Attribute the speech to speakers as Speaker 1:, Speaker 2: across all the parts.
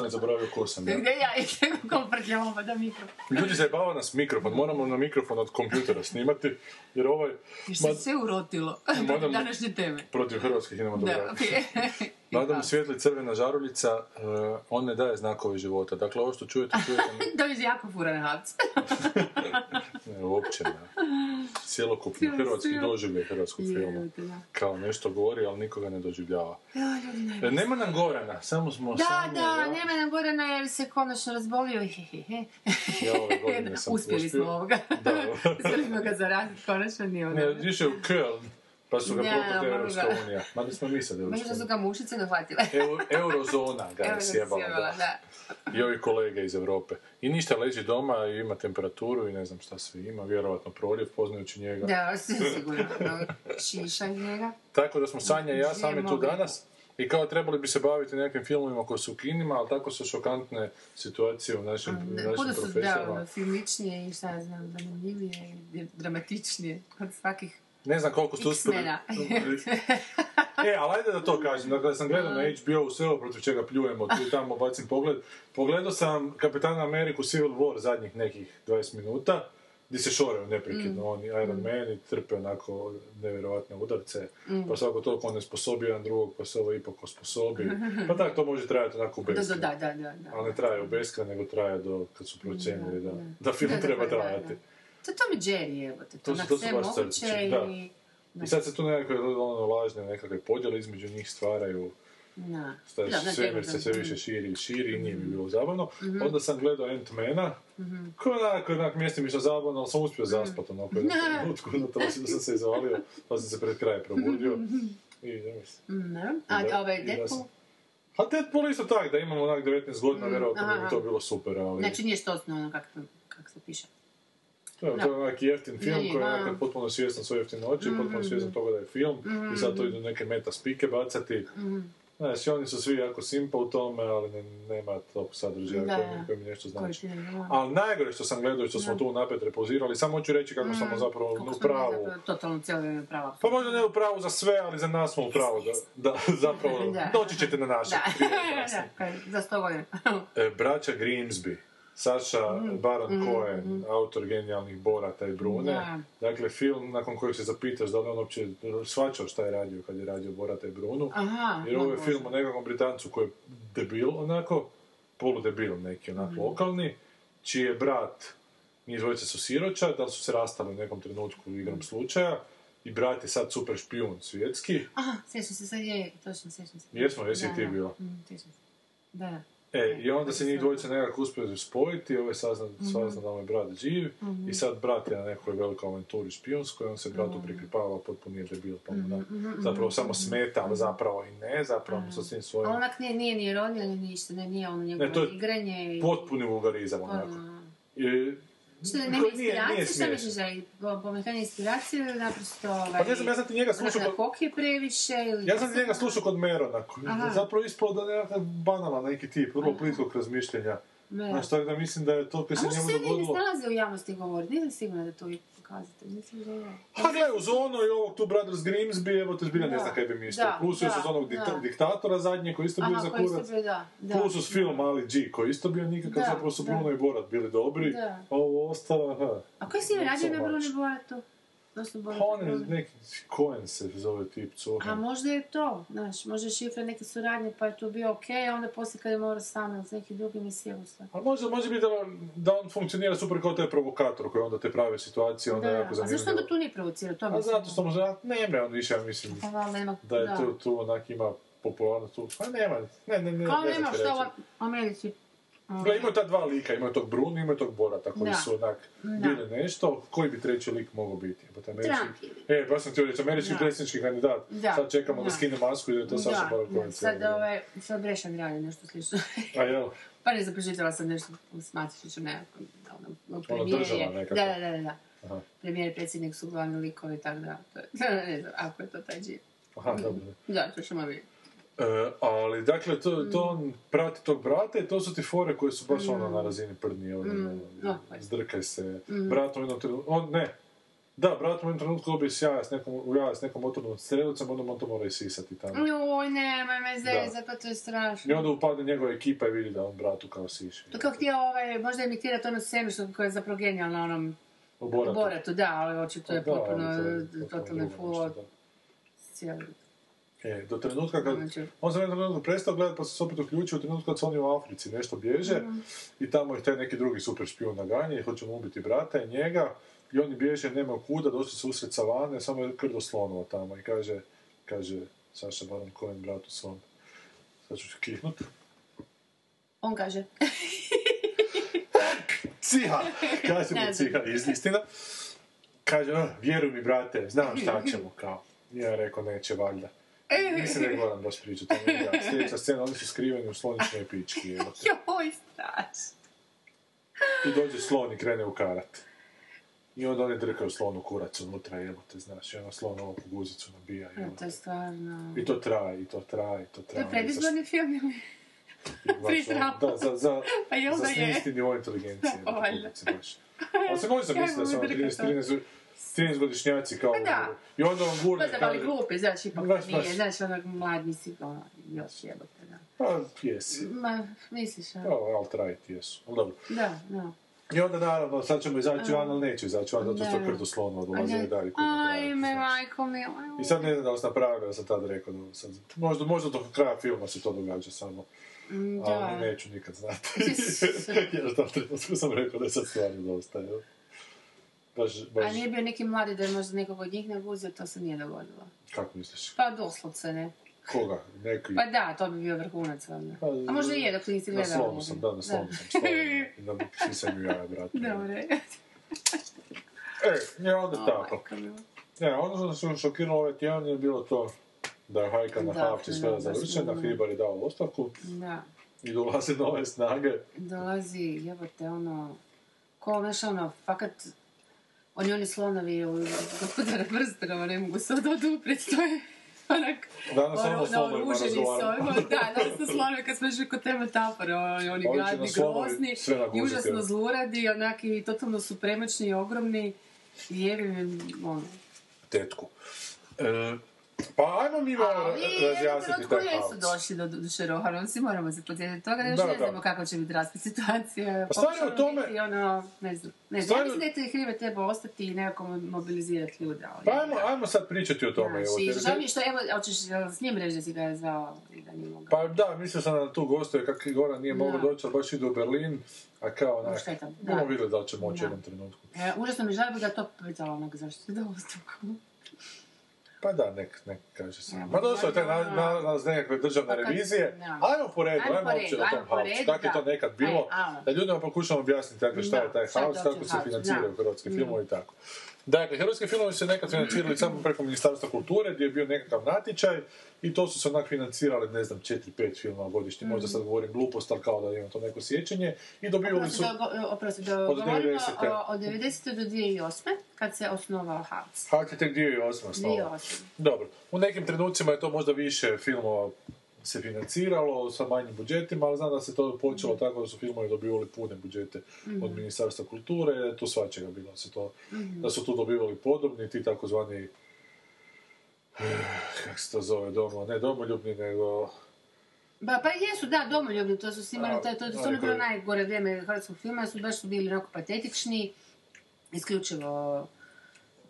Speaker 1: Sam zaboravio ko sam ja.
Speaker 2: Gdje ja i prtljamo pa da mikro.
Speaker 1: Ljudi zajebava nas mikrofon, moramo na mikrofon od kompjutera snimati, jer ovaj...
Speaker 2: Jer se sve urotilo. Današnje teme.
Speaker 1: Protiv hrvatskih
Speaker 2: Da,
Speaker 1: kinematografija. Nada mu svijetli crvena žaruljica, eh, on ne daje znakove života. Dakle, ovo što čujete, čujete
Speaker 2: To je jako fura na havce.
Speaker 1: ne, uopće ne. Cijelokupni hrvatski doživljaj hrvatskog filma. Kao nešto govori, ali nikoga ne doživljava.
Speaker 2: Ja, ljudi.
Speaker 1: E, nema nam Gorana, samo smo
Speaker 2: Da,
Speaker 1: sami,
Speaker 2: da,
Speaker 1: ja.
Speaker 2: nema nam Gorana jer se konačno razbolio.
Speaker 1: Ja ove godine sam
Speaker 2: Uspjeli
Speaker 1: uspio.
Speaker 2: smo ovoga.
Speaker 1: Da.
Speaker 2: Ga zaraziti, konačno nije ono.
Speaker 1: Ne, više u Köln, pa su ga
Speaker 2: mogu
Speaker 1: Europska unija. Mada smo mi sad Europska
Speaker 2: su
Speaker 1: unija.
Speaker 2: ga mušice dohvatile.
Speaker 1: Eu- Eurozona ga je sjebala, da.
Speaker 2: da.
Speaker 1: I ovi kolege iz Europe. I ništa, leži doma ima temperaturu i ne znam šta sve ima, vjerojatno proljev poznajući njega.
Speaker 2: Da, sigurno. Šiša njega.
Speaker 1: Tako da smo Sanja i ja sami tu danas. I kao trebali bi se baviti nekim filmovima koji su u kinima, ali tako su šokantne situacije u našim,
Speaker 2: Da,
Speaker 1: našim
Speaker 2: su da,
Speaker 1: profesijama.
Speaker 2: ono, filmičnije i šta ja znam, zanimljivije i dramatičnije od svakih
Speaker 1: Ne znam koliko ste uspjeli... E, ali ajde da to kažem. Dakle, sam gledao na HBO sve ovo protiv čega pljujemo, tu tamo bacim pogled. Pogledao sam Kapitana Ameriku Civil War zadnjih nekih 20 minuta, gdje se šoraju neprekidno oni Iron Man i trpe onako nevjerojatne udarce, pa svako toliko on ne sposobi jedan drugog, pa se ovo ipak osposobi. Pa tako, to može trajati onako u
Speaker 2: Da,
Speaker 1: beskraj. Ali ne traje u beskraj, nego traje do kad su procijenili da, da film
Speaker 2: Da, da,
Speaker 1: treba
Speaker 2: da, da,
Speaker 1: trajati.
Speaker 2: To je Tom i Jerry, evo te, to,
Speaker 1: To su- to
Speaker 2: sve
Speaker 1: baš
Speaker 2: moguće
Speaker 1: crtići, da.
Speaker 2: i...
Speaker 1: I sad se tu nekakve ono, lažne nekakve podjele između njih stvaraju,
Speaker 2: Da.
Speaker 1: svemir se sve više širi i širi i nije mi bilo zabavno.
Speaker 2: Mhm.
Speaker 1: Onda sam gledao Ant-Mana, koji onako, onak mjesto mi što zabavno, ali sam uspio zaspat onako u jednom
Speaker 2: Da.
Speaker 1: trenutku, na to sam se izvalio, pa sam se pred kraj probudio. I, ja mislim.
Speaker 2: A ovaj
Speaker 1: i
Speaker 2: Deadpool?
Speaker 1: A Deadpool isto tak, da imamo onak 19 godina,
Speaker 2: Mm,
Speaker 1: vjerojatno bi to bilo super, ali...
Speaker 2: Znači nije što osnovno ono kako, kako se piše.
Speaker 1: To je, to je onak jeftin film koji je
Speaker 2: da.
Speaker 1: onak potpuno svjestan svoje jeftinoće, potpuno svjestan toga da je film i sad to idu neke meta spike bacati. Znači, oni su svi jako simpa u tome, ali ne, nema tog sadržaja
Speaker 2: Da,
Speaker 1: koji,
Speaker 2: da.
Speaker 1: mi- koji mi nešto znači. Ali najgore što sam gledao i što smo
Speaker 2: Da.
Speaker 1: tu napet repozirali, samo hoću reći kako smo zapravo
Speaker 2: Kako
Speaker 1: u pravu.
Speaker 2: zapravo Totalno cijelo vrijeme prava.
Speaker 1: Pa možda ne u pravu za sve, ali za nas smo u pravu. Da, da, zapravo,
Speaker 2: Da.
Speaker 1: doći ćete na naše.
Speaker 2: Da, da, kaj, za sto godina.
Speaker 1: E, braća Grimsby, Saša
Speaker 2: Mhm.
Speaker 1: Baron Cohen, autor genijalnih Borata i Brune.
Speaker 2: Da.
Speaker 1: Dakle, film nakon kojeg se zapitaš da li on uopće shvaćao šta je radio kad je radio Borata i Brunu.
Speaker 2: Aha,
Speaker 1: Jer ovo je film o nekakvom Britancu koji je debil onako, poludebil neki onak
Speaker 2: Mhm.
Speaker 1: lokalni, čiji je brat, njih dvojica su siroća, da li su se rastali u nekom trenutku
Speaker 2: Mhm.
Speaker 1: igrom slučaja, i brat je sad super špijun svjetski.
Speaker 2: Aha, sjećam se, sad je, točno sjećam se.
Speaker 1: Jesmo, jesi i ti bila?
Speaker 2: Mm, se. Da, da.
Speaker 1: E, i onda se njih dvojica nekako uspiju spojiti, ovaj sazna,
Speaker 2: Mhm.
Speaker 1: sazna da mu je brat živ, i sad brat je na nekoj velikoj avanturi špijunskoj, on se bratu prikripava, potpuno nije debil, pa mu da, zapravo samo smeta, ali zapravo i ne, zapravo mu sa svim
Speaker 2: A
Speaker 1: svojim
Speaker 2: onak nije, nije ni ironija, ni ništa, ne, nije ono njegovo
Speaker 1: Ne, to je
Speaker 2: igranje i...
Speaker 1: potpuni vulgarizam, onako.
Speaker 2: Ono,
Speaker 1: I,
Speaker 2: Što nema
Speaker 1: koji nije-
Speaker 2: inspiracije, šta
Speaker 1: smiješno.
Speaker 2: misliš da je po- pomanjkanje inspiracije ili naprosto ovaj...
Speaker 1: Pa ne znam, ja sam ti njega slušao kod-
Speaker 2: Kok je previše ili...
Speaker 1: Ja sam ti njega slušao kod Merona,
Speaker 2: Aha.
Speaker 1: zapravo ispalo da je nekakav banalan neki tip, vrlo plitkog razmišljanja.
Speaker 2: Ne.
Speaker 1: Znaš, tako da mislim da je to
Speaker 2: A možda se nije
Speaker 1: dogodilo...
Speaker 2: snalazi u javnosti govoriti, nisam sigurna da to uvijek pokazate, mislim da je.
Speaker 1: Ha, gle, uz ono i ovog tu Brothers Grimsby, evo te zbilja ne
Speaker 2: Da.
Speaker 1: znam kaj bi mislio. Plus još uz onog dikta- diktatora zadnje koji isto bio
Speaker 2: Aha,
Speaker 1: za
Speaker 2: koji
Speaker 1: kurac.
Speaker 2: ste bili, da, da.
Speaker 1: Plus uz film Ali G koji isto bio nikakav,
Speaker 2: Da,
Speaker 1: zapravo su
Speaker 2: da.
Speaker 1: Bruno i Borat bili dobri.
Speaker 2: Da.
Speaker 1: A ovo ostalo, aha.
Speaker 2: A koji si radio
Speaker 1: so
Speaker 2: na. Bruni Boratu? Odnosno Borat
Speaker 1: Pa on je neki Cohen se zove tip
Speaker 2: A
Speaker 1: Cohen.
Speaker 2: možda je to, znaš, možda je šifra neke suradnje pa je to bio okej, a onda poslije kad je morao sam s nekim drugim i sjelu sve.
Speaker 1: A može, može biti da, da on funkcionira super kao taj provokator koji onda te prave situacije, onda
Speaker 2: Da,
Speaker 1: je
Speaker 2: da.
Speaker 1: jako
Speaker 2: A
Speaker 1: zanimljivo.
Speaker 2: zašto onda tu nije provocirao? To
Speaker 1: A zato što možda, ne on više, ja mislim,
Speaker 2: Pa valjda nema...
Speaker 1: da je tu, tu onak ima popularnost. Pa nema, ne, ne, ne,
Speaker 2: Kao nema što u Americi.
Speaker 1: Gle, imaju ta dva lika, imaju tog Bruno, imaju tog Borata, koji
Speaker 2: Da.
Speaker 1: su onak
Speaker 2: Da.
Speaker 1: bili nešto. Koji bi treći lik mogao biti? Pa taj američki... E, baš sam ti reći, američki
Speaker 2: Da.
Speaker 1: predsjednički kandidat.
Speaker 2: Da.
Speaker 1: Sad čekamo da,
Speaker 2: Da.
Speaker 1: skine masku i da je to Saša Baron
Speaker 2: da,
Speaker 1: Cohen.
Speaker 2: sad,
Speaker 1: vrijeme.
Speaker 2: ovaj, sad Brešan radi nešto slično.
Speaker 1: A jel?
Speaker 2: pa ne znam, pročitala sam nešto s Matišićem nekako, ono, u
Speaker 1: Ono
Speaker 2: premijeri.
Speaker 1: država nekako.
Speaker 2: Da, da, da, da.
Speaker 1: Aha.
Speaker 2: Premijer i predsjednik su glavni likovi, tako da, to je, ne znam, ako je to taj džip.
Speaker 1: Aha, dobro.
Speaker 2: Da, to ćemo vidjeti.
Speaker 1: E, ali, dakle, to, to on prati tog brata i to su ti fore koje su baš ono na razini prdnije, ono, ono,
Speaker 2: no,
Speaker 1: zdrkaj se, brat u jednom trenutku, on, ne, da, brat u jednom trenutku dobije sjaja s nekom, ujaja s nekom motornom strelicom, onda on to mora isisati tamo.
Speaker 2: Joj, nemoj me zezat, pa to je
Speaker 1: I
Speaker 2: strašno.
Speaker 1: onda upadne njegova ekipa i vidi da on bratu kao siše.
Speaker 2: To kao htio ovaj, možda imitirati onu scenu što koja je zapravo genijalna na onom
Speaker 1: U Boratu.
Speaker 2: Boratu, da, ali očito je potpuno,
Speaker 1: to je potpuno
Speaker 2: totalno full cijeli.
Speaker 1: E, do trenutka kad...
Speaker 2: Znači-
Speaker 1: On sam jednom trenutku prestao gledati pa se opet uključio u trenutku kad su oni u Africi nešto bježe i tamo ih taj neki drugi super špijun naganje i hoće mu ubiti brata i njega i oni bježe, nema kuda, došli su usred savane, samo je krdo slonova tamo i kaže, kaže Saša Baron Cohen bratu svom. Sad ću kihnut.
Speaker 2: On kaže,
Speaker 1: Ciha! Kaže mu ciha, iz istina. Kaže, "Ah, vjeruj mi, brate, znam šta ćemo, kao. Ja rekao, neće, valjda. Mislim da moram baš pričati. o njega. Sljedeća scena, oni su skriveni u sloničnoj pički.
Speaker 2: joj, strašno.
Speaker 1: I dođe slon i krene u karat. I onda oni drkaju slonu kurac unutra, jebote, znaš, i ono slon ovu guzicu nabija,
Speaker 2: Ja, to
Speaker 1: jebote.
Speaker 2: je stvarno...
Speaker 1: I to traje, i to traje, i to
Speaker 2: To
Speaker 1: traje.
Speaker 2: je predizborni film ili?
Speaker 1: Baš ono. Da, za, za,
Speaker 2: Pa jel
Speaker 1: za
Speaker 2: da je?
Speaker 1: nivo inteligencije.
Speaker 2: Valjda.
Speaker 1: Ali se može zamisliti da su ono
Speaker 2: Kako mi
Speaker 1: 13, 13, 13 godišnjaci kao...
Speaker 2: Pa da.
Speaker 1: I onda on gurne
Speaker 2: Pa da, ali glupi, znaš, ipak
Speaker 1: Baš,
Speaker 2: nije,
Speaker 1: baš.
Speaker 2: znaš, onak mlad nisi, ono, još jebote, da.
Speaker 1: pa jesi.
Speaker 2: Ma, misliš, a?
Speaker 1: Kao alt-right jesu. Ali dobro.
Speaker 2: Da, da.
Speaker 1: I onda naravno, sad ćemo izaći van, ali neću izaći van, zato što
Speaker 2: Da.
Speaker 1: krdo slonu
Speaker 2: A
Speaker 1: dolaze
Speaker 2: ne,
Speaker 1: i dalje.
Speaker 2: Ajme, majko mi,
Speaker 1: I sad ne znam da li sam napravio, da sam tad rekao da sad, možda, možda do kraja filma se to događa samo,
Speaker 2: Mm,
Speaker 1: ali
Speaker 2: Da.
Speaker 1: neću nikad znati. Jer u tom trenutku sam rekao da je sad stvarno dosta, jel? Baš, baš,
Speaker 2: A nije bio neki mladi da je možda nekog od njih naguzio, to se nije dogodilo.
Speaker 1: kako misliš?
Speaker 2: Pa doslovce, ne.
Speaker 1: Koga? Neki?
Speaker 2: Pa da, to bi bio vrhunac, valjda.
Speaker 1: Pa,
Speaker 2: A možda i je dok nisi
Speaker 1: Na
Speaker 2: gledala.
Speaker 1: slonu sam, da, na slonu sam stvarno. I na sisanju jaja, brate.
Speaker 2: Dobre.
Speaker 1: E, je onda tako.
Speaker 2: Majko mila.
Speaker 1: Ne, ono što se šokiralo ovaj tjedan je bilo to da je hajka na
Speaker 2: Da,
Speaker 1: Havči sve
Speaker 2: da,
Speaker 1: završena,
Speaker 2: da.
Speaker 1: Hribar je dao ostavku
Speaker 2: Da.
Speaker 1: i dolaze nove snage.
Speaker 2: Dolazi, jebote, ono, ko, znaš, ono, fakat, oni, oni slonovi u gospodara prstenova ne mogu se od oduprijeti, to je onak,
Speaker 1: Danas
Speaker 2: ono,
Speaker 1: ono slonovima
Speaker 2: naoruženi s
Speaker 1: razgovaramo.
Speaker 2: da, danas su slonovi kad smo išli kod te metafore, oni, gadni,
Speaker 1: slonovi
Speaker 2: grozni, i užasno
Speaker 1: ono.
Speaker 2: zluradi, onaki, totalno su premoćni i ogromni, i jebim im, ono,
Speaker 1: tetku. E, pa ajmo mi malo
Speaker 2: Ali,
Speaker 1: ra- razjasniti taj
Speaker 2: jesu
Speaker 1: Havc.
Speaker 2: došli do duše Rohanovci, moramo se podsjetiti toga, da još
Speaker 1: Da,
Speaker 2: ne
Speaker 1: da.
Speaker 2: znamo kako će biti raspad situacije.
Speaker 1: Pa stvar je u tome-
Speaker 2: biti ono, ne znam, ne znam, ja
Speaker 1: je-
Speaker 2: mislim da je te treba ostati i nekako mobilizirati ljude. Ali,
Speaker 1: Pa ajmo, ajmo sad pričati o tome.
Speaker 2: Znači, žao mi je što, evo, hoćeš s njim reći da si ga zvao i da nije mogao.
Speaker 1: Pa da, mislio sam da tu gostuje kak i Goran nije mogao
Speaker 2: Da.
Speaker 1: doći, ali baš ide u Berlin, a kao onak,
Speaker 2: da.
Speaker 1: budemo vidjeli da će moći u
Speaker 2: Da.
Speaker 1: jednom trenutku.
Speaker 2: E, užasno mi žao bi ga to pitala onak, zašto si ostavku.
Speaker 1: Pa da, nek, nek kaže se. Ma došao je taj nalaz nekakve državne revizije. Ajmo po redu,
Speaker 2: Ajmo
Speaker 1: uopće o tom
Speaker 2: redu,
Speaker 1: Kako je to nekad bilo,
Speaker 2: E,
Speaker 1: da ljudima pokušamo objasniti dakle, šta je taj
Speaker 2: to
Speaker 1: kako se financiraju hrvatski
Speaker 2: Mm.
Speaker 1: filmovi i tako. Dakle, hrvatski filmovi su se nekad financirali samo preko Ministarstva kulture, gdje je bio nekakav natječaj i to su se onak financirali, ne znam, 4-5 filmova godišnje, možda sad govorim glupost, ali kao da imam to neko sjećanje, i dobivali su...
Speaker 2: Oprosti, do, oprosti, do,
Speaker 1: Od
Speaker 2: govorimo
Speaker 1: 90-te.
Speaker 2: o- od 90. do 2008. kad se osnovao Havc.
Speaker 1: Havc je tek 2008. osnovan.
Speaker 2: 2008.
Speaker 1: Dobro, u nekim trenucima je to možda više filmova se financiralo sa manjim budžetima, ali znam da se to počelo tako da su filmovi dobivali pune budžete od Ministarstva kulture, tu svačega bilo se to, da su tu dobivali podobni, ti takozvani kako se to zove, domo, ne domoljubni, nego...
Speaker 2: Ba, pa jesu, da, domoljubni, to su snimali, to, to, to, je bilo najgore vrijeme hrvatskog filma, su baš su bili onako patetični, isključivo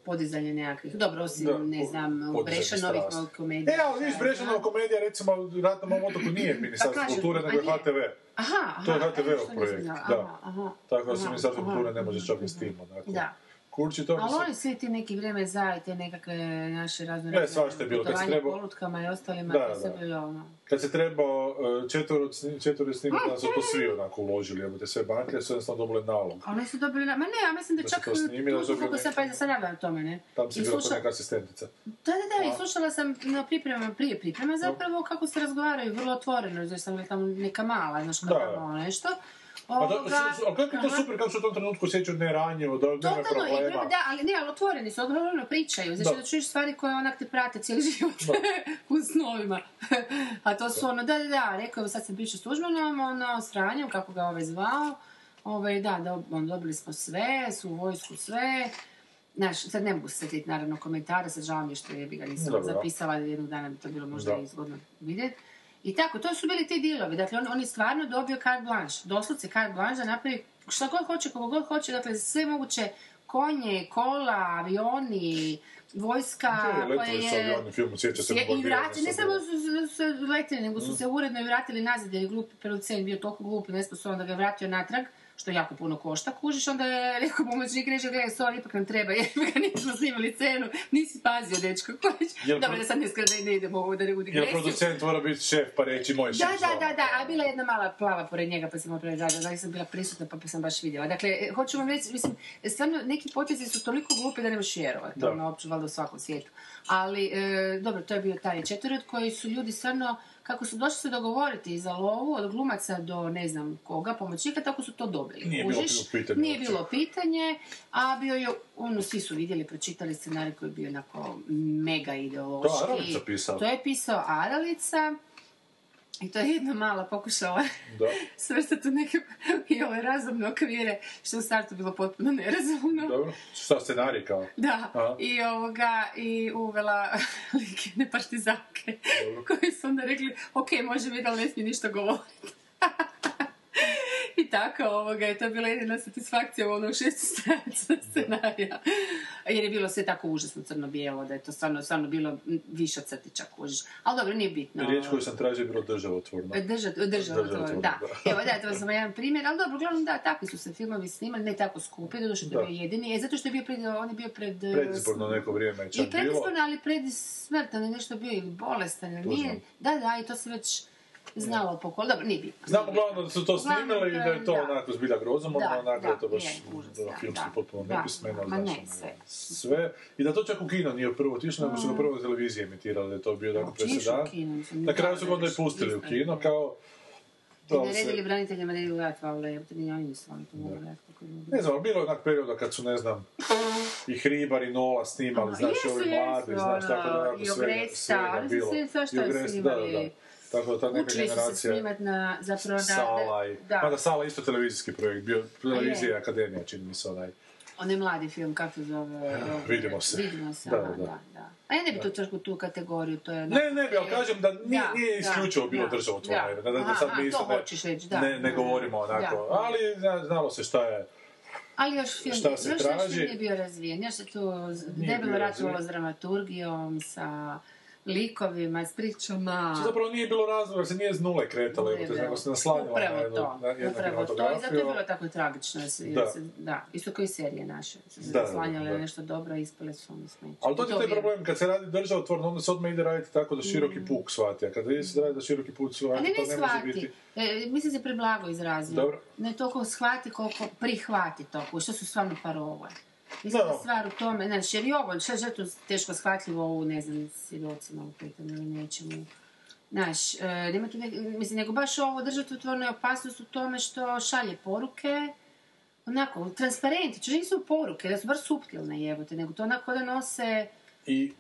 Speaker 2: podizanje nekakvih, dobro, osim,
Speaker 1: Da,
Speaker 2: ne znam, Brešanovih komedija.
Speaker 1: E, ali viš, Brešanova komedija, recimo, Rat na mom otoku nije Ministarstvo
Speaker 2: Pa kažem,
Speaker 1: kulture, nego je. HTV.
Speaker 2: Aha, aha.
Speaker 1: To je HTV-ov projekt, da.
Speaker 2: Aha, aha.
Speaker 1: Tako da se Ministarstvo kulture ne može čak ni s tim, onako.
Speaker 2: Da.
Speaker 1: Kurči to
Speaker 2: Ali oni svi ti neki vrijeme za i te nekakve naše razne
Speaker 1: E, svašta je bilo, kad se
Speaker 2: putovanja
Speaker 1: treba-
Speaker 2: polutkama i ostalima,
Speaker 1: Da,
Speaker 2: to
Speaker 1: da.
Speaker 2: bilo ono.
Speaker 1: Kad se trebao e, četvoro snimati, da su to svi onako uložili, jebote, sve banke su jednostavno dobile nalog.
Speaker 2: Oni su dobili, na- ma ne, ja mislim da,
Speaker 1: Da su
Speaker 2: čak
Speaker 1: to snimili, da su
Speaker 2: su kako
Speaker 1: dobili
Speaker 2: se pa da se rada o tome, ne?
Speaker 1: Tam si bila
Speaker 2: sluša-
Speaker 1: neka asistentica.
Speaker 2: Da, da, da, i slušala sam na pripremama, prije priprema zapravo kako se razgovaraju vrlo otvoreno, jer sam tamo neka mala, znaš, kao
Speaker 1: Da.
Speaker 2: Tamo nešto.
Speaker 1: A, da,
Speaker 2: Ovoga,
Speaker 1: su- su- a kako je to
Speaker 2: aha.
Speaker 1: super, kako su u tom trenutku osjećaju neranjivo, da nema
Speaker 2: Totalno,
Speaker 1: problema.
Speaker 2: prema, da, ali ne, ali otvoreni su, odgovorno pričaju, znači
Speaker 1: Da.
Speaker 2: da čuješ stvari koje onak te prate cijeli život u snovima. A to su ono, da, da, da, rekao je, sad sam pričao s Tuđmanom, ono, s Franjom, kako ga ovaj zvao, ovaj, da, da, on, dobili smo sve, su u vojsku sve, Znaš, sad ne mogu se sjetiti naravno komentara, sad žao mi je što je bi ga nisam zapisala, jednog dana bi to bilo možda
Speaker 1: Da.
Speaker 2: i zgodno vidjeti. I tako, to su bili ti dilovi. Dakle, on, on je stvarno dobio carte blanche. Doslovce carte blanche da napravi šta god hoće, kogo god hoće. Dakle, sve moguće konje, kola, avioni, vojska
Speaker 1: Da,
Speaker 2: koja je...
Speaker 1: sjeća se
Speaker 2: I vrati, ne
Speaker 1: sa
Speaker 2: samo su, su letili, nego su se uredno i vratili nazad, jer je glupi producent bio toliko glup i nesposoban da ga je vratio natrag, što jako puno košta, kužiš, onda je rekao pomoćnik, reče, gledaj, sorry, ipak nam treba, jer ga nismo snimali scenu, nisi pazio, dečko, kojić. Dobro,
Speaker 1: pro-
Speaker 2: da sad ne skada ne idemo ovo da ne u
Speaker 1: Jer producent mora biti šef pa reći moj šef.
Speaker 2: Da, da, da, da, a bila je jedna mala plava pored njega, pa sam opet da, da, sam bila prisutna, pa sam baš vidjela. Dakle, e, hoću vam reći, mislim, stvarno, neki potezi su toliko glupi da ne možeš vjerovati, ono, uopće valjda u svakom svijetu. Ali, e, dobro, to je bio taj četvrod koji su ljudi stvarno, kako su došli se dogovoriti za lovu, od glumaca do ne znam koga, pomoćnika, tako su to dobili.
Speaker 1: Nije bilo pitanje
Speaker 2: Nije bilo pitanje, a bio je, ono, svi su vidjeli, pročitali scenarij koji je bio onako mega ideološki.
Speaker 1: To je Aralica pisao.
Speaker 2: To je pisao Aralica. I to je jedna mala pokušala
Speaker 1: Da.
Speaker 2: svrstati u neke i ove razumne okvire, što u startu bilo potpuno nerazumno.
Speaker 1: Dobro. Šta scenarij kao?
Speaker 2: Da,
Speaker 1: Aha.
Speaker 2: i ovoga, i uvela likene partizanke, koji su onda rekli, ok, može mi da ali ne smije ništa govoriti. I tako, ovoga, i to je bila jedina satisfakcija u onom šestu stranica scenarija. Jer je bilo sve tako užasno crno-bijelo, da je to stvarno, stvarno bilo više od crtića kužiš. Ali dobro, nije bitno.
Speaker 1: Riječ koju sam tražio je bilo državotvorno.
Speaker 2: Drža, država,
Speaker 1: Državotvorno,
Speaker 2: da.
Speaker 1: da.
Speaker 2: Evo da, to sam jedan primjer, ali dobro, uglavnom da, takvi su se filmovi snimali, ne tako skupi, doduše to
Speaker 1: Da.
Speaker 2: je bio jedini, e, zato što je bio pred, on je bio pred... e,
Speaker 1: Predizborno neko vrijeme je čak
Speaker 2: I
Speaker 1: bilo.
Speaker 2: predizborno, ali pred smrtan je nešto bio ili bolestan, ili nije, da, da, i to se već znalo po kolu, dobro, nije bitno.
Speaker 1: Znam
Speaker 2: nije
Speaker 1: uglavnom da su to snimali i da je to
Speaker 2: da.
Speaker 1: onako zbilja grozomorno, onako
Speaker 2: da,
Speaker 1: je to baš da, filmski potpuno nepismeno.
Speaker 2: ma
Speaker 1: znaš,
Speaker 2: ne, sve.
Speaker 1: Sve. I da to čak u kino nije prvo otišlo, nego su ga prvo na televiziji emitirali, da je to bio tako presedan. Na kraju su ga onda i pustili u kino, kao...
Speaker 2: I
Speaker 1: da se-
Speaker 2: naredili braniteljima da idu rat, valjda, jer to ni oni nisu oni to kako je
Speaker 1: Ne znam, bilo je onak perioda kad su, ne znam, i Hribar i Nola snimali, znaš, ovi mladi, znaš, tako da
Speaker 2: ono,
Speaker 1: onako
Speaker 2: i
Speaker 1: svega,
Speaker 2: Ogresta, ali su svi svašta
Speaker 1: I
Speaker 2: snimali.
Speaker 1: Tako da ta neka
Speaker 2: Učili se
Speaker 1: generacija...
Speaker 2: snimati na, zapravo na...
Speaker 1: Sala i...
Speaker 2: da,
Speaker 1: Mada Sala je isto televizijski projekt, bio televizija i akademija, čini mi se onaj.
Speaker 2: onaj mladi film, kako se zove? ovaj,
Speaker 1: Vidimo se.
Speaker 2: Vidimo se,
Speaker 1: Da,
Speaker 2: aha,
Speaker 1: da.
Speaker 2: da, da. A ja ne bi to čak u tu kategoriju, to je...
Speaker 1: Ne, ne bi, ali kažem da nije,
Speaker 2: Da,
Speaker 1: nije
Speaker 2: da,
Speaker 1: isključivo bilo
Speaker 2: da,
Speaker 1: državotvorno,
Speaker 2: da.
Speaker 1: da, da, da sad
Speaker 2: aha,
Speaker 1: mi
Speaker 2: to
Speaker 1: ne,
Speaker 2: hoćeš reći, da.
Speaker 1: ne, ne govorimo onako,
Speaker 2: da.
Speaker 1: ali zna- znalo se šta je.
Speaker 2: Ali još film,
Speaker 1: Šta se
Speaker 2: još
Speaker 1: traži?
Speaker 2: nešto nije bio razvijen, još se tu debelo ratovalo s dramaturgijom, sa likovima, s pričama.
Speaker 1: Što zapravo nije bilo razloga, se nije z nule te,
Speaker 2: bilo.
Speaker 1: nego se naslanjala na jednu,
Speaker 2: to,
Speaker 1: na jednu
Speaker 2: upravo to. I zato je bilo tako tragično.
Speaker 1: Da.
Speaker 2: se- da. Isto kao i serije naše. Su se
Speaker 1: Da, da,
Speaker 2: naslanjale
Speaker 1: da.
Speaker 2: nešto dobro, ispale su ono smeće.
Speaker 1: Ali to je taj problem, kad se radi državotvorno, onda se odmah ide raditi tako da široki puk shvati, a kada se radi da široki puk shvati,
Speaker 2: ne,
Speaker 1: to
Speaker 2: ne
Speaker 1: ne može
Speaker 2: shvati.
Speaker 1: biti...
Speaker 2: E, mislim se preblago izrazio.
Speaker 1: Dobro.
Speaker 2: Ne toliko shvati koliko prihvati to, što su stvarno parole. Mislim stvar u tome, znači, jer i ovo, šta je to teško shvatljivo u, ne znam, svjedocima u pitanju ili nečemu. Znaš, e, nema tu nek- mislim, nego baš ovo državotvorna je opasnost u tome što šalje poruke, onako, transparenti, čuži nisu poruke, da su bar suptilne jebote, nego to onako da nose...
Speaker 1: I,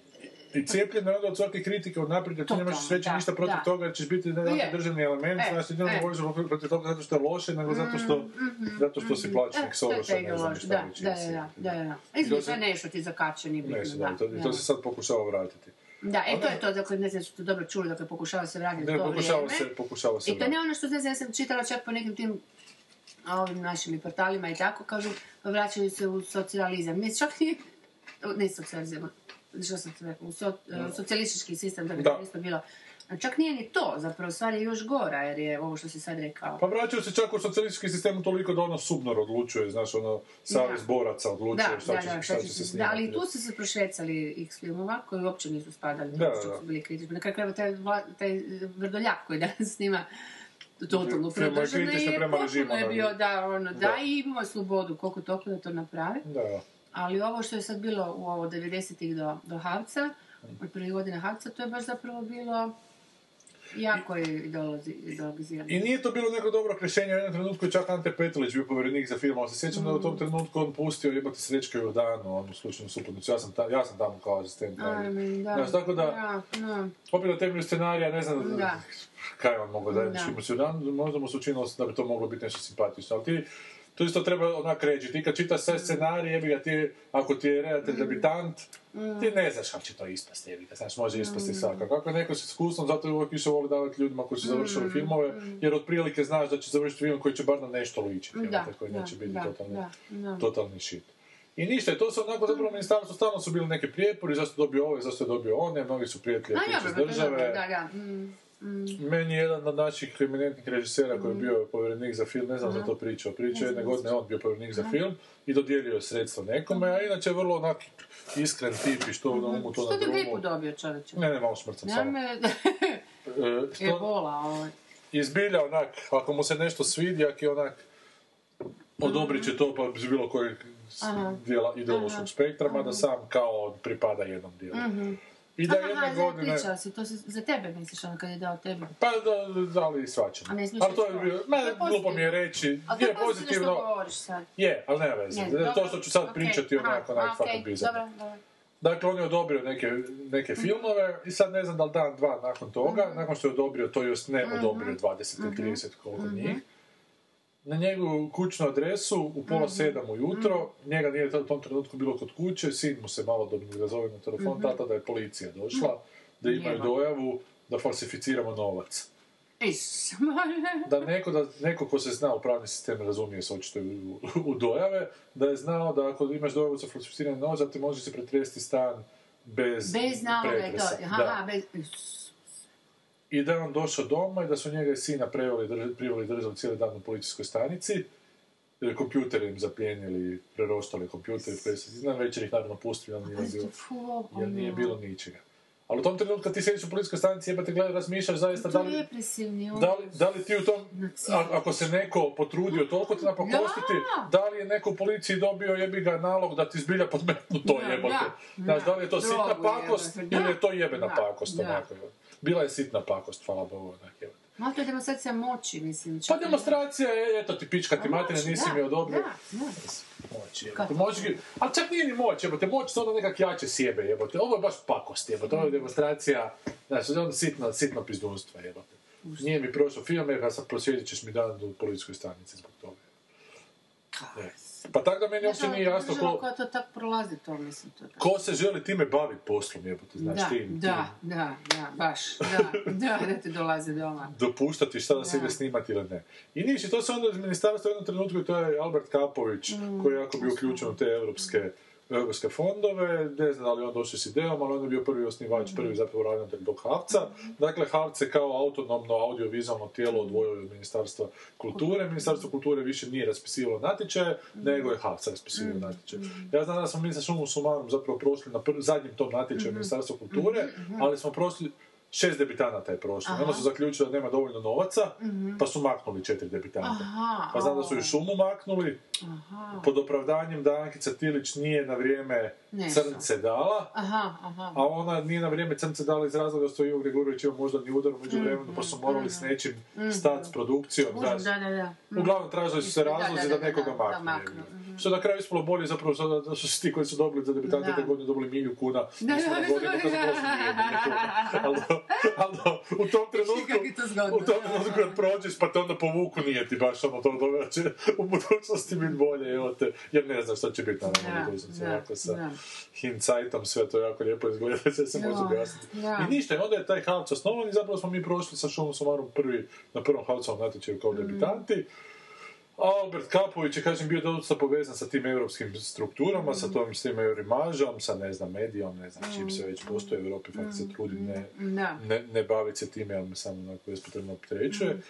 Speaker 1: i cijepljeno je onda od svake kritike od naprijed, ti nemaš
Speaker 2: da,
Speaker 1: ništa protiv
Speaker 2: da.
Speaker 1: toga, jer ćeš biti nekakav
Speaker 2: Je.
Speaker 1: državni element,
Speaker 2: E,
Speaker 1: znaš, ti ne
Speaker 2: e.
Speaker 1: govoriš protiv toga zato što je loše, nego zato što, zato što si plaćenik
Speaker 2: E,
Speaker 1: Soroša, ne znam
Speaker 2: ideološ-
Speaker 1: šta
Speaker 2: da, da, da, da, da, da. Izgleda,
Speaker 1: se-
Speaker 2: nešto ti zakače, nije bitno,
Speaker 1: Ne, se,
Speaker 2: da.
Speaker 1: to,
Speaker 2: da.
Speaker 1: to se sad pokušava vratiti.
Speaker 2: Da, e, to je to, dakle, ne znam, su to dobro čuli, dakle, pokušava se vratiti
Speaker 1: Ne,
Speaker 2: to
Speaker 1: pokušava
Speaker 2: vrijeme.
Speaker 1: se, pokušava se
Speaker 2: I to ne ono što, ne znam, ja sam čitala čak po nekim tim ovim našim portalima i tako, kažu, vraćaju se u socijalizam. Ne, čak nije, ne socijalizam, što sam ti rekla, u so, socijalistički sistem, da bi
Speaker 1: Da.
Speaker 2: to isto bilo. A Čak nije ni to, zapravo stvar je još gora, jer je ovo što si sad rekao.
Speaker 1: Pa vraćaju se čak u socijalistički sistem toliko da ono subnor odlučuje, znaš, ono, savez
Speaker 2: Da.
Speaker 1: boraca odlučuje
Speaker 2: Da,
Speaker 1: šta,
Speaker 2: da,
Speaker 1: će,
Speaker 2: da,
Speaker 1: šta će se
Speaker 2: Da,
Speaker 1: snimati.
Speaker 2: ali i tu su se prošvecali x filmova koji uopće nisu spadali,
Speaker 1: Da,
Speaker 2: da,
Speaker 1: da,
Speaker 2: što
Speaker 1: da.
Speaker 2: su bili kritični. Na kraju taj, taj Vrdoljak koji danas snima totalno
Speaker 1: Film je prema
Speaker 2: je bio da, ono, da,
Speaker 1: da.
Speaker 2: i imao slobodu koliko toliko da to napravi.
Speaker 1: Da, da.
Speaker 2: Ali ovo što je sad bilo u ovo 90-ih do, do Havca, od prvih godina Havca, to je baš zapravo bilo jako je ideologizirano.
Speaker 1: I nije to bilo neko dobro rješenje, u jednom trenutku je čak Ante bio povjerenik za film, ali se sjećam da je u
Speaker 2: Mm.
Speaker 1: tom trenutku on pustio jebati Srećka Jordanu, onu slučajnu suputnicu, ja sam, ta, ja sam tamo kao asistent.
Speaker 2: Ajme, da.
Speaker 1: Znaš, tako da,
Speaker 2: Da, da.
Speaker 1: opet na temelju scenarija, ne znam
Speaker 2: Da.
Speaker 1: kaj je on mogao da
Speaker 2: Da.
Speaker 1: se možda mu se učinilo da bi to moglo biti nešto simpatično, ali ti to isto treba onak reći, ti kad čitaš sve scenarije, jebi ga ti, ako ti je redatelj debitant, ti ne znaš kako će to ispasti, jebi ga, znaš, može ispasti svakako. Kako je neko s iskustvom, zato je uvijek više voli davati ljudima koji su završili filmove, jer otprilike znaš da će završiti film koji će bar na nešto ličiti, jebote, koji neće biti
Speaker 2: da,
Speaker 1: totalni,
Speaker 2: da, da.
Speaker 1: totalni shit. I ništa, to su onako zapravo ministarstvo, stalno su bili neke prijepori, zašto je dobio ove, zašto je dobio one, mnogi su prijatelji iz države.
Speaker 2: da, da. Mm.
Speaker 1: Meni je jedan od naših eminentnih režisera koji je
Speaker 2: Mhm.
Speaker 1: bio povjerenik za film, ne znam za to pričao, pričao jedne godine on bio povjerenik za film i dodijelio je sredstvo nekome, a inače vrlo onak iskren tip i što na umu to
Speaker 2: Što
Speaker 1: na
Speaker 2: ti gripu
Speaker 1: drumu.
Speaker 2: dobio čovječe?
Speaker 1: Ne, ne, malo smrcam
Speaker 2: Ja
Speaker 1: samo.
Speaker 2: me...
Speaker 1: E, što,
Speaker 2: Ebola, ovo.
Speaker 1: izbilja onak, ako mu se nešto svidi, ako je onak, odobrit će to pa iz bilo kojeg dijela ideološkog spektra, mada sam kao pripada jednom dijelu. I da
Speaker 2: Aha,
Speaker 1: jedne
Speaker 2: aha,
Speaker 1: godine...
Speaker 2: pričao si, to si za tebe misliš, ono kad je dao tebi.
Speaker 1: Pa da, da li svačamo.
Speaker 2: A ne smiješ
Speaker 1: Ali to je bilo,
Speaker 2: je
Speaker 1: glupo mi je reći,
Speaker 2: A to
Speaker 1: je
Speaker 2: pozitivno što govoriš sad.
Speaker 1: je, ali nema veze. To što ću sad
Speaker 2: okej,
Speaker 1: pričati
Speaker 2: aha,
Speaker 1: onako, onako, fucking bizarno.
Speaker 2: Dobro, dobro.
Speaker 1: Dakle, on je odobrio neke, neke filmove i sad ne znam da li dan, dva nakon toga,
Speaker 2: Mhm.
Speaker 1: nakon što je odobrio, to jest ne odobrio 20 ili 30 koliko
Speaker 2: Mhm.
Speaker 1: njih, na njegovu kućnu adresu u pola
Speaker 2: Mhm.
Speaker 1: sedam ujutro, njega nije u tom trenutku bilo kod kuće, sin mu se malo dobro da zove na telefon, tata da je policija došla, da imaju
Speaker 2: Jeba.
Speaker 1: dojavu da falsificiramo novac.
Speaker 2: Is,
Speaker 1: da neko, da neko ko se zna u pravni sistem razumije se očito u, u dojave, da je znao da ako imaš dojavu za falsificirani novac, da ti može se pretresti stan bez,
Speaker 2: bez naloga i to. Aha, bez...
Speaker 1: I da je on došao doma i da su njega i sina preveli, drž, priveli držali cijeli dan u policijskoj stanici. Jer kompjuter im zaplijenili, prerostali kompjuter, na večer ih naravno pustili, jer nije bilo, jer nije bilo ničega. Ali u tom trenutku kad ti sjediš u policijskoj stanici, jebate gledaj, razmišljaš zaista da li, Da li, da li ti u tom, a- ako se neko potrudio toliko ti napakostiti,
Speaker 2: Da.
Speaker 1: da li je neko u policiji dobio jebi ga nalog da ti zbilja podmetnu to jebote?
Speaker 2: da,
Speaker 1: Znaš,
Speaker 2: da.
Speaker 1: li je to sitna pakost ili je to jebena pakost onako? Bila je sitna pakost, hvala Bogu, onak jebote.
Speaker 2: Malo to je demonstracija moći, mislim.
Speaker 1: Pa demonstracija je, eto ti pička ti materina, nisi
Speaker 2: da,
Speaker 1: mi odobrio.
Speaker 2: Da, da.
Speaker 1: Moć, jebote. Moć, ali čak nije ni moć, jebote. Moć se onda nekak jače sjebe, jebote. Ovo je baš pakost, jebote. Ovo je demonstracija, znači, ono sitno, sitno pizdunstvo, jebote. Nije mi prošao film, jer sad prosvjedit ćeš mi dan u policijskoj stanici zbog toga. Ne. Pa tako da meni uopće nije jasno ko,
Speaker 2: koja to tak prolazi, to mislim. To
Speaker 1: ko se želi time baviti poslom, jebote, znaš,
Speaker 2: da,
Speaker 1: tim,
Speaker 2: da, da, da, baš, da, da, da ti dolazi doma.
Speaker 1: dopuštati šta da se ide snimati ili ne. I niš, to se onda iz ministarstva u jednom trenutku, to je Albert Kapović,
Speaker 2: Mm.
Speaker 1: koji je jako bio uključen u te europske europske fondove, ne znam da li on došao s idejom, ali on je bio prvi osnivač, prvi zapravo ravnatelj tog Havca. Dakle, Havc je kao autonomno audiovizualno tijelo odvojio od Ministarstva kulture. Ministarstvo kulture više nije raspisivalo natječaje, nego je Havc raspisivao natječaje. Ja znam da smo mi sa Šumom Sumarom zapravo prošli na pr- zadnjem tom natječaju Ministarstva kulture, ali smo prošli Šest debitanata je prošlo. Onda su zaključili da nema dovoljno novaca, pa su maknuli četiri debitanta.
Speaker 2: Aha,
Speaker 1: Pa znam da su i šumu maknuli,
Speaker 2: Aha,
Speaker 1: pod opravdanjem da Ankica Tilić nije na vrijeme
Speaker 2: Nešto.
Speaker 1: crnce dala,
Speaker 2: aha, aha.
Speaker 1: a ona nije na vrijeme crnce dala iz razloga što je Ivo Gregorović imao moždani udar u
Speaker 2: Mm,
Speaker 1: međuvremenu, pa su morali s nečim stati s produkcijom.
Speaker 2: Da, da, da.
Speaker 1: Uglavnom tražili su se razlozi
Speaker 2: da,
Speaker 1: nekoga maknu. Što je na kraju ispalo bolje zapravo da su ti koji su dobili za debitante
Speaker 2: Da.
Speaker 1: te godine dobili miliju kuna.
Speaker 2: Da, da,
Speaker 1: godinu
Speaker 2: da, da.
Speaker 1: Ali, do- u tom trenutku, u tom trenutku kad prođeš pa te onda povuku nije ti baš ono to dobro da će u budućnosti biti bolje, evo te, jer ne znam šta će biti naravno
Speaker 2: Da,
Speaker 1: u budućnosti,
Speaker 2: da,
Speaker 1: ovako sa
Speaker 2: da.
Speaker 1: hindsightom sve to jako lijepo izgleda, sve se može
Speaker 2: Da,
Speaker 1: objasniti.
Speaker 2: da.
Speaker 1: I ništa, i onda je taj Havc osnovan i zapravo smo mi prošli sa Šumom Sumarom prvi, na prvom Havcovom natječaju kao
Speaker 2: Mm.
Speaker 1: Albert Kapović je, kažem, bio dosta povezan sa tim europskim strukturama, sa tom, s tim eurimažom, sa, ne znam, medijom, ne znam, čim se već postoji u Europi, fakt se trudim ne,
Speaker 2: Da.
Speaker 1: ne, ne baviti se time, ali me samo onako bespotrebno opterećuje.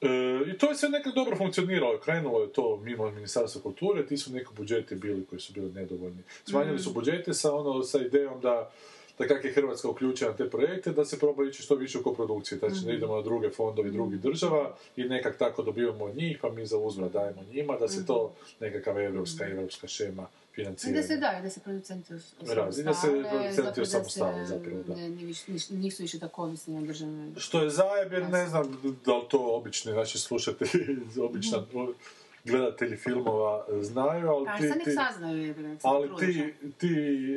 Speaker 1: E, I to je sve nekako dobro funkcioniralo, krenulo je to mimo Ministarstva kulture, ti su neki budžeti bili koji su bili nedovoljni. Smanjili su budžete sa, ono, sa idejom da da kak je Hrvatska uključena na te projekte, da se proba ići što više u koprodukcije, znači da idemo na druge fondove drugih država i nekak tako dobivamo od njih, pa mi za uzvrat dajemo njima, da se to nekakav evropska, evropska šema financiranja.
Speaker 2: Da se da, da se producenti os-
Speaker 1: Razi, da se producenti
Speaker 2: se,
Speaker 1: zapravo, da.
Speaker 2: ne, nisu više tako ovisni o državnoj...
Speaker 1: Što je zajeb, jer ne znam da li to obični naši slušatelji, obična gledatelji filmova znaju, ali
Speaker 2: Pa
Speaker 1: ti, ti,
Speaker 2: saznaju
Speaker 1: ali ti, ti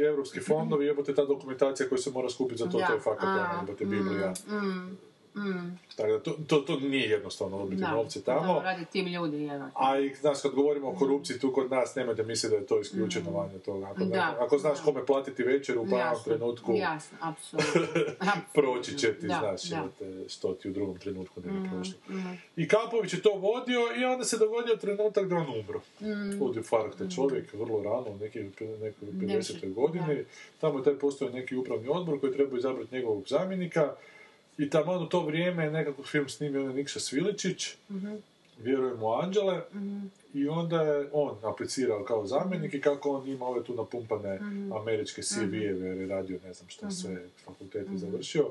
Speaker 1: evropski fondovi, jebote ta dokumentacija koja se mora skupiti za to, to je fakat ono, jebote Biblija.
Speaker 2: Mm, mm,
Speaker 1: Tako da to, to, to nije jednostavno odbiti
Speaker 2: da,
Speaker 1: novce tamo.
Speaker 2: radi tim ljudi.
Speaker 1: A i znaš, kad govorimo o korupciji tu kod nas, nemojte misliti da je to isključeno vanje toga. Ako,
Speaker 2: Mm. Da,
Speaker 1: ako znaš
Speaker 2: da.
Speaker 1: kome platiti večer u pravom trenutku,
Speaker 2: Jasno, apsolutno.
Speaker 1: proći će ti,
Speaker 2: Da,
Speaker 1: znaš,
Speaker 2: da.
Speaker 1: jebote, što ti u drugom trenutku ne bi prošlo.
Speaker 2: mm.
Speaker 1: I Kapović je to vodio i onda se dogodio trenutak da on umro.
Speaker 2: Mm.
Speaker 1: Od infarkta čovjek, vrlo rano, u nekoj nekoj 50. godini. Tamo je taj postoji neki upravni odbor koji treba izabrati njegovog zamjenika. I tamo u to vrijeme je nekakav film snimio onaj Nikša Sviličić,
Speaker 2: Mhm.
Speaker 1: vjerujem u Anđele, i onda je on aplicirao kao zamjenik
Speaker 2: Mhm.
Speaker 1: i kako on ima ove tu napumpane američke CV-eve, jer je radio ne znam šta sve,
Speaker 2: Mhm.
Speaker 1: fakultete završio,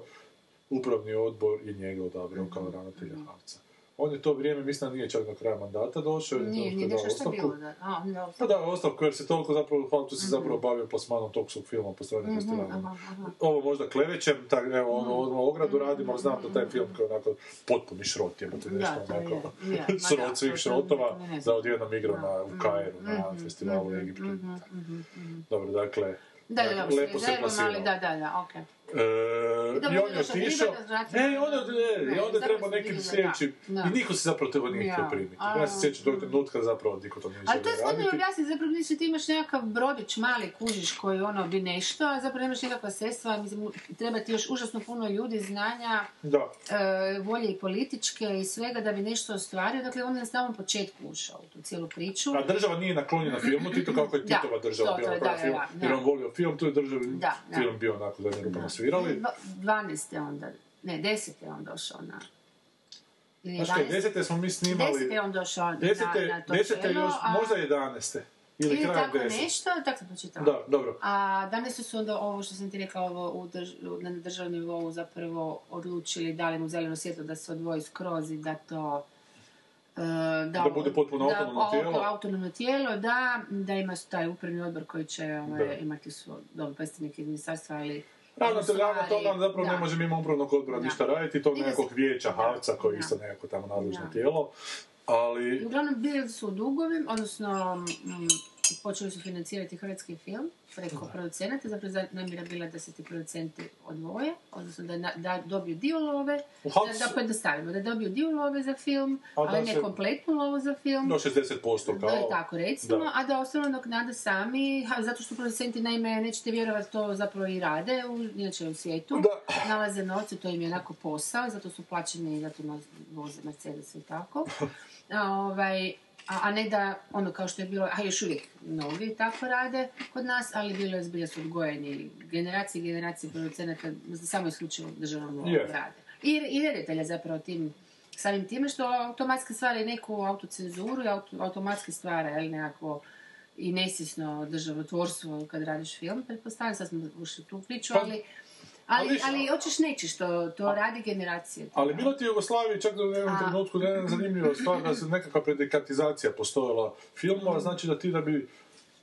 Speaker 1: upravni odbor je njega odabrao
Speaker 2: Mhm.
Speaker 1: kao ravnatelja Havca. On je to vrijeme, mislim da nije čak do kraja mandata došao,
Speaker 2: Nije, nije
Speaker 1: dao
Speaker 2: nešto što bilo, da. A, da,
Speaker 1: Pa da, ostavku, jer se toliko zapravo, Havcu se zapravo bavio plasmanom tog svog filma po strani festivala.
Speaker 2: Mhm, Mhm. aha.
Speaker 1: Ovo možda klevećem, tak, evo, ono, ono, ogradu radim, ali znam da taj film kao onako potpuni šrot, nešto
Speaker 2: to
Speaker 1: onako,
Speaker 2: je, je, ma da,
Speaker 1: šrot
Speaker 2: to-
Speaker 1: svih
Speaker 2: to-
Speaker 1: šrotova,
Speaker 2: to
Speaker 1: da odjednom igrao na, u Kairu, na
Speaker 2: Mhm,
Speaker 1: festivalu u
Speaker 2: mhm,
Speaker 1: Egiptu.
Speaker 2: mhm, mhm, mhm.
Speaker 1: Dobro, dakle,
Speaker 2: Da, da,
Speaker 1: dakle,
Speaker 2: da,
Speaker 1: lepo se plasirao.
Speaker 2: da, da, da, okej.
Speaker 1: E,
Speaker 2: I
Speaker 1: on je otišao, e, i onda, e, i
Speaker 2: Ne,
Speaker 1: onda treba neki sljedeći, i niko se zapravo tebe nije htio primiti. Ja se sjećam tog trenutka zapravo niko to nije
Speaker 2: Ali to je
Speaker 1: želio raditi.
Speaker 2: objasniti, zapravo mislim ti imaš nekakav brodić mali kužiš koji ono bi nešto, a zapravo nemaš nikakva sredstva, mislim, treba ti još užasno puno ljudi, znanja,
Speaker 1: Da,
Speaker 2: e, volje i političke i svega da bi nešto ostvario, dakle on je na samom početku ušao u tu cijelu priču.
Speaker 1: a država nije naklonjena filmu, Tito kako je Titova država bila
Speaker 2: da,
Speaker 1: film, jer on volio film, tu je
Speaker 2: da.
Speaker 1: film bio onako da je
Speaker 2: Dva- 12. je onda, ne, 10. je on došao na... ili
Speaker 1: Znaš kaj,
Speaker 2: 11..
Speaker 1: desete smo mi snimali,
Speaker 2: 10. je on došao na,
Speaker 1: desete,
Speaker 2: na to
Speaker 1: desete
Speaker 2: čelo,
Speaker 1: još,
Speaker 2: a-
Speaker 1: možda jedaneste. Ili,
Speaker 2: ili tako
Speaker 1: deset.
Speaker 2: nešto, tako sam pročitala.
Speaker 1: Da, dobro.
Speaker 2: A danas su onda ovo što sam ti rekla, ovo u drž- na državnom nivou zapravo odlučili, dali mu zeleno svjetlo da se odvoji skroz i da to... e,
Speaker 1: Da bude potpuno
Speaker 2: da,
Speaker 1: autonomno
Speaker 2: auto-
Speaker 1: tijelo.
Speaker 2: autonomno tijelo, da, da ima taj upravni odbor koji će ovaj,
Speaker 1: Da.
Speaker 2: imati svoj dobro predstavnike iz ministarstva, ali...
Speaker 1: Ravnatelj
Speaker 2: stvari,
Speaker 1: ravnatelj zapravo
Speaker 2: da.
Speaker 1: ne može mimo upravnog odbora
Speaker 2: Da.
Speaker 1: ništa raditi, to nekog vijeća. Havca koji je isto nekako tamo nadležno tijelo. Ali,
Speaker 2: uglavnom bili su u dugovi, odnosno mm, počeli su financirati hrvatski film preko producenata, zapravo za- namjera bila da se ti producenti odvoje, odnosno da, na- da dobiju dio love, da, da pojednostavimo, da dobiju dio love za film,
Speaker 1: A da
Speaker 2: ali ne
Speaker 1: se-
Speaker 2: kompletnu lovu za film.
Speaker 1: do 60%
Speaker 2: Da je
Speaker 1: kao...
Speaker 2: tako recimo,
Speaker 1: Da.
Speaker 2: a da ostalo nadoknade sami, ha, zato što producenti naime, nećete vjerovati, to zapravo i rade, u, inače u svijetu,
Speaker 1: Da.
Speaker 2: nalaze novce, to im je onako posao, zato su plaćeni zato voze Mercedes i tako. A, ovaj, a, a ne da, ono kao što je bilo, a još uvijek mnogi tako rade kod nas, ali bilo je zbilja su odgojeni generacije i generacije producenata, samo isključivo državnom nivou
Speaker 1: Je.
Speaker 2: rade. I, I reditelja zapravo tim samim time što automatski stvara i neku autocenzuru i auto, automatski stvara jel, nekako i nesvjesno državotvorstvo kad radiš film, pretpostavljam, sad smo ušli tu priču,
Speaker 1: Pa,
Speaker 2: ali,
Speaker 1: ali
Speaker 2: ali,
Speaker 1: viš-
Speaker 2: ali hoćeš nećeš, to, to radi generacije.
Speaker 1: Ali bilo ti u Jugoslaviji čak u jednom
Speaker 2: A.
Speaker 1: trenutku jedna zanimljiva stvar da se nekakva predikatizacija postojala filmova, znači da ti da bi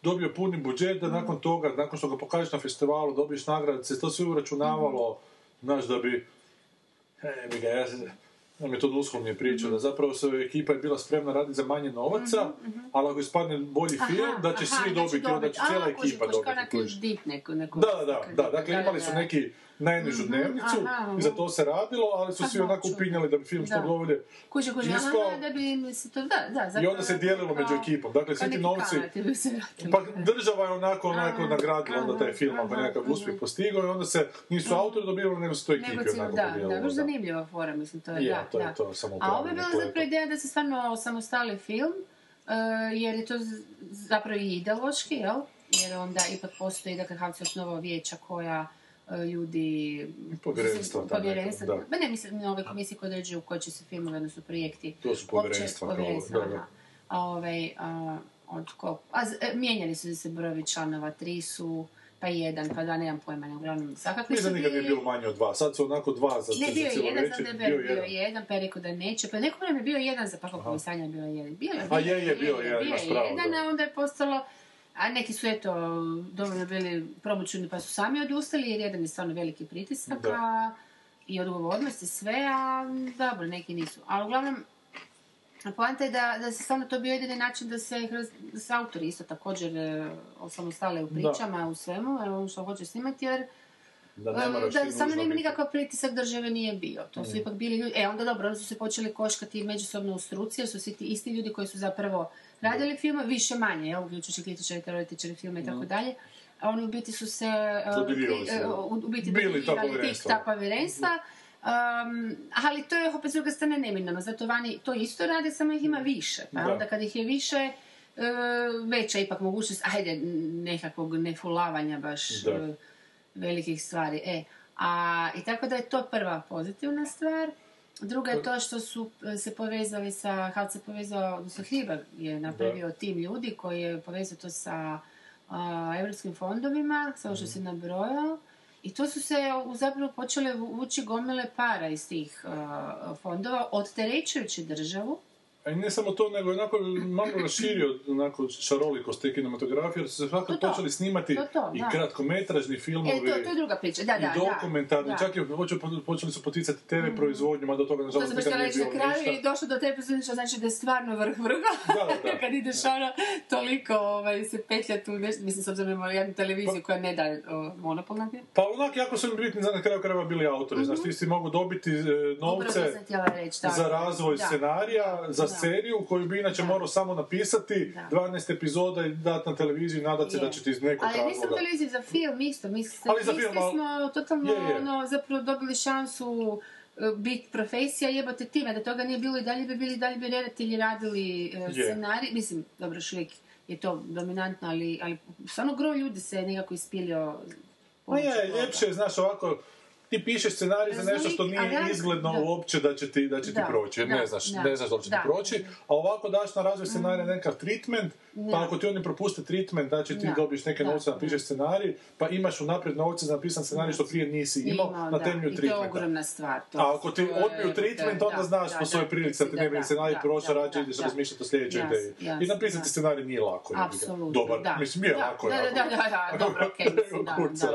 Speaker 1: dobio puni budžet, da nakon toga, nakon što ga pokažeš na festivalu, dobiješ nagrade, se to sve uračunavalo, znaš, da bi, e, ga, ja se, nam je to Dushol mi je pričao, da zapravo se ekipa je bila spremna raditi za manje novaca, ali ako ispadne bolji film, da će svi dobiti, onda će cijela ekipa dobiti. Da, da, da, dakle imali su neki najnižu dnevnicu
Speaker 2: aha,
Speaker 1: i za to se radilo, ali su svi onako upinjali da bi film što
Speaker 2: Da.
Speaker 1: bolje
Speaker 2: Kuže, kuže, da bi im se to, da, da,
Speaker 1: i onda se dijelilo među ekipom. Dakle,
Speaker 2: kao
Speaker 1: svi ti novci,
Speaker 2: se
Speaker 1: pa država je onako, onako nagradila onda taj film, ako
Speaker 2: aha,
Speaker 1: nekakav uspjeh postigao i onda se nisu autori dobivali, nego su to ekipi onako
Speaker 2: da, da,
Speaker 1: podijelilo.
Speaker 2: baš
Speaker 1: da.
Speaker 2: zanimljiva fora, mislim, to je,
Speaker 1: Je,
Speaker 2: da,
Speaker 1: to je
Speaker 2: da.
Speaker 1: to, samo
Speaker 2: A ovo je bila zapravo ideja da se stvarno osamostali film, e, jer je to zapravo i ideološki, jel? Jer onda ipak postoji, dakle, Havc je osnovao vijeća koja ljudi...
Speaker 1: Povjerenstva
Speaker 2: Povjerenstva,
Speaker 1: neka, da.
Speaker 2: ne, mislim, na ove komisije koje određuju koji će se filmovi, odnosno projekti.
Speaker 1: To su povjerenstva,
Speaker 2: Opće povjerenstva,
Speaker 1: da.
Speaker 2: A ovaj, a, od ko... A, e, mijenjali su se brojevi članova, tri su, pa jedan, pa da, nemam pojma, ne, uglavnom, svakakvi
Speaker 1: Mislim nikad nije bilo manje od dva. Sad su onako dva za,
Speaker 2: Ne, bio je jedan, znam da je bio, bio jedan, pa je rekao da neće, pa neko vreme je bio jedan, za pa kako mi sanja je bio jedan. Bio je,
Speaker 1: A je, je, bio je, imaš pravo,
Speaker 2: jedan,
Speaker 1: da.
Speaker 2: a onda je postalo, a neki su eto dovoljno bili promućeni pa su sami odustali jer jedan je stvarno veliki pritisak a, i odgovornost i sve, a dobro, neki nisu. Ali uglavnom, poanta je da, da se stvarno to bio jedini način da se, da se autori isto također e, osamostale u pričama, u svemu, e, ono što hoće snimati, jer
Speaker 1: Da moraš
Speaker 2: da samo nema nikakav pritisak države nije bio. To su ipak bili ljudi, e onda dobro, onda su se počeli koškati međusobno u struci, jer su svi ti isti ljudi koji su zapravo radili film, više manje, jel, uključujući kritičari, teoretičari filma i tako dalje. A oni u biti su se,
Speaker 1: da.
Speaker 2: u, biti
Speaker 1: Bili ta povjerenstva.
Speaker 2: ta povjerenstva. Um, ali to je opet s druge strane neminovno, zato vani to isto rade, samo ih ima više. Pa
Speaker 1: Da.
Speaker 2: onda kad ih je više, e, veća ipak mogućnost, ajde, nekakvog nefulavanja baš
Speaker 1: Da.
Speaker 2: e, velikih stvari. E, a, I tako da je to prva pozitivna stvar. Druga je to što su e, se povezali sa, HAL se povezao, odnosno Hribar je napravio tim ljudi koji je povezao to sa a, europskim fondovima, samo što se nabrojao. I to su se zapravo počele vući gomile para iz tih a, fondova, odterećujući državu.
Speaker 1: A i ne samo to, nego je onako malo raširio onako šarolikost te kinematografije, jer su se svakako
Speaker 2: To to.
Speaker 1: počeli snimati
Speaker 2: To to,
Speaker 1: i
Speaker 2: da.
Speaker 1: kratkometražni filmovi.
Speaker 2: E, to, to je druga priča, da, da,
Speaker 1: i dokumentarni,
Speaker 2: da.
Speaker 1: čak i počeli, su poticati TV proizvodnju, mada do toga
Speaker 2: To
Speaker 1: nažalost nikad nije
Speaker 2: na
Speaker 1: bilo
Speaker 2: kraju
Speaker 1: ništa.
Speaker 2: i došlo do te što znači da je stvarno vrh vrha.
Speaker 1: Da, da.
Speaker 2: Kad ideš ono, toliko ovaj, se petlja tu nešto, mislim, s obzirom imamo jednu televiziju koja ne da o, monopol na.
Speaker 1: Pa onak, jako su im bitni za na kraju krajeva bili autori, znaš, ti si mogu dobiti e,
Speaker 2: to
Speaker 1: novce
Speaker 2: reći,
Speaker 1: za razvoj scenarija, za. Seriju koju bi inače
Speaker 2: Da.
Speaker 1: morao samo napisati,
Speaker 2: Da.
Speaker 1: 12 epizoda i dati na televiziju i nadati se da će ti iz nekog
Speaker 2: Ali nisam
Speaker 1: razloga.
Speaker 2: televiziji za film isto, mi
Speaker 1: Ali
Speaker 2: smo totalno
Speaker 1: Je, je.
Speaker 2: ono, zapravo dobili šansu e, bit profesija, jebote time, da toga nije bilo i dalje bi bili, dalje bi redatelji radili e, scenarij, mislim, dobro, još uvijek je to dominantno, ali, ali stvarno gro ljudi se nekako ispilio
Speaker 1: Ma je, ljepše je, znaš, ovako, ti pišeš scenarij za nešto što nije
Speaker 2: Raznolik- a da,
Speaker 1: izgledno
Speaker 2: da.
Speaker 1: uopće da će ti, da će ti
Speaker 2: Da,
Speaker 1: proći, jer ne
Speaker 2: da,
Speaker 1: znaš,
Speaker 2: da,
Speaker 1: ne znaš da će
Speaker 2: da.
Speaker 1: ti proći, a ovako daš na razvoj scenarija nekakav treatment, pa
Speaker 2: Da.
Speaker 1: ako ti oni propuste treatment, znači ti
Speaker 2: Da,
Speaker 1: dobiješ neke
Speaker 2: da,
Speaker 1: novce,
Speaker 2: da.
Speaker 1: napišeš scenarij, pa imaš unaprijed novce za napisan scenarij što prije nisi imao,
Speaker 2: Imao,
Speaker 1: na
Speaker 2: da,
Speaker 1: temelju
Speaker 2: I to je
Speaker 1: treatmenta.
Speaker 2: ogromna stvar. To,
Speaker 1: A ako ti odbiju treatment,
Speaker 2: da,
Speaker 1: onda znaš
Speaker 2: da,
Speaker 1: po
Speaker 2: da,
Speaker 1: svojoj prilici da ti ne bi
Speaker 2: da,
Speaker 1: scenarij
Speaker 2: da,
Speaker 1: prošao,
Speaker 2: da,
Speaker 1: rađe
Speaker 2: da,
Speaker 1: ideš
Speaker 2: da.
Speaker 1: razmišljati o sljedećoj ideji. I napisati
Speaker 2: da.
Speaker 1: scenarij nije lako.
Speaker 2: Apsolutno,
Speaker 1: Dobar,
Speaker 2: da.
Speaker 1: mislim, je
Speaker 2: da,
Speaker 1: lako.
Speaker 2: da, da, da, da, dobro, okej, da,
Speaker 1: Kurca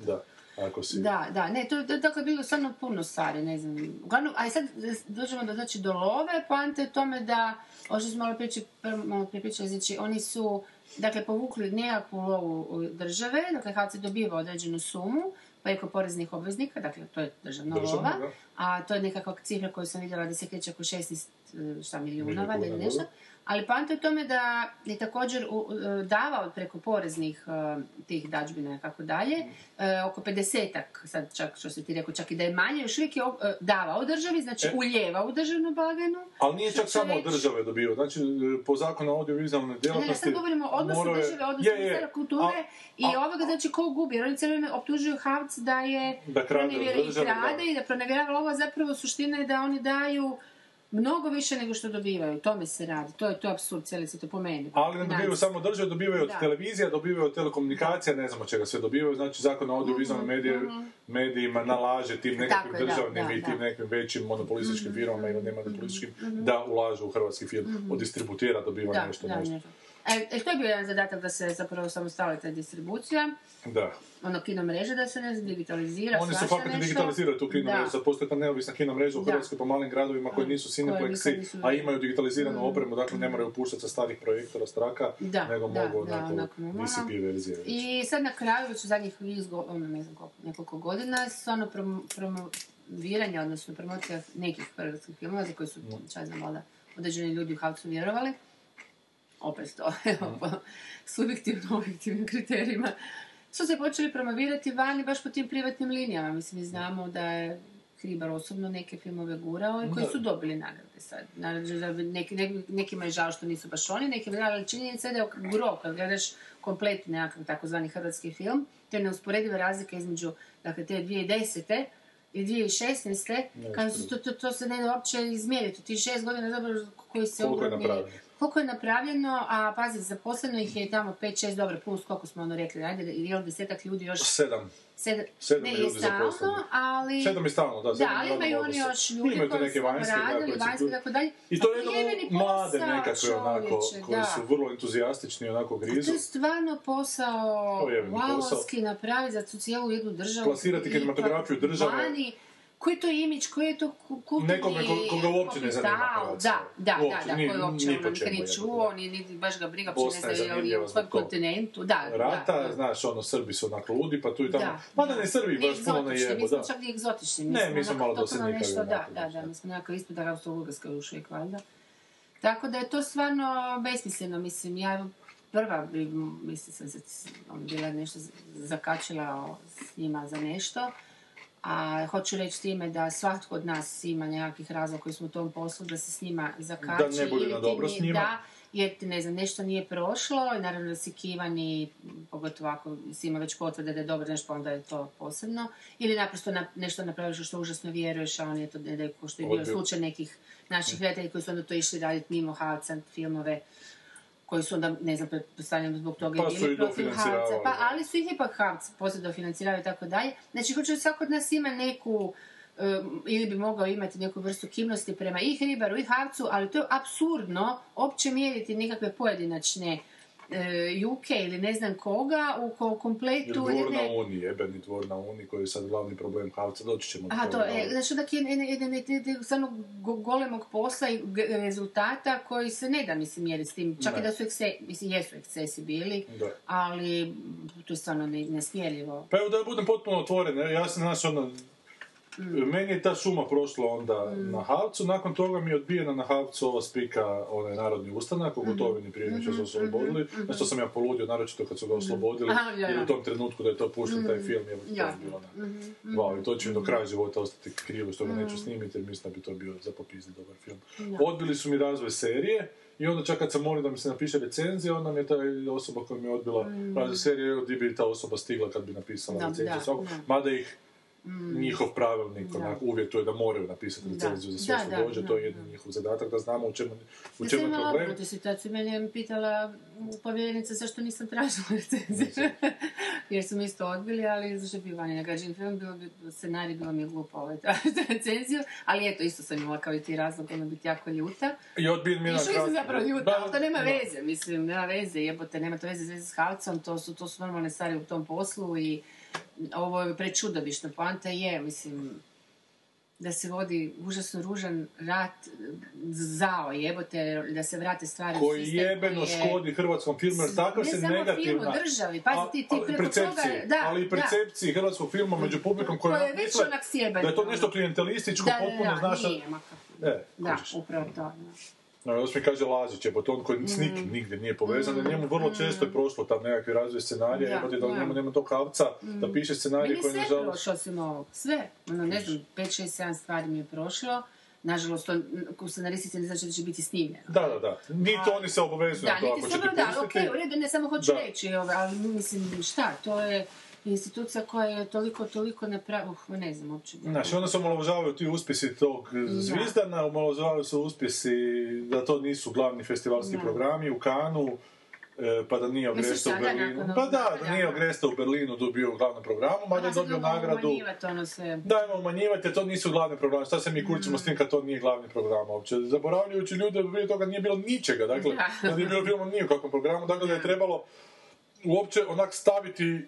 Speaker 2: da,
Speaker 1: ako si.
Speaker 2: Da, da, ne, to, to, dakle, bilo stvarno puno stvari, ne znam. Uglavnom, a i sad dođemo do, znači, do love, poanta je tome da, ovo što smo malo prvo malo prije pričali, znači, oni su, dakle, povukli nekakvu lovu države, dakle, HAC dobiva određenu sumu, preko poreznih obveznika, dakle, to je državna lova,
Speaker 1: da.
Speaker 2: a to je nekakva cifra koju sam vidjela da se kreće oko 16 e, šta, milijuna,
Speaker 1: Milijuna,
Speaker 2: valjda ili nešto.
Speaker 1: dobro.
Speaker 2: Ali poanta je u tome da je također davao preko poreznih e, tih dađbina i tako dalje, e, oko 50-ak, sad čak što si ti rekao, čak i da je manje, još uvijek je e, davao državi, znači
Speaker 1: E.
Speaker 2: uljeva u državnu blagajnu.
Speaker 1: Ali nije čak samo od države dobio, znači po zakonu o audiovizualnoj
Speaker 2: Ne, ne,
Speaker 1: djelatnosti...
Speaker 2: sad govorimo o odnosu države, odnosno
Speaker 1: Je,
Speaker 2: kulture
Speaker 1: a-
Speaker 2: i
Speaker 1: a-
Speaker 2: ovoga, znači ko gubi, jer oni cijelo vrijeme optužuju Havc da je
Speaker 1: Da krade
Speaker 2: i krade
Speaker 1: da.
Speaker 2: i da pronevjerava ovo, zapravo suština je da oni daju mnogo više nego što dobivaju, tome se radi, to je to apsurd cijeli se to po meni.
Speaker 1: Ali ne dobivaju samo države, dobivaju od
Speaker 2: Da.
Speaker 1: televizija, dobivaju od telekomunikacija, ne znam od čega sve dobivaju, znači zakon o audiovizualnim medije, medijima nalaže tim nekakvim
Speaker 2: Mhm, Tako
Speaker 1: državnim
Speaker 2: da,
Speaker 1: i tim.
Speaker 2: Mhm,
Speaker 1: nekim većim monopolističkim firmama ili nemonopolističkim da ulažu u hrvatski film. Od distributera dobiva
Speaker 2: Da,
Speaker 1: nešto,
Speaker 2: da,
Speaker 1: nešto.
Speaker 2: nešto. E, e, to je bio jedan zadatak da se zapravo samostali ta distribucija,
Speaker 1: Da.
Speaker 2: ono kino mreže da se ne znam, digitalizira,
Speaker 1: Oni su fakat digitaliziraju tu kino mrežu, sad postoji ta neovisna kino mreža u. Hrvatskoj po malim gradovima koji nisu cineplexi,
Speaker 2: nisu
Speaker 1: a imaju digitaliziranu opremu, dakle ne moraju puštati sa starih projektora straka,
Speaker 2: Da,
Speaker 1: nego
Speaker 2: da,
Speaker 1: mogu
Speaker 2: da,
Speaker 1: onako. VCP verzije.
Speaker 2: I sad na kraju, već u zadnjih niz go- ono, ne znam koliko, nekoliko godina, stvarno prom- promoviranje, odnosno promocija nekih hrvatskih filmova za koje su, čaj znam, valjda, određeni ljudi u Havcu vjerovali. Opet to, evo, po subjektivno objektivnim kriterijima. Su se počeli promovirati vani baš po tim privatnim linijama. Mislim, mi znamo da je Hribar osobno neke filmove gurao i koji su dobili nagrade sad. Bi neki, neki, nekima je žao što nisu baš oni, nekima je ali činjenica je da je gro, kad gledaš kompletni nekakav takozvani hrvatski film, to je neusporediva razlika između dakle, te 2010. i 2016. kad su to, to, to se ne uopće izmjeriti. Ti šest godina zapravo koji se
Speaker 1: napravljeno?
Speaker 2: Koliko je napravljeno, a pazi, zaposleno ih je tamo 5-6, dobro, plus koliko smo ono rekli, ajde, je li desetak ljudi još
Speaker 1: Sedam.
Speaker 2: Sedam,
Speaker 1: Sedam
Speaker 2: ne,
Speaker 1: je
Speaker 2: je
Speaker 1: ljudi
Speaker 2: stalno, ali...
Speaker 1: Sedam je stalno, da.
Speaker 2: Da,
Speaker 1: sedam
Speaker 2: ali
Speaker 1: radno
Speaker 2: imaju oni još ljudi
Speaker 1: Imaju
Speaker 2: koji su
Speaker 1: vanjske, da,
Speaker 2: radili, vanjske, tako dalje.
Speaker 1: I to
Speaker 2: A
Speaker 1: jedno mlade nekakve onako, koji
Speaker 2: da.
Speaker 1: su vrlo entuzijastični, onako
Speaker 2: To
Speaker 1: grizu.
Speaker 2: je stvarno posao
Speaker 1: To je jebeni posao.
Speaker 2: lavovski napraviti za tu cijelu jednu državu.
Speaker 1: Plasirati kinematografiju
Speaker 2: pa
Speaker 1: države.
Speaker 2: Vani, koji je to imidž, koji je to ku- kulturni...
Speaker 1: Nekome ko- koga uopće ne zanima.
Speaker 2: Da, da, da,
Speaker 1: Uopće,
Speaker 2: da,
Speaker 1: ni-
Speaker 2: koji uopće
Speaker 1: ni
Speaker 2: ono nikad nije
Speaker 1: je,
Speaker 2: čuo,
Speaker 1: da.
Speaker 2: ni, ni baš ga briga, uopće ne zna je u kojem
Speaker 1: toga.
Speaker 2: kontinentu. Da,
Speaker 1: Rata,
Speaker 2: da,
Speaker 1: znaš, ono, Srbi su onako ludi, pa tu i tamo.
Speaker 2: Da.
Speaker 1: Mada ne Srbi,
Speaker 2: Ni
Speaker 1: baš puno ne jebu,
Speaker 2: mi smo
Speaker 1: da.
Speaker 2: čak i egzotični.
Speaker 1: Ne, mi smo malo dosadniji
Speaker 2: nešto, da, da, da,
Speaker 1: da.
Speaker 2: mi smo nekako ispod Austro-Ugarska još uvijek, valjda. Tako da je to stvarno besmisleno, mislim, ja prva bi, mislim, sam se ono, bila nešto zakačila s njima za nešto, a hoću reći time da svatko od nas ima nekakvih razloga koji smo u tom poslu, da se s njima zakači.
Speaker 1: Da ne bude na dobro s njima.
Speaker 2: Da, jer ti, ne znam, nešto nije prošlo, i naravno da si kivan i pogotovo ako si ima već potvrde da je dobro nešto, pa onda je to posebno. Ili naprosto na, nešto napraviš što užasno vjeruješ, a oni je to, ne da je, što je bio slučaj nekih naših redatelja koji su onda to išli raditi mimo Havca, filmove koji su onda, ne znam, pretpostavljam zbog toga
Speaker 1: Pa
Speaker 2: i
Speaker 1: su
Speaker 2: bili
Speaker 1: i
Speaker 2: protiv Havca. Pa, ali su ih ipak Havc poslije dofinancirali i tako dalje. Znači, hoću svako od nas ima neku um, ili bi mogao imati neku vrstu kivnosti prema i Hribaru i Havcu, ali to je apsurdno opće mjeriti nekakve pojedinačne juke ili ne znam koga u ko-
Speaker 1: Jer
Speaker 2: kompletu
Speaker 1: dvor na Uni, jebeni dvor na Uni, koji je sad glavni problem Havca, doći ćemo do
Speaker 2: Aha, to
Speaker 1: toga,
Speaker 2: je,
Speaker 1: ali-
Speaker 2: znači da je jedan jedan stvarno go- golemog posla i rezultata koji se ne da, mislim, mjeriti s tim. Čak
Speaker 1: Ne.
Speaker 2: i da su ekse, mislim, jesu ekscesi bili,
Speaker 1: Da.
Speaker 2: ali to je stvarno ne, nesmjerljivo.
Speaker 1: Pa evo da budem potpuno otvoren, e, ja sam, znaš, ono. Meni je ta šuma prošla onda na Havcu, nakon toga mi je odbijena na Havcu ova spika, onaj narodni ustanak, u gotovini prije nego što su oslobodili, na što sam ja poludio, naročito kad su ga oslobodili,
Speaker 2: Aha, ja,
Speaker 1: jer u tom trenutku da je to pušten taj film, je to
Speaker 2: Ja. Mhm,
Speaker 1: bilo na... Wow, i to će mi do kraja života ostati krivo što ga neću snimiti, jer mislim da bi to bio za popizdi dobar film. Odbili su mi razvoj serije, i onda čak kad sam molio da mi se napiše recenzija, onda mi je ta osoba koja mi je odbila razvoj serije, gdje bi ta osoba stigla kad bi napisala recenziju mada ih njihov pravilnik
Speaker 2: Da.
Speaker 1: onak, uvjetuje da moraju napisati recenziju za sve
Speaker 2: Da,
Speaker 1: što
Speaker 2: da,
Speaker 1: dođe,
Speaker 2: da,
Speaker 1: to je
Speaker 2: da.
Speaker 1: jedini njihov zadatak, da znamo u čemu, u
Speaker 2: Ja sam
Speaker 1: čemu je problem.
Speaker 2: obrnutu situaciju. Mene je pitala mm, povjerenica zašto nisam tražila recenziju. Jer su mi isto odbili, ali zašto bi vani nagađen film, bilo bi scenarij, bilo mi je glupo ovaj recenziju. Ali eto, isto sam imala kao i ti razlog, ono biti jako ljuta.
Speaker 1: I odbijen mi na
Speaker 2: što sam
Speaker 1: kraju-
Speaker 2: zapravo ljuta, ali to nema veze, mislim, nema veze, jebote, nema to veze, veze s Havcom, to su, to su normalne stvari u tom poslu i ovo je prečudovišno. Poanta je, mislim, da se vodi užasno ružan rat zao, jebote, da se vrate stvari u
Speaker 1: koji
Speaker 2: sistem
Speaker 1: jebeno
Speaker 2: koji je-
Speaker 1: škodi hrvatskom filmu, jer takav
Speaker 2: Ne
Speaker 1: se
Speaker 2: samo
Speaker 1: negativna...
Speaker 2: filmu, državi, pazi, ti- ti
Speaker 1: ali
Speaker 2: preko toga- da,
Speaker 1: ali i
Speaker 2: da.
Speaker 1: percepciji hrvatskog filma među publikom koja
Speaker 2: Koja je već onak sjebana,
Speaker 1: da je to nešto klijentelističko,
Speaker 2: Da, da,
Speaker 1: potpuno
Speaker 2: da,
Speaker 1: znaš...
Speaker 2: nije, ma kako.
Speaker 1: E,
Speaker 2: Da, upravo to. da.
Speaker 1: No, još mi kaže Lazić, je on koji s
Speaker 2: Mm.
Speaker 1: nikim nigdje nije povezan, jer njemu vrlo često je prošlo tam nekakvi razvoj scenarija,
Speaker 2: Da,
Speaker 1: da njemu nema tog havca da piše scenarije koje
Speaker 2: sve
Speaker 1: nažalost...
Speaker 2: prošlo osim ovog. Sve. Ono, ne znam, 5, 6, 7 stvari mi je prošlo. Nažalost, to u scenaristici ne znači da će biti snimljeno.
Speaker 1: Da, da, da. Niti oni se obavezuju
Speaker 2: Da,
Speaker 1: na to
Speaker 2: niti se da, okej, u redu, ne samo hoću
Speaker 1: Da.
Speaker 2: reći, ovaj, ali mislim, šta, to je institucija koja je toliko, toliko napravila, uh, ne znam uopće.
Speaker 1: Znači, onda se omalovažavaju ti uspjesi tog zvizdana, omalovažavaju se uspjesi da to nisu glavni festivalski
Speaker 2: Da.
Speaker 1: programi u Kanu, e, pa da nije Agresta u Berlinu.
Speaker 2: nakon
Speaker 1: Pa da, da nije
Speaker 2: da.
Speaker 1: Agresta u Berlinu dobio u glavnom programu, mada je dobio nagradu.
Speaker 2: ono sve.
Speaker 1: Dajmo umanjivati, jer to nisu glavni programi. Šta se mi kurčimo s tim kad to nije glavni program uopće? Zaboravljajući ljude, prije toga nije bilo ničega, dakle,
Speaker 2: Da.
Speaker 1: da nije bilo filma ni u kakvom programu, dakle da je trebalo uopće onak staviti,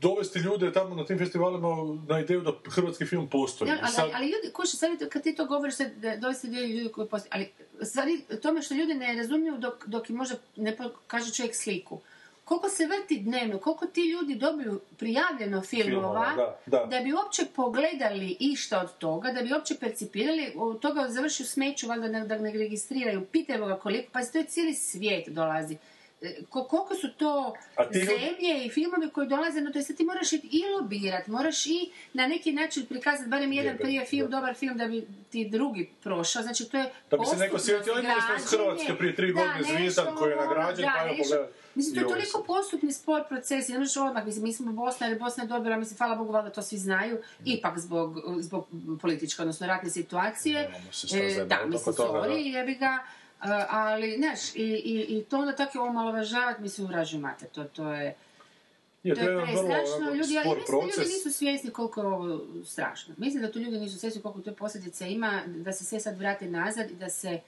Speaker 1: dovesti ljude tamo na tim festivalima na ideju da hrvatski film postoji.
Speaker 2: Ja, ali,
Speaker 1: sad-
Speaker 2: ali, ljudi, kuši, sad kad ti to govoriš, sad, da dio ljudi koji postoje, ali stvari, tome što ljudi ne razumiju dok, dok im može, ne kaže čovjek sliku. Koliko se vrti dnevno, koliko ti ljudi dobiju prijavljeno filmova,
Speaker 1: Filmova, da, da.
Speaker 2: bi uopće pogledali išta od toga, da bi uopće percipirali, od toga završi u smeću, valjda da, da ne registriraju, pitajmo ga koliko, pa to je cijeli svijet dolazi. Ko- koliko su to zemlje i filmovi koji dolaze, no to je sad ti moraš i, i lobirat, moraš i na neki način prikazati barem jedan prije film,
Speaker 1: da.
Speaker 2: dobar film da bi ti drugi prošao, znači to je
Speaker 1: Da bi se neko sjetio, imali smo. Hrvatske prije tri godine
Speaker 2: nešto
Speaker 1: Zvijezdan koji je
Speaker 2: ono,
Speaker 1: nagrađen,
Speaker 2: da,
Speaker 1: pa pogledati.
Speaker 2: Mislim, to je toliko postupni spor proces, ne možeš odmah, mislim, mi smo Bosna, jer Bosna je dobila, mislim, hvala Bogu, valjda to svi znaju, ipak zbog, zbog političke, odnosno ratne situacije.
Speaker 1: Nemamo se šta
Speaker 2: E, da, mislim, sorry, jebi ga. A, ali, znaš, i, i, i to onda tako omalovažavati, mislim, vražu mater, to, to je...
Speaker 1: Je,
Speaker 2: To je
Speaker 1: vrlo
Speaker 2: prestrašno, ljudi, ali mislim da ljudi
Speaker 1: proces.
Speaker 2: nisu svjesni koliko je ovo strašno. Mislim da tu ljudi nisu svjesni koliko to posljedice ima, da se sve sad vrati nazad i da se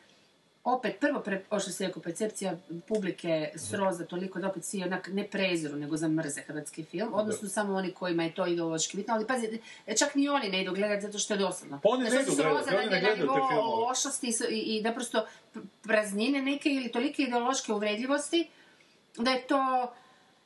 Speaker 2: opet, prvo, pre, ovo što se rekao, percepcija publike sroza toliko da opet svi onak ne preziru, nego zamrze hrvatski film, odnosno samo oni kojima je to ideološki bitno, ali pazi, čak ni oni ne idu gledati zato što je dosadno.
Speaker 1: Pa oni ne idu gledati, oni ne gledaju te filmove.
Speaker 2: lošosti i, i naprosto praznine neke ili tolike ideološke uvredljivosti, da je to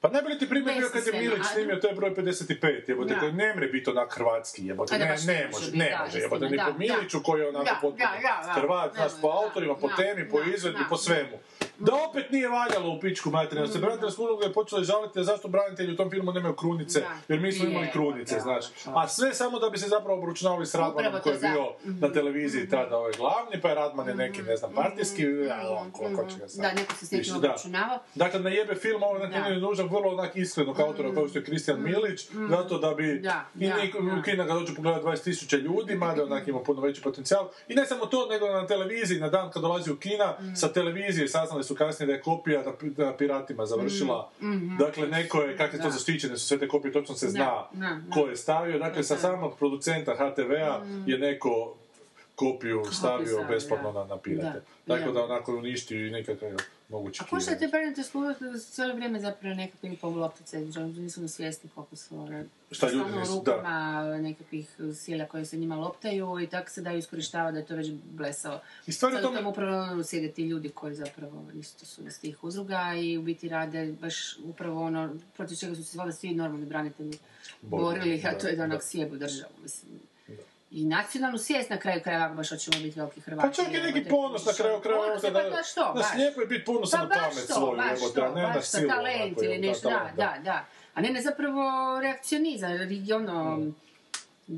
Speaker 1: Pa najbolji ti primjer bio kad je Milić snimio, to je broj 55, jebote,
Speaker 2: Da.
Speaker 1: ne mre biti onak hrvatski, jebote,
Speaker 2: da
Speaker 1: ne, ne
Speaker 2: može
Speaker 1: ne
Speaker 2: da,
Speaker 1: može, jebote, ni po
Speaker 2: da,
Speaker 1: Miliću
Speaker 2: da.
Speaker 1: koji je onako
Speaker 2: Da,
Speaker 1: potpuno
Speaker 2: da, da, da.
Speaker 1: Hrvat, znaš, po
Speaker 2: da,
Speaker 1: autorima, po
Speaker 2: da,
Speaker 1: temi, po
Speaker 2: da,
Speaker 1: izvedbi,
Speaker 2: da,
Speaker 1: po svemu. Da opet nije valjalo u pičku materinu,
Speaker 2: Mm.
Speaker 1: se braniteljska udruga je počela žaliti zašto branitelji u tom filmu nemaju krunice,
Speaker 2: Da.
Speaker 1: jer mi smo imali krunice,
Speaker 2: da,
Speaker 1: znaš.
Speaker 2: da.
Speaker 1: A sve samo da bi se zapravo obračunavali s Radmanom koji je
Speaker 2: da.
Speaker 1: bio
Speaker 2: Mhm.
Speaker 1: na televiziji tada ovaj glavni, pa je Radman je neki, ne znam, partijski, a on, ko, će ga
Speaker 2: Da,
Speaker 1: znati.
Speaker 2: neko se s nekim
Speaker 1: Više, da.
Speaker 2: obračunavao.
Speaker 1: Dakle, na jebe film, ovo na
Speaker 2: Da.
Speaker 1: je nužan vrlo onak iskrenog autora kao što je Kristijan Milić, zato da bi
Speaker 2: Da,
Speaker 1: i
Speaker 2: da, da.
Speaker 1: u kina ga dođe pogledati 20.000 ljudi, mada onak ima puno veći potencijal. I ne samo to, nego na televiziji, na dan kad dolazi u kina, sa televizije saznali su kasnije da je kopija na piratima završila. Dakle, neko je, kak je to
Speaker 2: Da.
Speaker 1: zaštićene su sve te kopije, točno se zna
Speaker 2: Da, da, da.
Speaker 1: ko je stavio. Dakle, sa
Speaker 2: Da.
Speaker 1: samog producenta HTV-a je neko kopiju stavio
Speaker 2: stavio,
Speaker 1: besplatno
Speaker 2: da.
Speaker 1: na, na pirate.
Speaker 2: Da,
Speaker 1: Tako
Speaker 2: da.
Speaker 1: da onako uništio i nekakav mogući
Speaker 2: A
Speaker 1: kino.
Speaker 2: te predmete služati cijelo vrijeme zapravo nekakve pol loptice, že nisu ni svjesni koliko su one...
Speaker 1: Šta ljudi nisu, da.
Speaker 2: rukama nekakvih sila koje se njima loptaju i tako se daju iskorištavati da je to već blesao.
Speaker 1: I stvar
Speaker 2: Sad
Speaker 1: tome-
Speaker 2: tom upravo sjede ti ljudi koji zapravo isto su iz tih udruga i u biti rade baš upravo ono protiv čega su se valjda svi normalni branitelji
Speaker 1: Borili,
Speaker 2: a
Speaker 1: da,
Speaker 2: to je da onak
Speaker 1: da.
Speaker 2: sjebu državu, mislim. I nacionalnu svijest na kraju krajeva ako baš hoćemo biti veliki Hrvati.
Speaker 1: Pa čak i neki ponos na kraju krajeva.
Speaker 2: Ponos,
Speaker 1: da,
Speaker 2: pa
Speaker 1: da,
Speaker 2: baš to,
Speaker 1: da
Speaker 2: baš.
Speaker 1: lijepo je biti ponosan
Speaker 2: Pa
Speaker 1: na pamet
Speaker 2: to,
Speaker 1: svoju,
Speaker 2: baš
Speaker 1: jebote, a
Speaker 2: to,
Speaker 1: ne na
Speaker 2: baš
Speaker 1: silu.
Speaker 2: talent ili nešto, da, da, da. A ne na zapravo reakcionizam, ono...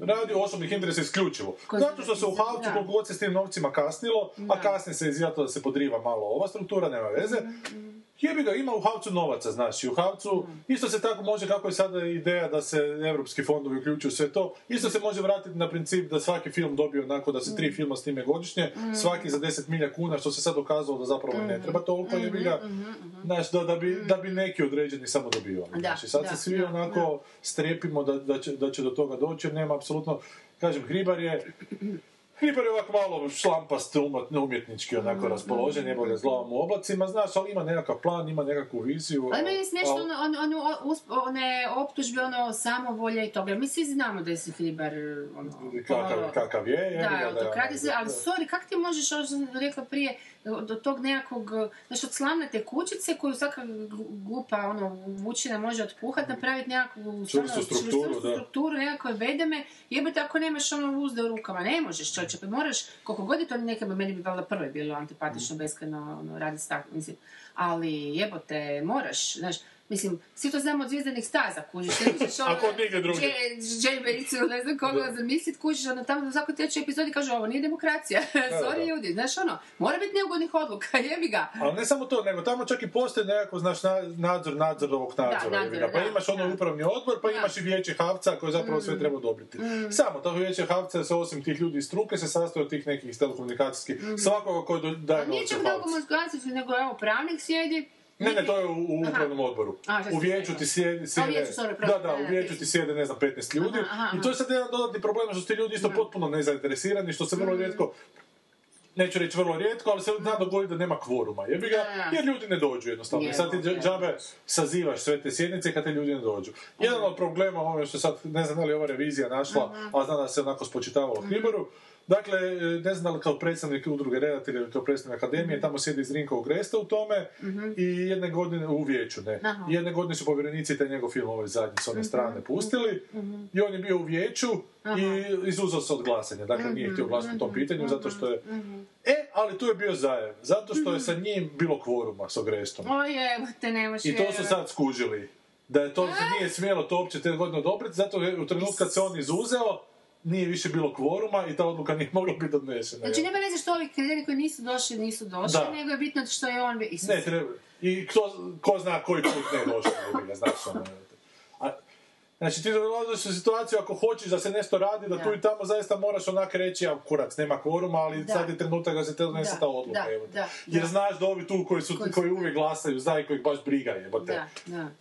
Speaker 1: Radi osobnih interesa isključivo. Zato što se u Havcu koliko god se s tim novcima kasnilo, a kasnije se izjatilo da se podriva malo ova struktura, nema veze.
Speaker 2: Mhm,
Speaker 1: Jebi ga, ima u Havcu novaca, znaš, i u Havcu. Isto se tako može, kako je sada ideja da se evropski fondovi uključuju sve to, isto se može vratiti na princip da svaki film dobije onako da se
Speaker 2: Mhm.
Speaker 1: tri filma snime godišnje, svaki za 10 milja kuna, što se sad dokazalo da zapravo ne
Speaker 2: Mhm.
Speaker 1: treba toliko, jebi ga, znaš, da, da, bi, da bi neki određeni samo dobivali. Znači, sad se svi onako strepimo da, da, će, da će do toga doći, jer nema apsolutno, kažem, Hribar je, Hribar je ovako malo šlampast, umjetnički
Speaker 2: Mm,
Speaker 1: onako raspoložen, jebo ga s glavom u oblacima, znaš, ali ima nekakav plan, ima nekakvu viziju.
Speaker 2: Ali meni je smiješno ono, ono, ono, one optužbe, ono, samovolje i toga. Mi svi znamo da je si Hribar, ono...
Speaker 1: Kakav, je, jebi
Speaker 2: Da, autokrati se, ali
Speaker 1: da.
Speaker 2: sorry, kak ti možeš, ovo što sam rekla prije, do tog nekakvog, znači od slamnate kućice koju svaka glupa ono, vučina može otpuhat, napraviti nekakvu
Speaker 1: Čvrstu strukturu,
Speaker 2: strukturu, nekakve vedeme, jebote ako nemaš ono uzde u rukama, ne možeš čovječe, pa moraš, koliko god je to neka bi meni bi valjda prvo bilo antipatično, beskreno, ono, raditi tak, mislim, ali jebote, moraš, znaš, Mislim, svi to znamo od zvijezdanih staza, kužiš, ne možeš ono...
Speaker 1: Ako od
Speaker 2: ne znam koga zamislit, kužiš, ono tamo u svakoj trećoj epizodi kaže ovo nije demokracija, sorry
Speaker 1: da.
Speaker 2: ljudi, znaš ono, mora biti neugodnih odluka, jebi ga.
Speaker 1: Ali ne samo to, nego tamo čak i postoji nekako, znaš, na- nadzor nadzor nadzora.
Speaker 2: Da,
Speaker 1: pa
Speaker 2: da,
Speaker 1: imaš ono upravni odbor, pa.
Speaker 2: Mm.
Speaker 1: imaš i vijeće Havca koje zapravo sve treba odobriti. Samo to vijeće Havca se osim tih ljudi iz struke se sastoji od tih nekih telekomunikacijskih, svakoga koji daje
Speaker 2: A nije
Speaker 1: novce
Speaker 2: čak nego evo pravnik sjedi,
Speaker 1: Ne, ne, to je u, upravnom odboru. U vijeću ti sjede, sjede
Speaker 2: vijeću, sorry,
Speaker 1: da, da, u vijeću
Speaker 2: ti-
Speaker 1: sjede, ne znam, 15 ljudi.
Speaker 2: Aha, aha,
Speaker 1: I to je sad jedan dodatni problem što su ti ljudi isto potpuno nezainteresirani, što se vrlo rijetko neću reći vrlo rijetko, ali se zna dogoditi da nema kvoruma. Jebi ga,
Speaker 2: Da.
Speaker 1: jer ljudi ne dođu jednostavno. I sad ti džabe sazivaš sve te sjednice kad te ljudi ne dođu. Jedan od problema, ovo što sad, ne znam da li je ova revizija našla, a znam da se onako spočitavalo Hribaru, Dakle, ne znam da li kao predstavnik udruge redatelja ili kao predstavnik akademije, tamo sjedi Zrinko Ugresta u tome i jedne godine u vijeću, ne.
Speaker 2: Aha.
Speaker 1: I jedne godine su povjerenici taj njegov film ovaj zadnji s one strane pustili i on je bio u vijeću i izuzeo se od glasanja. Dakle, nije htio glasati u tom pitanju zato što je... E, ali tu je bio zajev. Zato što je sa njim bilo kvoruma s Ogrestom.
Speaker 2: o jebote, nemaš
Speaker 1: I to su sad skužili. Da je to se nije smjelo to uopće te godine odobriti, zato je u trenutku kad se on izuzeo, nije više bilo kvoruma i ta odluka nije mogla biti donešena.
Speaker 2: Znači, nema veze što ovi kriteriji koji nisu došli, nisu došli,
Speaker 1: Da.
Speaker 2: nego je bitno što je on... Isus.
Speaker 1: Ne, treba. I ko, ko zna koji put ne došao, jebi ga, znaš ono. Znači ti dolaziš u situaciju ako hoćeš da se nešto radi, da,
Speaker 2: Da.
Speaker 1: tu i tamo zaista moraš onak reći, a kurac, nema kvoruma, ali
Speaker 2: Da.
Speaker 1: sad je trenutak da se te donese ta odluka.
Speaker 2: da,
Speaker 1: Jer znaš da ovi tu koji, su,
Speaker 2: Koji
Speaker 1: uvijek glasaju za i kojih baš briga
Speaker 2: da.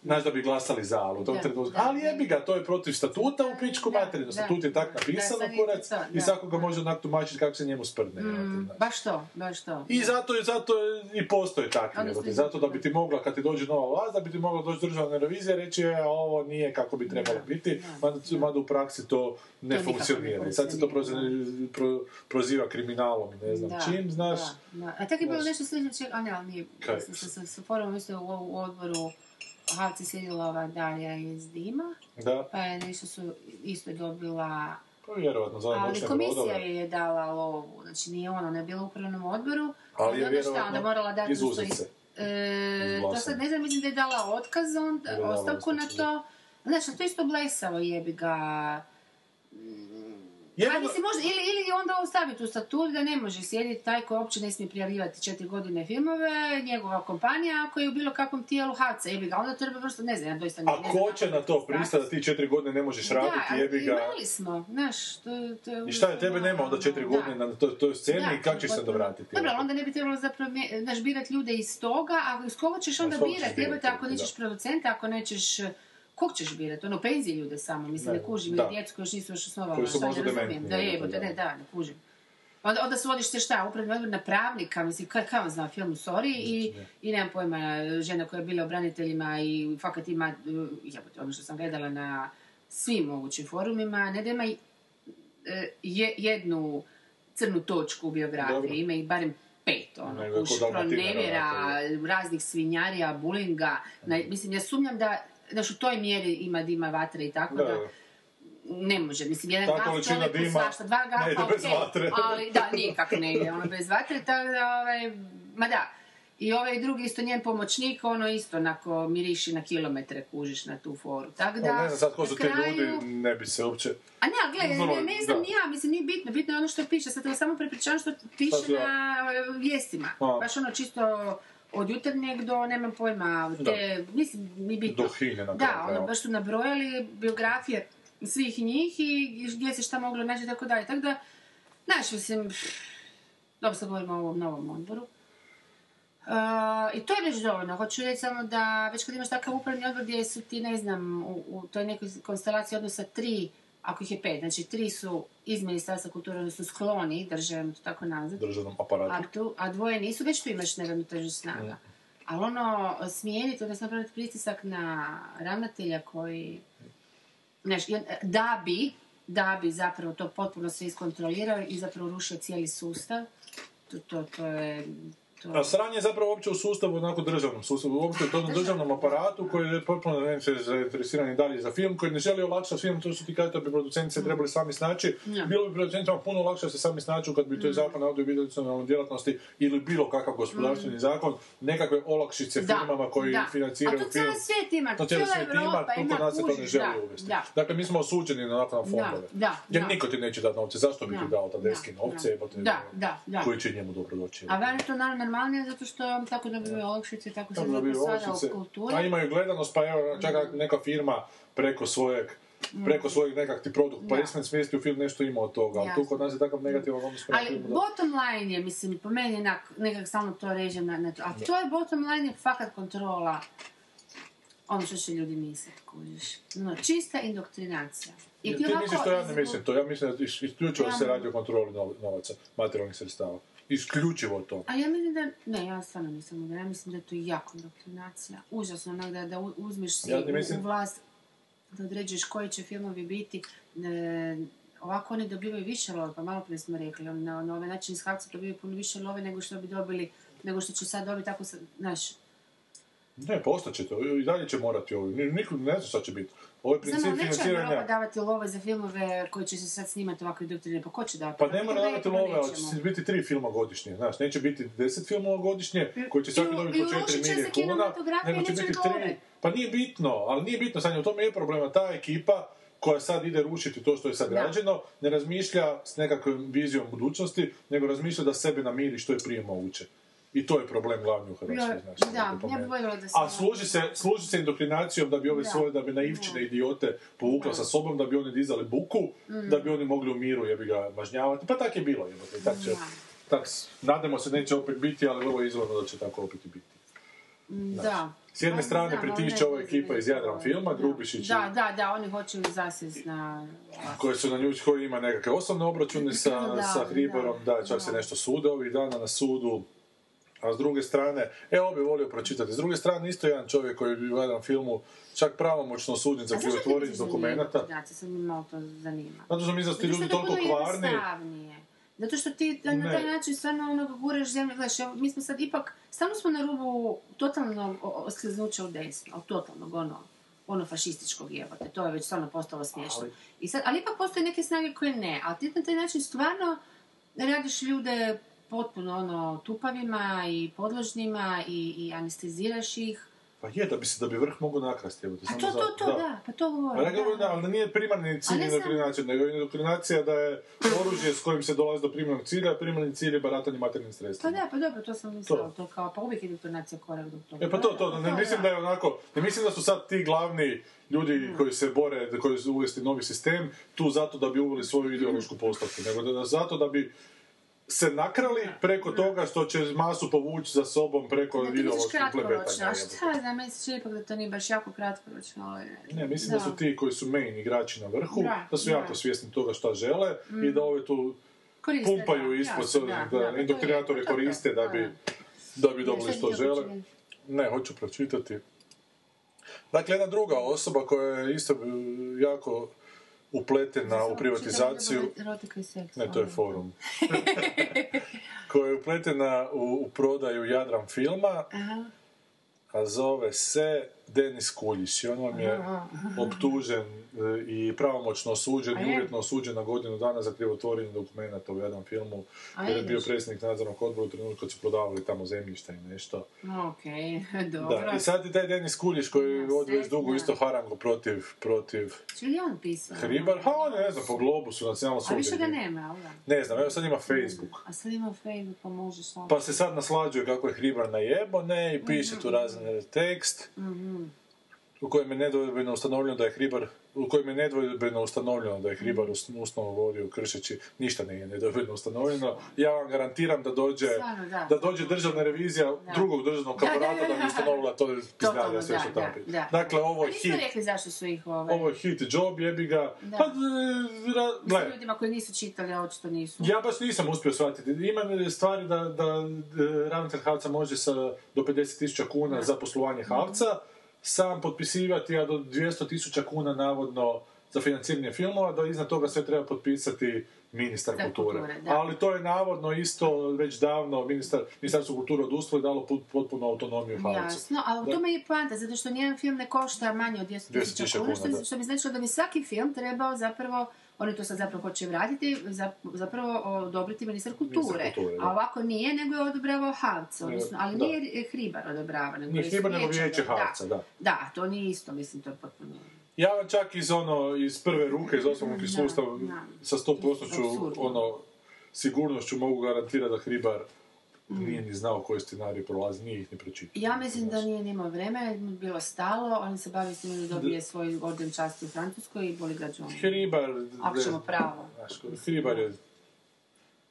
Speaker 1: Znaš da bi glasali za, ali u tom trenutku. ali jebi ga, to je protiv statuta u pičku materinu. Statut je tak
Speaker 2: je
Speaker 1: kurac, i svako ga može onak tumačiti kako se njemu sprdne.
Speaker 2: Mm, baš to, baš to.
Speaker 1: I zato, i zato i postoje takvi, zato da bi ti mogla, kad ti dođe nova vlast, da bi ti mogla doći državna revizija reći, e, ovo nije kako bi trebalo biti, mada, u praksi to ne
Speaker 2: ne
Speaker 1: funkcionira. I sad se to pro- proziva kriminalom i ne znam
Speaker 2: Da,
Speaker 1: čim, znaš.
Speaker 2: Da, da. A tako je bilo nešto slično, ček- a ne, ali nije, sa, forumom isto u, u odboru Havci sjedila ova Darija iz Dima,
Speaker 1: Da,
Speaker 2: pa je nešto su isto dobila,
Speaker 1: pa vjerovatno za ove
Speaker 2: ali komisija
Speaker 1: brodove.
Speaker 2: je dala lovu, znači nije ona, ona je bila u upravnom odboru,
Speaker 1: Ali je
Speaker 2: šta,
Speaker 1: vjerovatno
Speaker 2: onda morala dati
Speaker 1: se.
Speaker 2: E,
Speaker 1: iz
Speaker 2: to sad ne znam, mislim da je dala otkaz, on, ostavku na to. Znači, to isto blesavo jebi ga. A
Speaker 1: Jebeno-
Speaker 2: mislim, možda, ili, ili onda ostaviti u statut da ne može sjediti taj koji uopće ne smije prijavljivati četiri godine filmove, njegova kompanija, ako je u bilo kakvom tijelu HAC-a, jebi ga, onda treba vrsto, ne znam, ja doista ne,
Speaker 1: A
Speaker 2: ne
Speaker 1: ko će na to pristati da ti četiri godine ne možeš raditi,
Speaker 2: da,
Speaker 1: jebi ga.
Speaker 2: imali smo, znaš, to, to je...
Speaker 1: I šta je, tebe nema onda četiri
Speaker 2: Da.
Speaker 1: godine na toj, toj sceni
Speaker 2: Da,
Speaker 1: i kako ćeš se dovratiti?
Speaker 2: Dobro, onda ne bi trebalo zapravo, znaš, birati ljude iz toga, a iz koga ćeš onda birati? Jebote, ako
Speaker 1: da.
Speaker 2: nećeš producenta, ako nećeš... Kog ćeš birati? Ono, penzije ljude samo, mislim,
Speaker 1: Ne,
Speaker 2: ne, kužim, ili djecu koji još nisu još osnovali,
Speaker 1: Koji su
Speaker 2: ne
Speaker 1: možda dementni,
Speaker 2: Da,
Speaker 1: jebote,
Speaker 2: jebote,
Speaker 1: da.
Speaker 2: ne, da, ne kužim. Onda, onda svodiš se šta, upravni odbor na pravnika, mislim, kaj, kaj on zna o filmu, sorry, i, i nemam pojma, žena koja je bila u braniteljima i fakat ima, uh, jebote, ono što sam gledala na svim mogućim forumima, ne da ima e, je, jednu crnu točku u biografiji,
Speaker 1: Dobro.
Speaker 2: ima ih barem pet, ono,
Speaker 1: je
Speaker 2: kuš,
Speaker 1: ko Dalmatina,
Speaker 2: nevjera,
Speaker 1: onako,
Speaker 2: raznih svinjarija, bulinga, na, mislim, ja sumnjam da, znaš, u toj mjeri ima dima vatre i tako
Speaker 1: Da,
Speaker 2: da,
Speaker 1: da.
Speaker 2: ne može, mislim, jedan
Speaker 1: Ta
Speaker 2: čovjeku
Speaker 1: dima
Speaker 2: svašta, dva gafa,
Speaker 1: ne ide bez vatre.
Speaker 2: ali da, nikako ne ide, ono, bez vatre, tako da, ovaj, ma da, i ovaj drugi isto njen pomoćnik, ono isto onako miriši na kilometre kužiš na tu foru. Tako da,
Speaker 1: Pa ne znam sad ko su ti
Speaker 2: kraju-
Speaker 1: ljudi, ne bi se uopće...
Speaker 2: A ne, ali gledaj, ne, ne znam
Speaker 1: da.
Speaker 2: ni ja, mislim, nije bitno, bitno je ono što piše, sad to samo prepričavam što piše
Speaker 1: ja-
Speaker 2: na e, vijestima.
Speaker 1: A.
Speaker 2: Baš ono čisto od jutarnjeg do, nemam pojma, te, mislim, ni bitno.
Speaker 1: Do hilje na
Speaker 2: Da, ono, baš su nabrojali biografije svih njih i gdje se šta moglo naći i tako dalje. Tako da, znaš, mislim, dobro sad govorimo o ovom novom odboru. Uh, I to je već dovoljno. Hoću reći samo da već kad imaš takav upravni odbor gdje su ti, ne znam, u, u toj nekoj konstelaciji odnosa tri, ako ih je pet, znači tri su iz Ministarstva kulture, odnosno skloni, državno to tako nazvat,
Speaker 1: državnom aparatu.
Speaker 2: a, tu, a dvoje nisu, već tu imaš neravnotežu snaga. Ali ono, smijeniti, odnosno napraviti pritisak na ravnatelja koji, znaš, da bi, da bi zapravo to potpuno sve iskontrolirao i zapravo rušio cijeli sustav, to, to, to je...
Speaker 1: A sranje je zapravo uopće u sustavu, onako državnom sustavu, uopće u tom državnom aparatu koji je potpuno ne zainteresiran i dalje za film, koji ne želi olakšati film, to što ti kažete da bi producenti se trebali sami snaći.
Speaker 2: Ja.
Speaker 1: Bilo bi producentima puno lakše se sami snaću kad bi to je zakon o audiovizualnoj djelatnosti ili bilo kakav gospodarstveni zakon, nekakve olakšice
Speaker 2: Da,
Speaker 1: firmama koji
Speaker 2: da.
Speaker 1: financiraju
Speaker 2: A to
Speaker 1: film.
Speaker 2: cijeli svijet ima,
Speaker 1: To cijeli svijet ima, tu kod nas se to ne želi uvesti.
Speaker 2: da.
Speaker 1: Dakle, mi smo osuđeni na onako na fondove. Jer niko ti neće dati novce, zašto bi ti dao ta deski novce, koji će njemu dobro doći.
Speaker 2: A to naravno normalnije zato što tako dobiju olakšice, tako se
Speaker 1: Tako
Speaker 2: zato sada
Speaker 1: olakšice,
Speaker 2: u kulturi.
Speaker 1: a imaju gledanost, pa evo, čak ako neka firma preko svojeg preko svojeg nekakvih produkt
Speaker 2: Mm. Da.
Speaker 1: placement smjesti u film nešto ima od toga, ali tu kod nas je takav negativan odnos prema
Speaker 2: Ali bottom line je, mislim, po meni nekak stalno to režem na, na to. A to je bottom line je fakat kontrola ono što će ljudi misliti, kužiš. No, čista indoktrinacija.
Speaker 1: Ti
Speaker 2: ti ovako
Speaker 1: misliš to, ja ne mislim to, ja mislim da isključivo
Speaker 2: Ja
Speaker 1: se radi o kontroli nov- novaca, materijalnih sredstava. Isključivo to.
Speaker 2: A ja mislim da, ne, ja stvarno nisam uvjerena, ja mislim da je to jako indoktrinacija. Užasno, onak da, da uzmeš si
Speaker 1: Ja ti mislim-
Speaker 2: u, vlast, da određuješ koji će filmovi biti. E, ovako oni dobivaju više love, pa malo prije smo rekli, oni na, na ovaj način iz Havca dobivaju puno više love nego što bi dobili, nego što će sad dobiti tako, znaš,
Speaker 1: Ne, postaće to, i dalje će morati ovo, Ni- niko ne zna šta će biti. Ovo je princip
Speaker 2: Samo
Speaker 1: financiranja.
Speaker 2: davati love za filmove koji će se sad snimati ovakve doktrine, pa ko će davati?
Speaker 1: Pa ne mora davati
Speaker 2: pa
Speaker 1: love, ali će biti tri filma godišnje, znaš, neće biti deset filmova godišnje, koji će svaki
Speaker 2: I
Speaker 1: dobiti
Speaker 2: i
Speaker 1: po četiri milije kuna,
Speaker 2: i
Speaker 1: nego će biti tri. Pa nije bitno, ali nije bitno, Sanja, u tome je problema, ta ekipa koja sad ide rušiti to što je sad
Speaker 2: Da.
Speaker 1: građeno, ne razmišlja s nekakvom vizijom budućnosti, nego razmišlja da sebe namiri što je prije moguće. I to je problem glavni u Hrvatskoj,
Speaker 2: Ja-
Speaker 1: znaš.
Speaker 2: da,
Speaker 1: meni.
Speaker 2: voljela da se-
Speaker 1: A služi se, služi se indoktrinacijom da bi ove
Speaker 2: Da.
Speaker 1: svoje, da bi naivčine idiote povukla sa sobom, da bi oni dizali buku, da bi oni mogli u miru jebi ga mažnjavati. Pa tak je bilo, jebote. Tak će,
Speaker 2: Da.
Speaker 1: tak, nadamo se neće opet biti, ali vrlo izvorno da će tako opet i biti.
Speaker 2: Da.
Speaker 1: S jedne
Speaker 2: Pa,
Speaker 1: strane
Speaker 2: znam,
Speaker 1: pritišće ova
Speaker 2: ne
Speaker 1: ekipa iz Jadran
Speaker 2: da.
Speaker 1: filma,
Speaker 2: Da.
Speaker 1: Grubišić
Speaker 2: Da, da, da, oni hoće zasjest na...
Speaker 1: koje su na nju, koji ima nekakve osobne obračune sa,
Speaker 2: Da,
Speaker 1: sa Hribarom, da,
Speaker 2: da,
Speaker 1: čak se
Speaker 2: da.
Speaker 1: nešto sude ovih dana na sudu. A s druge strane, evo bi volio pročitati, s druge strane isto jedan čovjek koji bi u jednom filmu čak pravomoćno osuđen za krivotvorenje
Speaker 2: da
Speaker 1: dokumenata.
Speaker 2: Znači, sad me malo to zanima.
Speaker 1: Zato što mi da ti
Speaker 2: Zato
Speaker 1: ljudi toliko kvarni.
Speaker 2: Zato što ti na
Speaker 1: Ne.
Speaker 2: taj način stvarno ono guraš zemlju, gledaš, mi smo sad ipak, stalno smo na rubu totalnog oskliznuća u desno, od totalnog ono, ono fašističkog jebote, to je već stvarno postalo smiješno.
Speaker 1: Ali-
Speaker 2: I sad, ali ipak postoje neke snage koje ne, ali ti na taj način stvarno radiš ljude potpuno ono tupavima i podložnima i, i anesteziraš ih.
Speaker 1: Pa je, da bi se, da bi vrh mogao nakrasti. Evo,
Speaker 2: A to, to, to, da, pa to
Speaker 1: Pa
Speaker 2: govorim.
Speaker 1: ne govorim,
Speaker 2: da,
Speaker 1: da, ali nije primarni cilj indoktrinacije, nego indoktrinacija da je oružje s kojim se dolazi do primarnog cilja, a primarni cilj je baratanje materijalnim
Speaker 2: Pa
Speaker 1: sredstvima.
Speaker 2: da, pa dobro, to sam mislila,
Speaker 1: To.
Speaker 2: to, kao, pa uvijek je doktornacija korak do toga.
Speaker 1: E pa to, to, ne mislim da je onako, ne mislim da su sad ti glavni ljudi koji se bore, da koji su uvesti novi sistem, tu zato da bi uveli svoju ideološku postavku, nego da, da zato da bi se nakrali preko toga što će masu povući za sobom preko
Speaker 2: Da
Speaker 1: ideološkog plebetanja.
Speaker 2: šta znam, meni se čini ipak da to nije baš jako kratkoročno, ali...
Speaker 1: Ne, mislim da. su ti koji su main igrači na vrhu, da,
Speaker 2: Da,
Speaker 1: su
Speaker 2: da. Mm.
Speaker 1: jako svjesni toga šta žele i da ove tu
Speaker 2: Koriste,
Speaker 1: pumpaju
Speaker 2: da,
Speaker 1: ispod,
Speaker 2: jasno,
Speaker 1: da,
Speaker 2: da,
Speaker 1: da,
Speaker 2: da,
Speaker 1: indoktrinatore koriste da
Speaker 2: da,
Speaker 1: bi,
Speaker 2: da.
Speaker 1: da bi dobili što žele. Ne, hoću pročitati. Dakle, jedna druga osoba koja je isto jako upletena u privatizaciju, ne, to je
Speaker 2: ono.
Speaker 1: forum, koja je upletena u, u prodaju Jadran filma,
Speaker 2: Aha.
Speaker 1: a zove se Denis Kuljiš i on vam je optužen e, i pravomoćno osuđen i
Speaker 2: je?
Speaker 1: uvjetno osuđen na godinu dana za krivotvorenje dokumenta u jednom filmu jer je bio predsjednik nadzornog odbora u trenutku kad su prodavali tamo zemljišta i nešto.
Speaker 2: Okej, dobro.
Speaker 1: Da, i sad je taj Denis Kuljiš koji
Speaker 2: Ja,
Speaker 1: vodi već dugo isto harangu protiv, protiv
Speaker 2: Će li on pisao?
Speaker 1: Hribar, ha on je, ne znam, po Globusu, nacionalno
Speaker 2: A više ga
Speaker 1: suđenje.
Speaker 2: nema, da?
Speaker 1: Ne znam, evo sad ima Facebook.
Speaker 2: A sad ima Facebook, pa može šta.
Speaker 1: Pa se sad naslađuje kako je Hribar najebo, ne, i piše
Speaker 2: Mhm.
Speaker 1: tu razne tekst u kojem je nedvojbeno ustanovljeno da je Hribar u kojem je nedvojbeno ustanovljeno da je Hribar
Speaker 2: Mhm.
Speaker 1: us- usnovu vodio kršeći, ništa nije nedvojbeno ustanovljeno. Ja vam garantiram da dođe,
Speaker 2: da.
Speaker 1: da dođe državna revizija drugog državnog
Speaker 2: Da, da,
Speaker 1: bi ustanovila to pizdalja sve što tamo. Dakle, ovo je hit.
Speaker 2: rekli zašto su ih ovaj...
Speaker 1: Ovo je hit job, jebi ga.
Speaker 2: Da.
Speaker 1: Pa, e, ra-
Speaker 2: ljudima koji nisu čitali, a očito nisu.
Speaker 1: ja baš nisam uspio shvatiti. Ima stvari da, da e, ravnatelj Havca može sa do 50.000 kuna za poslovanje Havca sam potpisivati, a do 200.000 kuna navodno za financiranje filmova, da iznad toga sve treba potpisati ministar
Speaker 2: Da,
Speaker 1: kulture.
Speaker 2: kulture, da.
Speaker 1: Ali to je navodno isto već davno ministar, ministarstvo kulture odustalo i dalo potpunu autonomiju Havcu.
Speaker 2: Jasno, ali u tome je poanta, zato što nijedan film ne košta manje od 200
Speaker 1: 200.000
Speaker 2: tisuća kuna, što, što bi značilo da bi svaki film trebao zapravo, oni to sad zapravo hoće vratiti, za- zapravo odobriti ministar kulture. A ovako nije, nego je odobravao Havca, odnosno, ali
Speaker 1: Da.
Speaker 2: nije Hribar odobrava. Nego
Speaker 1: Nije
Speaker 2: je
Speaker 1: Hribar, nego
Speaker 2: vijeće, da.
Speaker 1: Havca, da.
Speaker 2: Da, to nije isto, mislim, to je potpuno...
Speaker 1: Ja vam čak iz ono, iz prve ruke, iz osnovnog iskustava,
Speaker 2: da.
Speaker 1: sa 100%
Speaker 2: Apsurdno.
Speaker 1: ono, sigurnošću mogu garantirati da Hribar nije ni znao koji scenarij prolazi, nije ih ni pročitao.
Speaker 2: Ja mislim da nije nimao vremena, bilo stalo, on se bavi s tim da dobije svoj orden časti u Francuskoj i boli ga John.
Speaker 1: Hribar...
Speaker 2: Ako ćemo pravo.
Speaker 1: Znaš, Hribar je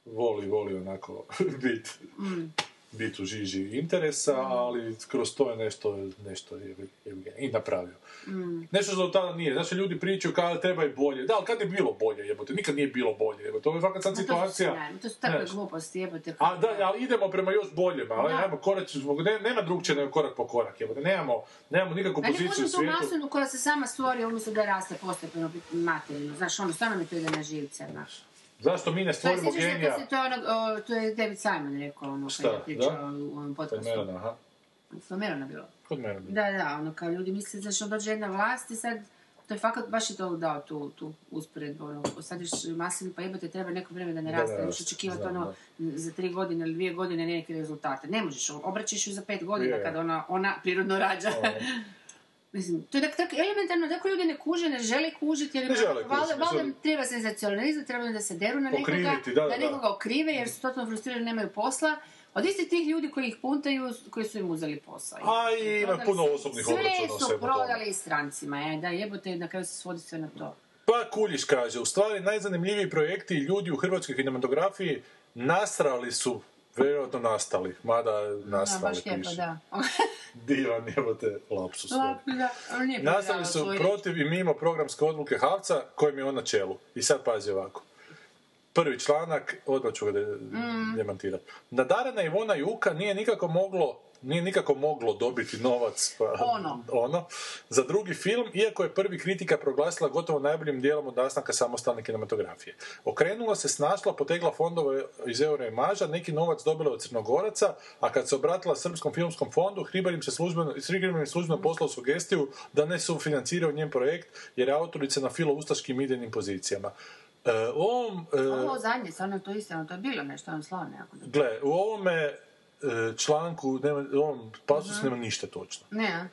Speaker 1: voli, voli onako bit,
Speaker 2: Mm.
Speaker 1: Bit u žiži interesa, ali kroz to je nešto, nešto je, je, je i napravio.
Speaker 2: Mm.
Speaker 1: Nešto što tada nije. Znači, ljudi pričaju kao treba i bolje. Da, ali kad je bilo bolje, jebote? Nikad nije bilo bolje, jebote. Ovo je fakat sad
Speaker 2: Ma to su-
Speaker 1: situacija...
Speaker 2: ne, to su takve gluposti, jebote.
Speaker 1: A da, ali idemo prema još boljima, ali ajmo korak, ne, nema drugčije nego korak po korak, jebote. Nemamo, nemamo nikakvu poziciju u
Speaker 2: možemo tu
Speaker 1: svijetu.
Speaker 2: masonu koja se sama stvori, umjesto da raste postepeno materijalno. Znaš, ono, stvarno mi to ide na živce, znaš.
Speaker 1: Zašto mi ne
Speaker 2: je,
Speaker 1: stvorimo genija?
Speaker 2: kad se to, ono, o, to je David Simon rekao, ono,
Speaker 1: Šta,
Speaker 2: kad je pričao
Speaker 1: da?
Speaker 2: u onom
Speaker 1: Kod
Speaker 2: podcastu.
Speaker 1: Merona, aha.
Speaker 2: Kod Merona bilo.
Speaker 1: Kod mene.
Speaker 2: Da, da, ono, kao ljudi misle, znaš, on dođe jedna vlast i sad, to je fakat, baš je to dao tu, tu usporedbu, ono, sadiš maslinu, pa jebote, treba neko vrijeme da ne
Speaker 1: Da,
Speaker 2: raste,
Speaker 1: da,
Speaker 2: možeš očekivati, ono, za tri godine ili dvije godine neke rezultate. Ne možeš, obraćaš ju za pet godina
Speaker 1: Je.
Speaker 2: kada ona, ona prirodno rađa.
Speaker 1: Ono.
Speaker 2: Mislim, to je tako, tako elementarno, tako ljudi ne kuže, ne žele kužiti, jer
Speaker 1: Ne žele
Speaker 2: valjda, valjda treba senzacionalizam, treba da se deru na nekoga,
Speaker 1: da, da, da.
Speaker 2: nekoga okrive, jer su totalno frustrirani, nemaju posla, Od istih tih ljudi koji ih puntaju, koji su im uzeli posao.
Speaker 1: A i ima puno osobnih obračuna
Speaker 2: Sve su prodali strancima, e, da jebote, na kraju se svodi sve na to.
Speaker 1: Pa Kuljiš kaže, u stvari najzanimljiviji projekti i ljudi u hrvatskoj kinematografiji nasrali su, vjerojatno nastali, mada
Speaker 2: Da,
Speaker 1: nastali
Speaker 2: baš lijepo,
Speaker 1: piše.
Speaker 2: da.
Speaker 1: Divan lapsus.
Speaker 2: da, ali nije
Speaker 1: Nastali su protiv i mimo programske odluke Havca, kojem je on na čelu. I sad pazi ovako. Prvi članak, odmah ću ga de-
Speaker 2: Mm.
Speaker 1: demantirati. Nadarena Ivona Juka nije nikako moglo nije nikako moglo dobiti novac pa,
Speaker 2: Ono.
Speaker 1: ono, za drugi film, iako je prvi kritika proglasila gotovo najboljim dijelom od nastanka samostalne kinematografije. Okrenula se, snašla, potegla fondove iz euro i maža, neki novac dobila od Crnogoraca, a kad se obratila Srpskom filmskom fondu, Hribar im se službeno, im službeno poslao sugestiju da ne sufinanciraju njen projekt, jer je autorica na filo-ustaškim idejnim pozicijama. E, u ovom, e,
Speaker 2: Ovo zadnje, stvarno to istina, to je bilo nešto, ono slavno
Speaker 1: gle, u ovome članku, nema, ovom pasusu nema ništa točno.
Speaker 2: Ne?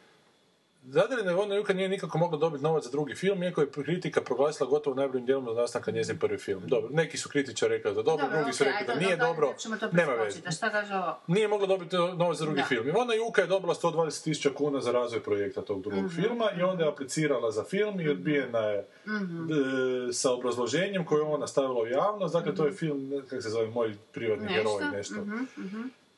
Speaker 1: Zadarina Ivona Juka nije nikako mogla dobiti novac za drugi film, iako je kritika proglasila gotovo najboljim dijelom od nastanka njezin prvi film. Dobro, neki su kritičari rekli da dobro, drugi su rekli da
Speaker 2: ajde,
Speaker 1: nije
Speaker 2: dobro, to
Speaker 1: nema veze. Nije mogla dobiti novac za drugi
Speaker 2: Da.
Speaker 1: film. Ivona Juka je dobila 120.000 kuna za razvoj projekta tog drugog
Speaker 2: Mhm.
Speaker 1: filma i onda je aplicirala za film i odbijena je
Speaker 2: Mhm.
Speaker 1: e, sa obrazloženjem koje je ona stavila u javnost. Dakle, to je film, ne- kako se zove, moj privatni
Speaker 2: Nešto,
Speaker 1: heroj, nešto.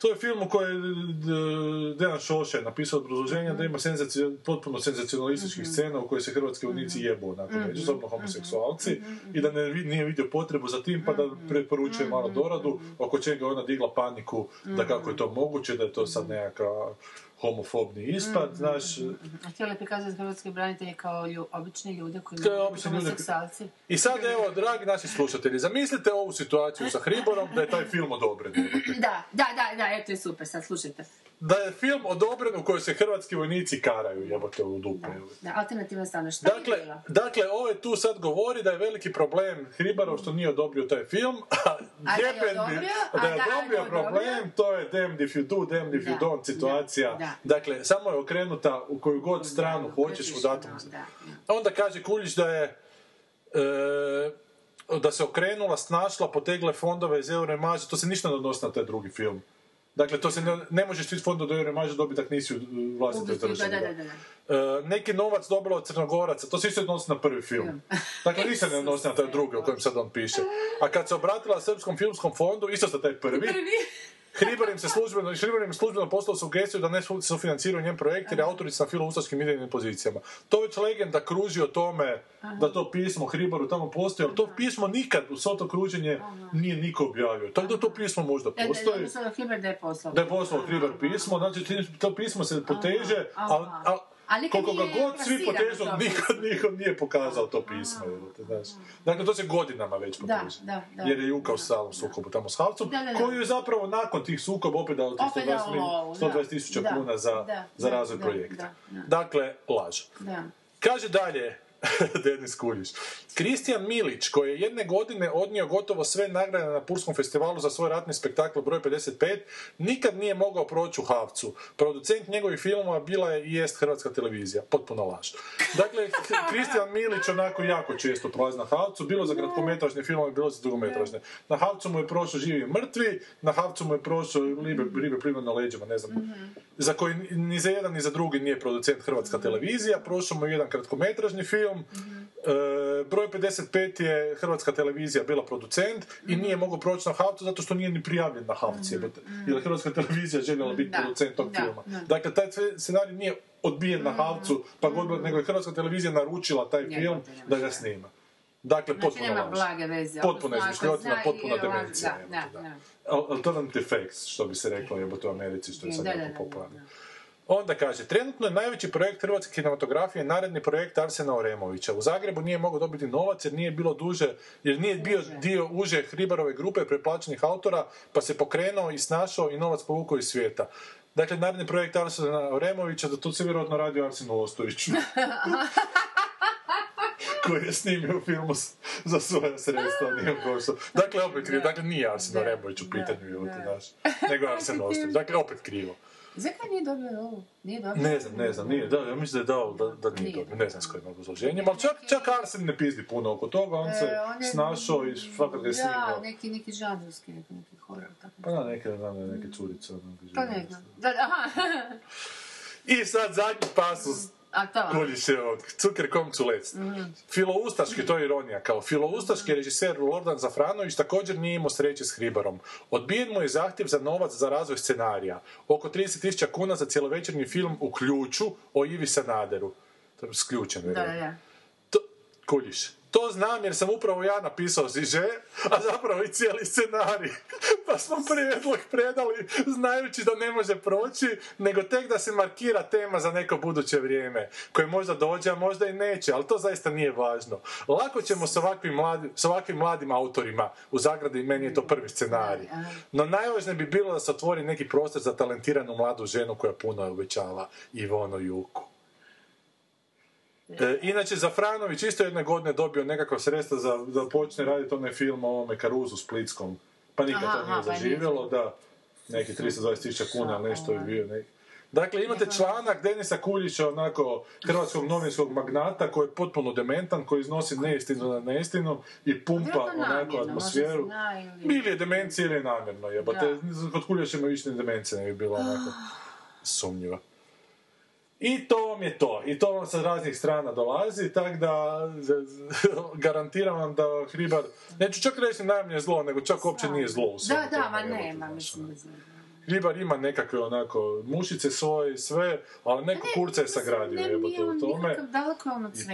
Speaker 2: Mhm,
Speaker 1: To je film u kojem je d- Dejan Šoša je napisao obrazloženje da ima senzacio- potpuno senzacionalističkih scena u kojoj se hrvatski vojnici jebu onako međusobno homoseksualci i da ne, nije vidio potrebu za tim pa da preporučuje malo doradu oko čega je ona digla paniku da kako je to moguće, da je to sad nekakav homofobni ispad, znaš,
Speaker 2: A htjeli prikazati hrvatske branitelje kao lju, obične ljude koji
Speaker 1: ljudi.
Speaker 2: homoseksualci.
Speaker 1: I sad evo, dragi naši slušatelji, zamislite ovu situaciju sa Hriborom da je taj film odobren.
Speaker 2: Da, da, da, da, eto je super, sad slušajte.
Speaker 1: Da je film odobren u kojoj se hrvatski vojnici karaju, jebote u jebote.
Speaker 2: Da, alternativna stvarno, šta
Speaker 1: Dakle,
Speaker 2: je bilo?
Speaker 1: dakle, ovaj tu sad govori da je veliki problem Hribarov što nije odobrio taj film, a,
Speaker 2: A da je odobrio?
Speaker 1: Da je odobrio problem, to je damned if you do, damned if you don't situacija.
Speaker 2: da, da.
Speaker 1: Dakle, samo je okrenuta u koju god stranu hoćeš u
Speaker 2: tržišno,
Speaker 1: datom.
Speaker 2: da, da.
Speaker 1: Onda kaže Kuljić da je e, da se okrenula, snašla, potegla fondove iz euro to se ništa ne odnosi na taj drugi film. Dakle, to se ne, ne možeš ti fond od euro i maže dobiti ako nisi u vlastitoj
Speaker 2: da,
Speaker 1: državi.
Speaker 2: da,
Speaker 1: da.
Speaker 2: da, da.
Speaker 1: E, neki novac dobila od Crnogoraca, to se isto odnosi na prvi film. Dakle, ništa ne odnosi na taj drugi o kojem sad on piše. A kad se obratila Srpskom filmskom fondu, isto za taj prvi, Hribar im se službeno, Hribar im službeno poslao sugestiju da ne su- sufinanciraju njen projekt jer je autorica na filo-ustaškim idejnim pozicijama. To već legenda kruži o tome da to pismo Hribaru tamo postoji, ali to pismo nikad u svo to kruženje nije niko objavio. Tako da to pismo možda
Speaker 2: E,
Speaker 1: postoji.
Speaker 2: Da je poslao.
Speaker 1: Hribar pismo, znači to pismo se poteže, ali al,
Speaker 2: Ali
Speaker 1: koliko ga god svi
Speaker 2: to
Speaker 1: nikad niko nije pokazao to pismo. znaš. Dakle, to se godinama već
Speaker 2: Da,
Speaker 1: poteže.
Speaker 2: da, da.
Speaker 1: Jer je Juka u stalnom sukobu tamo s Havcom,
Speaker 2: Da, da, da.
Speaker 1: koju je zapravo nakon tih sukoba opet dao tih
Speaker 2: Opet
Speaker 1: 120
Speaker 2: dao
Speaker 1: mil-
Speaker 2: lovu, da.
Speaker 1: 120 tisuća kuna za, za razvoj projekta.
Speaker 2: da, da.
Speaker 1: Dakle, laž.
Speaker 2: Da.
Speaker 1: Kaže dalje, Denis Kuljić. Kristijan Milić, koji je jedne godine odnio gotovo sve nagrade na Pulskom festivalu za svoj ratni spektakl broj 55, nikad nije mogao proći u Havcu. Producent njegovih filmova bila je i jest Hrvatska televizija. Potpuno laž. Dakle, Kristijan Milić onako jako često prolazi na Havcu, bilo za kratkometražne filmove, bilo za dugometražne. Na Havcu mu je prošao Živi mrtvi, na Havcu mu je prošao Ribe, ribe plivno na leđima, ne znam, za koji ni- za jedan ni za drugi nije producent Hrvatska televizija, prošao mu je jedan kratkometražni film, E, broj 55 je Hrvatska televizija bila producent i nije mogao proći na Havcu zato što nije ni prijavljen na Havci, jebote. jer je Hrvatska televizija željela biti
Speaker 2: Da,
Speaker 1: producent tog
Speaker 2: da,
Speaker 1: filma.
Speaker 2: da.
Speaker 1: Dakle, taj scenarij nije odbijen na Havcu, pa god, nego je Hrvatska televizija naručila taj film da ga snima. Dakle,
Speaker 2: Znači
Speaker 1: potpuno
Speaker 2: nema blage veze.
Speaker 1: Potpuno
Speaker 2: odnosno, ako
Speaker 1: izmišljotina, potpuna demencija.
Speaker 2: Da, da, da.
Speaker 1: Al- Alternative facts, što bi se reklo jebote u Americi, što je sad jako popularno.
Speaker 2: Da.
Speaker 1: Onda kaže, trenutno je najveći projekt hrvatske kinematografije naredni projekt Arsena Oremovića. U Zagrebu nije mogao dobiti novac jer nije bilo duže, jer nije bio dio uže Hribarove grupe preplaćenih autora, pa se pokrenuo i snašao i novac povukao iz svijeta. Dakle, naredni projekt Arsena Oremovića, da tu se vjerojatno radi o Arsenu Ostojiću. koji je snimio filmu s- za svoje sredstva, nije prošao. Dakle, opet krivo, dakle nije Arsen
Speaker 2: Da,
Speaker 1: Oremović u pitanju,
Speaker 2: da.
Speaker 1: znaš, nego Arsen Ostojić. Dakle, opet krivo.
Speaker 2: Zakaj nije dobio ovo? Nije dobio
Speaker 1: Ne znam, ne znam, nije, da, ja mislim da je dao, da, da nije
Speaker 2: Nije.
Speaker 1: dobio, ne znam s kojim obrazloženjem, ali čak, čak Arsen ne pizdi puno oko toga, on se
Speaker 2: E, on je-
Speaker 1: snašao i fakat ga je
Speaker 2: Da,
Speaker 1: snimao.
Speaker 2: neki, neki žanrovski, neki, neki horor, tako.
Speaker 1: Pa da, neke, da, neke curice. ono,
Speaker 2: Pa ne znam. Da, da, aha.
Speaker 1: I sad zadnji pasus
Speaker 2: A to.
Speaker 1: Kuljićevog, Cuker komcu lec. Filoustaški, to je ironija, kao filoustaški režiser Lordan Zafranović također nije imao sreće s Hribarom. Odbijen mu je zahtjev za novac za razvoj scenarija. Oko 30.000 kuna za cjelovečernji film u ključu o Ivi Sanaderu. To je sključen,
Speaker 2: Da, da.
Speaker 1: To, kuljiš. To znam jer sam upravo ja napisao Ziže, a zapravo i cijeli scenarij. Pa smo prijedlog predali znajući da ne može proći, nego tek da se markira tema za neko buduće vrijeme, koje možda dođe, a možda i neće, ali to zaista nije važno. Lako ćemo s ovakvim, mladim, s ovakvim mladim autorima, u zagradi meni je to prvi scenarij. No najvažnije bi bilo da se otvori neki prostor za talentiranu mladu ženu koja puno obećava Ivonu Juku. E, inače, Zafranović isto jedne godine dobio nekakva sredstva za da počne raditi onaj film o ovome Karuzu Splitskom. Pa nikad
Speaker 2: Aha,
Speaker 1: to nije
Speaker 2: aha, pa
Speaker 1: zaživjelo, da. Neki 320.000 kuna, ali nešto je bio. Neki. Dakle, imate članak Denisa Kuljića, onako, hrvatskog novinskog magnata, koji je potpuno dementan, koji iznosi neistinu na neistinu i pumpa onako atmosferu.
Speaker 2: ili-
Speaker 1: Bili je demencija ili je namjerno, jebate. Kod Kuljića ima više demencija, ne bi bila onako sumnjiva. I to vam je to. I to vam sa raznih strana dolazi, tako da garantiram vam da Hribar, neću čak reći najmanje zlo, nego čak uopće nije zlo u
Speaker 2: Da, da, ma nema, mislim
Speaker 1: Hribar ima nekakve onako mušice svoje i sve, ali neko kurca je sagradio
Speaker 2: Ne,
Speaker 1: jebote u tome.
Speaker 2: je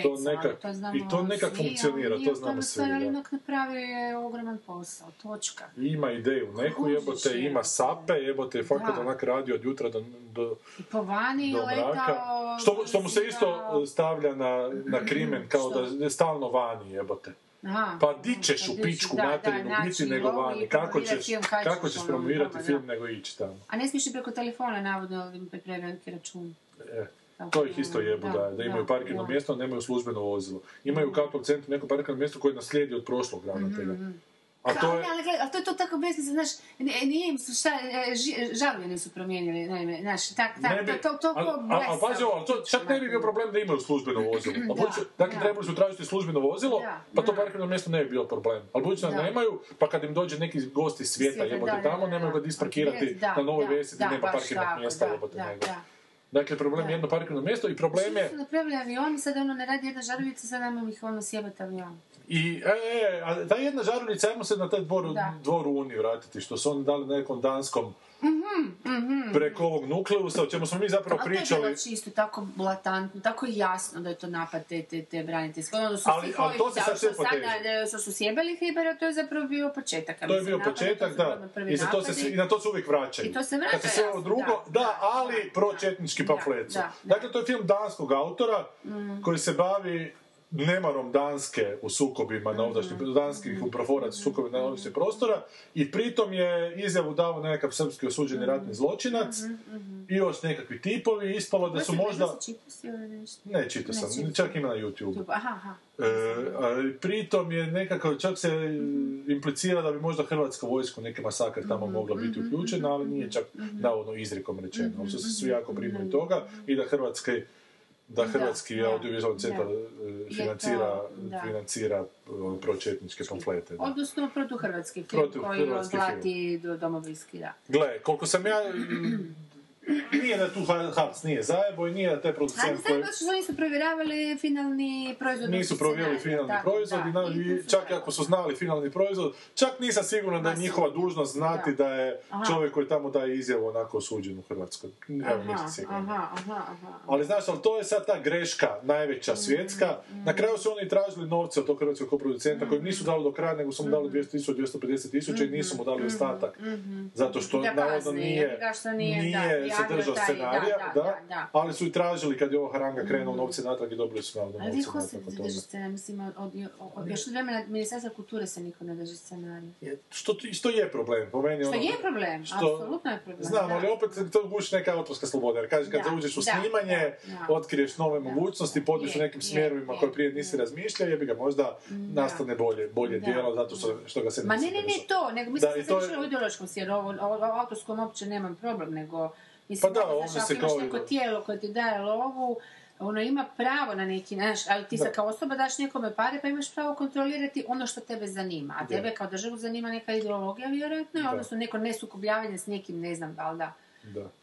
Speaker 1: I to
Speaker 2: ali to znamo
Speaker 1: i to nekak
Speaker 2: svi,
Speaker 1: funkcionira, to znamo svi,
Speaker 2: ali napravio je ogroman posao, točka.
Speaker 1: Ima ideju neku jebote, ima sape jebote, i fakat onak radio od jutra do, do,
Speaker 2: I po vani
Speaker 1: do mraka. Što, što mu se isto stavlja na, na krimen, kao
Speaker 2: Što?
Speaker 1: da je stalno vani jebote.
Speaker 2: Aha,
Speaker 1: Pa di ćeš
Speaker 2: pa
Speaker 1: u
Speaker 2: di
Speaker 1: pičku
Speaker 2: da, da,
Speaker 1: materinu
Speaker 2: naći
Speaker 1: biti nego vani? Kako ćeš, kako
Speaker 2: ćeš ono,
Speaker 1: promovirati film
Speaker 2: da.
Speaker 1: nego ići tamo?
Speaker 2: A ne smiješ i preko telefona, navodno, ali pripremi veliki račun.
Speaker 1: E, to ih isto jebu, da, da imaju parkirno
Speaker 2: da.
Speaker 1: mjesto, a nemaju službeno vozilo. Imaju u kakvom centru neko parkirno mjesto koje naslijedi od prošlog ravnatelja. A to je...
Speaker 2: ali, gledaj, ali to je to tako besmisno, znaš, nije im su šta, e, žarulje nisu promijenili, naime, znaš, tak, tak,
Speaker 1: Ne bi,
Speaker 2: to, to, to,
Speaker 1: ali, a, a pazi ovo, ali to čak ne bi bio problem da imaju službeno vozilo. A budući, dakle,
Speaker 2: da.
Speaker 1: trebali su tražiti službeno vozilo,
Speaker 2: Da,
Speaker 1: pa to
Speaker 2: da.
Speaker 1: parkirno mjesto ne bi bio problem. Ali budući da
Speaker 2: Da.
Speaker 1: nemaju, pa kad im dođe neki gost iz svijeta, jebote
Speaker 2: da, da,
Speaker 1: tamo,
Speaker 2: da,
Speaker 1: nemaju
Speaker 2: da.
Speaker 1: ga disparkirati
Speaker 2: Da,
Speaker 1: na novoj
Speaker 2: da,
Speaker 1: vesi gdje
Speaker 2: da,
Speaker 1: nema parkirnog mjesta,
Speaker 2: da,
Speaker 1: jebote,
Speaker 2: da,
Speaker 1: nego.
Speaker 2: da.
Speaker 1: Dakle, problem je jedno parkirno mjesto i problem je...
Speaker 2: Što su napravili avioni, sad ono ne radi jedna žarovica, sad ajmo ih ono sjebati avion.
Speaker 1: I, e, e, a ta jedna žaruljica, ajmo se na taj dvor,
Speaker 2: Da.
Speaker 1: dvor u Uniji vratiti, što su oni dali nekom danskom preko ovog nukleusa, o čemu smo mi zapravo
Speaker 2: Ali to je
Speaker 1: pričali.
Speaker 2: bilo čisto tako blatantno, tako jasno da je to napad te, te, te braniteljske. Ono su
Speaker 1: Ali- ali to se sad sve poteže.
Speaker 2: e, što su sjebali Hribara, to je zapravo bio početak.
Speaker 1: To je bio
Speaker 2: napada,
Speaker 1: početak, da.
Speaker 2: ono
Speaker 1: I, za to se, I na to se uvijek vraćaju.
Speaker 2: I to se vraća,
Speaker 1: Kad se sve ovo
Speaker 2: jasno,
Speaker 1: drugo, da,
Speaker 2: da, da,
Speaker 1: ali pročetnički pamflet su.
Speaker 2: da, da.
Speaker 1: Dakle, to je film danskog autora
Speaker 2: Mm.
Speaker 1: koji se bavi nemarom Danske u sukobima na ovdašnjim,
Speaker 2: Mm.
Speaker 1: danskih uproforaca u sukobima na prostora i pritom je izjavu dao nekakav srpski osuđeni
Speaker 2: Mm.
Speaker 1: ratni zločinac i još nekakvi tipovi ispalo da su
Speaker 2: Možda?
Speaker 1: Ne, čitao sam,
Speaker 2: Ne,
Speaker 1: čak ima na YouTube.
Speaker 2: Aha, aha.
Speaker 1: E, a pritom je nekako, čak se implicira da bi možda hrvatska vojska u neki masakr tamo mogla biti uključena, ali nije čak navodno izrijekom rečeno. Ali su se svi jako brinuli toga i da hrvatski da
Speaker 2: Da,
Speaker 1: Hrvatski
Speaker 2: da,
Speaker 1: audiovizualni centar
Speaker 2: da.
Speaker 1: e, financira,
Speaker 2: to, da.
Speaker 1: financira e, pročetničke pamflete. Da.
Speaker 2: Odnosno protuhrvatski film koji
Speaker 1: Protuhrvatski
Speaker 2: odlati do domovinski rat.
Speaker 1: Gle, koliko sam ja... nije da tu Harc nije zajebo i nije da
Speaker 2: Ali
Speaker 1: producent koji...
Speaker 2: što nisu provjeravali finalni proizvod.
Speaker 1: nisu provjerili finalni proizvod i, na- i čak i ako su znali finalni proizvod, čak nisam siguran da je njihova
Speaker 2: sigurno.
Speaker 1: dužnost znati
Speaker 2: Da.
Speaker 1: da je
Speaker 2: Aha.
Speaker 1: čovjek koji tamo daje izjavu onako osuđen u Hrvatskoj. Evo, nisam
Speaker 2: Aha,
Speaker 1: siguran.
Speaker 2: aha, aha.
Speaker 1: Ali znaš, ali to je sad ta greška najveća svjetska. Na kraju su oni tražili novce od tog hrvatskog koproducenta koji nisu dali do kraja, nego su mu dali 200 250 tisuća i nisu mu dali ostatak. Zato što
Speaker 2: Da
Speaker 1: navodno
Speaker 2: da,
Speaker 1: nije se držao scenarija,
Speaker 2: da,
Speaker 1: da,
Speaker 2: da, da.
Speaker 1: ali su i tražili kad je ovo haranga krenuo novce natrag i dobili su navodno
Speaker 2: Ali
Speaker 1: novce
Speaker 2: se
Speaker 1: natrag od
Speaker 2: ne
Speaker 1: toga.
Speaker 2: drži scenarija, mislim, od, od, od, još od vremena Ministarstva kulture se niko ne drži scenarija.
Speaker 1: Što, što je problem, po meni
Speaker 2: Što
Speaker 1: ono...
Speaker 2: je problem, apsolutno je problem.
Speaker 1: Znam,
Speaker 2: da.
Speaker 1: ali opet to guši neka autorska sloboda, jer kaže kad
Speaker 2: Da,
Speaker 1: uđeš u
Speaker 2: da,
Speaker 1: snimanje,
Speaker 2: da, da.
Speaker 1: otkriješ nove mogućnosti, podeš u nekim
Speaker 2: je,
Speaker 1: smjerovima
Speaker 2: je,
Speaker 1: koje prije nisi
Speaker 2: je.
Speaker 1: razmišljao, jebi ga možda nastane bolje, bolje djelo zato što, što ga se
Speaker 2: Ma ne, ne, ne to, nego mislim
Speaker 1: Da,
Speaker 2: se više u ideološkom ovo, ovo autorskom uopće nemam problem, nego Mislim,
Speaker 1: Pa da, ovdje
Speaker 2: znaš,
Speaker 1: se
Speaker 2: ako imaš
Speaker 1: kao i
Speaker 2: neko
Speaker 1: da.
Speaker 2: tijelo koje ti daje lovu, ono ima pravo na neki, znaš, ali ti
Speaker 1: Da.
Speaker 2: sad kao osoba daš nekome pare, pa imaš pravo kontrolirati ono što tebe zanima. A tebe kao državu zanima neka ideologija, vjerojatno,
Speaker 1: Da.
Speaker 2: odnosno neko nesukobljavanje s nekim, ne znam, valjda,
Speaker 1: Da.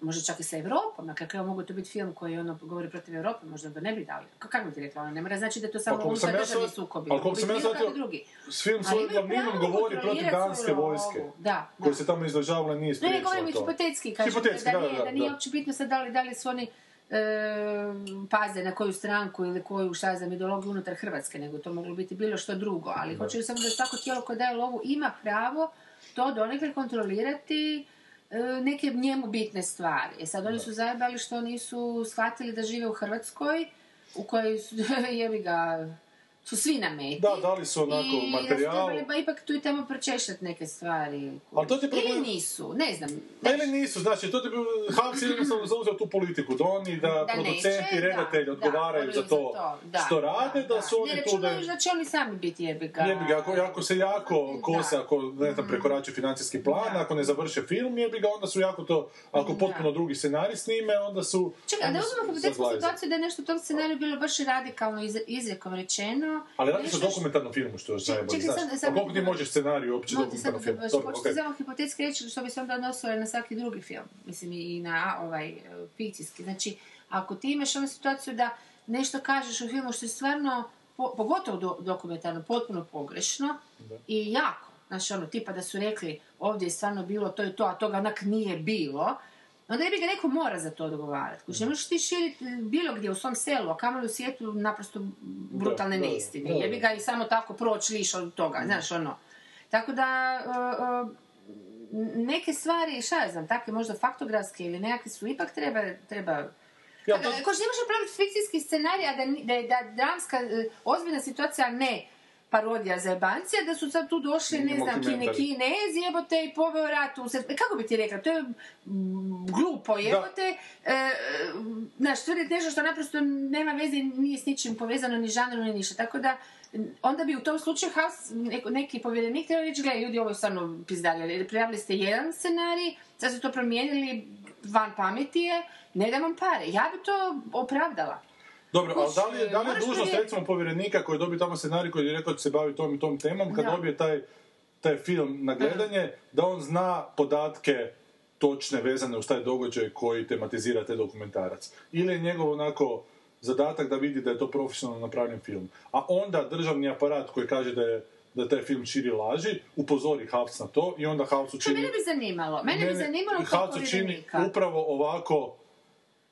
Speaker 2: Možda čak i sa Europom, na kako mogu to biti film koji ono govori protiv Europe, možda da ne bi dali. Kako bi ti rekla, ono, ne mora znači da to samo
Speaker 1: Pa
Speaker 2: unutar državni sukobi.
Speaker 1: ali koliko sam ja shvatio,
Speaker 2: drugi.
Speaker 1: Film svojim glavninom govori protiv danske vojske.
Speaker 2: Da, da.
Speaker 1: koji se tamo izražavala nije
Speaker 2: Ne, ne,
Speaker 1: spriječila
Speaker 2: govorim
Speaker 1: to.
Speaker 2: hipotetski, kažem,
Speaker 1: Hipotetski,
Speaker 2: da,
Speaker 1: da,
Speaker 2: nije,
Speaker 1: da,
Speaker 2: da, nije
Speaker 1: da.
Speaker 2: uopće bitno sad da li, da li su oni e, paze na koju stranku ili koju, šta znam, ideologiju unutar Hrvatske, nego to moglo biti bilo što drugo. Ali hoću samo da svako tijelo koje daje lovu ima pravo to donekle kontrolirati neke njemu bitne stvari. E sad oni su zajebali što nisu shvatili da žive u Hrvatskoj, u kojoj su, jebi ga, su svi na meti.
Speaker 1: Da, dali su onako
Speaker 2: I da
Speaker 1: materijal.
Speaker 2: trebali ba ipak tu i tamo pročešljat neke stvari.
Speaker 1: Ali to ti problem-
Speaker 2: Ili nisu, ne znam.
Speaker 1: Pa ili nisu, znači, to ti bi Havc jednostavno zauzeo tu politiku, da oni, da,
Speaker 2: Da
Speaker 1: producenti i redatelji
Speaker 2: da,
Speaker 1: odgovaraju
Speaker 2: da,
Speaker 1: za to
Speaker 2: da,
Speaker 1: što rade, da, su
Speaker 2: Ne
Speaker 1: oni tu da...
Speaker 2: računaju da će oni sami biti jebi ga.
Speaker 1: Jebi ga, ako, ako se jako kose,
Speaker 2: Da.
Speaker 1: ako ne znam, prekorače financijski plan,
Speaker 2: Da.
Speaker 1: ako ne završe film, jebi ga, onda su jako to, ako
Speaker 2: Da.
Speaker 1: potpuno drugi scenarij snime, onda su...
Speaker 2: Čekaj, da uzmemo hipotetsku situaciju da je nešto u tom scenariju bilo baš radikalno iz, izrekom rečeno.
Speaker 1: Ali radi se o dokumentarnom filmu, što je najbolje,
Speaker 2: čekaj,
Speaker 1: znaš. A koliko ti možeš scenariju uopće dokumentarnom filmu? Dobro, okej.
Speaker 2: samo hipotetski reći što bi se onda odnosilo na svaki drugi film. Mislim i na ovaj fikcijski. Znači, ako ti imaš onu situaciju da nešto kažeš u filmu što je stvarno, po- pogotovo do, dokumentarno, potpuno pogrešno i jako. Znači, ono, tipa da su rekli ovdje je stvarno bilo to i to, a toga onak nije bilo, onda bi ga neko mora za to odgovarati. Ne možeš ti širiti bilo gdje u svom selu, a kamoli u svijetu naprosto brutalne
Speaker 1: da,
Speaker 2: neistine.
Speaker 1: da, da.
Speaker 2: Jebi ga i samo tako proći liš od toga, znaš, ono. Tako da, uh, uh, neke stvari, šta ja znam, takve možda faktografske ili nekakve su, ipak treba, treba
Speaker 1: Ja, to-
Speaker 2: ne možeš napraviti fikcijski scenarij, a da, da da dramska, ozbiljna situacija, ne parodija za jebancija, da su sad tu došli, ne znam, kine, kinezi, jebote, i poveo rat u sred- Kako bi ti rekla, to je glupo, jebote. E, znaš, tvrditi nešto što naprosto nema veze, nije s ničim povezano, ni žanrom, ni ništa. Tako da, onda bi u tom slučaju neko, neki povjerenik trebao reći, gledaj, ljudi, ovo je stvarno pizdalje, prijavili ste jedan scenarij, sad su to promijenili, van pameti je, ne da vam pare. Ja bi to opravdala.
Speaker 1: Dobro, ali da li je, da li je dužnost recimo povjerenika koji dobije tamo scenarij koji je rekao da će se bavi tom i tom temom, kad
Speaker 2: Da.
Speaker 1: dobije taj, taj film na gledanje, da on zna podatke točne vezane uz taj događaj koji tematizira taj dokumentarac. Ili je njegov onako zadatak da vidi da je to profesionalno napravljen film. A onda državni aparat koji kaže da je da taj film širi laži, upozori Havc na to i onda Havcu čini...
Speaker 2: mene bi zanimalo? Mene bi
Speaker 1: Ne, ne,
Speaker 2: zanimalo
Speaker 1: Havcu čini upravo ovako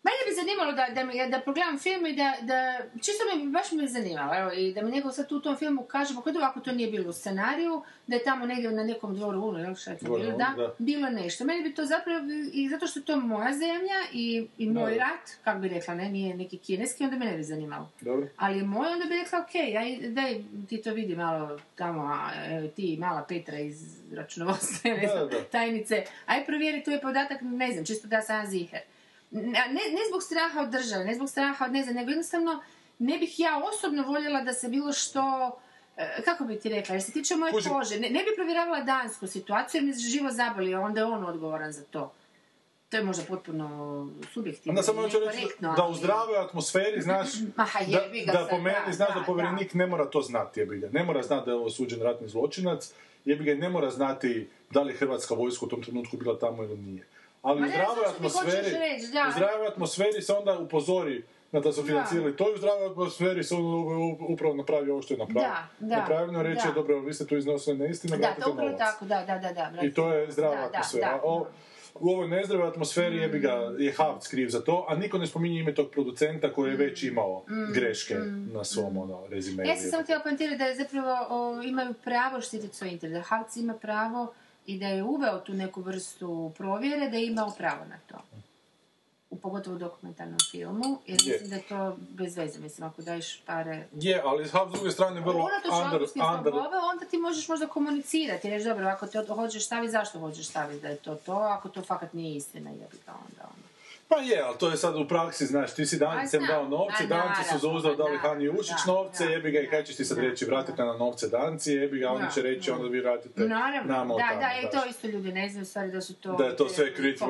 Speaker 2: Mene bi zanimalo da, da, mi- da pogledam film i da, da čisto mi baš me zanimalo, evo, i da mi neko sad tu u tom filmu kaže, pa ovako to nije bilo u scenariju, da je tamo negdje na nekom dvoru Unu, jel šta je to bilo, da,
Speaker 1: da.
Speaker 2: bilo nešto. Meni bi to zapravo, i zato što je to moja zemlja i, i moj rat, kako bi rekla, ne, nije neki kineski, onda me ne bi zanimalo.
Speaker 1: Dobro.
Speaker 2: Ali je moj, onda bi rekla, ok, aj, daj ti to vidi malo tamo, a, evo, ti mala Petra iz računovodstva, ne
Speaker 1: Da,
Speaker 2: znam,
Speaker 1: da.
Speaker 2: tajnice, aj provjeri, tu je podatak, ne znam, čisto da sam ziher. Ne, ne zbog straha od države, ne zbog straha od ne znam, nego jednostavno ne bih ja osobno voljela da se bilo što e, kako bi ti rekla, jer se tiče moje
Speaker 1: Kuži-
Speaker 2: kože, ne, ne bi provjeravala dansku situaciju jer me živo zaboli, a onda je on odgovoran za to. To je možda potpuno subjektivno.
Speaker 1: Onda samo hoću reći da u zdravoj atmosferi, znaš,
Speaker 2: Aha,
Speaker 1: da, da
Speaker 2: sad,
Speaker 1: po meni,
Speaker 2: da,
Speaker 1: znaš da,
Speaker 2: da,
Speaker 1: povjerenik ne mora to znati, jebi ga. Ne mora znati da je ovo suđen ratni zločinac, jebi ga, ne mora znati da li je Hrvatska vojska u tom trenutku bila tamo ili nije. Ali u zdravoj atmosferi,
Speaker 2: da.
Speaker 1: u zdravoj atmosferi se onda upozori na da su financirali to i u zdravoj atmosferi se on u- upravo napravi ovo što je napravio.
Speaker 2: Da, da,
Speaker 1: Napravljeno reći,
Speaker 2: da.
Speaker 1: dobro, vi ste tu iznosili neistine,
Speaker 2: Da,
Speaker 1: vratite
Speaker 2: to upravo tako, da, da, da. da
Speaker 1: I to je zdrava
Speaker 2: Da, da,
Speaker 1: atmosfera.
Speaker 2: da.
Speaker 1: O, u ovoj nezdravoj atmosferi jebi ga, je Havc kriv za to, a niko ne spominje ime tog producenta koji je već imao greške na svom ono, rezimeju.
Speaker 2: Mm. Ja sam samo htjela poentirati da je zapravo o, imaju pravo štititi svoj interes. Da Havc ima pravo i da je uveo tu neku vrstu provjere, da je imao pravo na to. U pogotovo u dokumentarnom filmu, jer
Speaker 1: Je.
Speaker 2: mislim da je to bez veze. Mislim, ako daješ pare...
Speaker 1: Je, ali s druge strane vrlo under, under,
Speaker 2: slobode, onda ti možeš možda komunicirati. Reći, dobro, ako te hoćeš staviti, zašto hoćeš staviti da je to to? Ako to fakat nije istina, jebi ga onda.
Speaker 1: Pa je, ali to je sad u praksi, znaš, ti si
Speaker 2: Pa
Speaker 1: dancem
Speaker 2: znam,
Speaker 1: dao novce, danci su
Speaker 2: naravno,
Speaker 1: zauzdali dali
Speaker 2: da,
Speaker 1: Hani Ušić novce, jebi ga i kaj ćeš ti sad reći, vratite na novce danci, jebi ga, oni će reći,
Speaker 2: da.
Speaker 1: onda vi vratite
Speaker 2: Naravno,
Speaker 1: nama
Speaker 2: da, da, i to isto ljudi ne znaju, stvari da su to...
Speaker 1: Da je to sve krit, to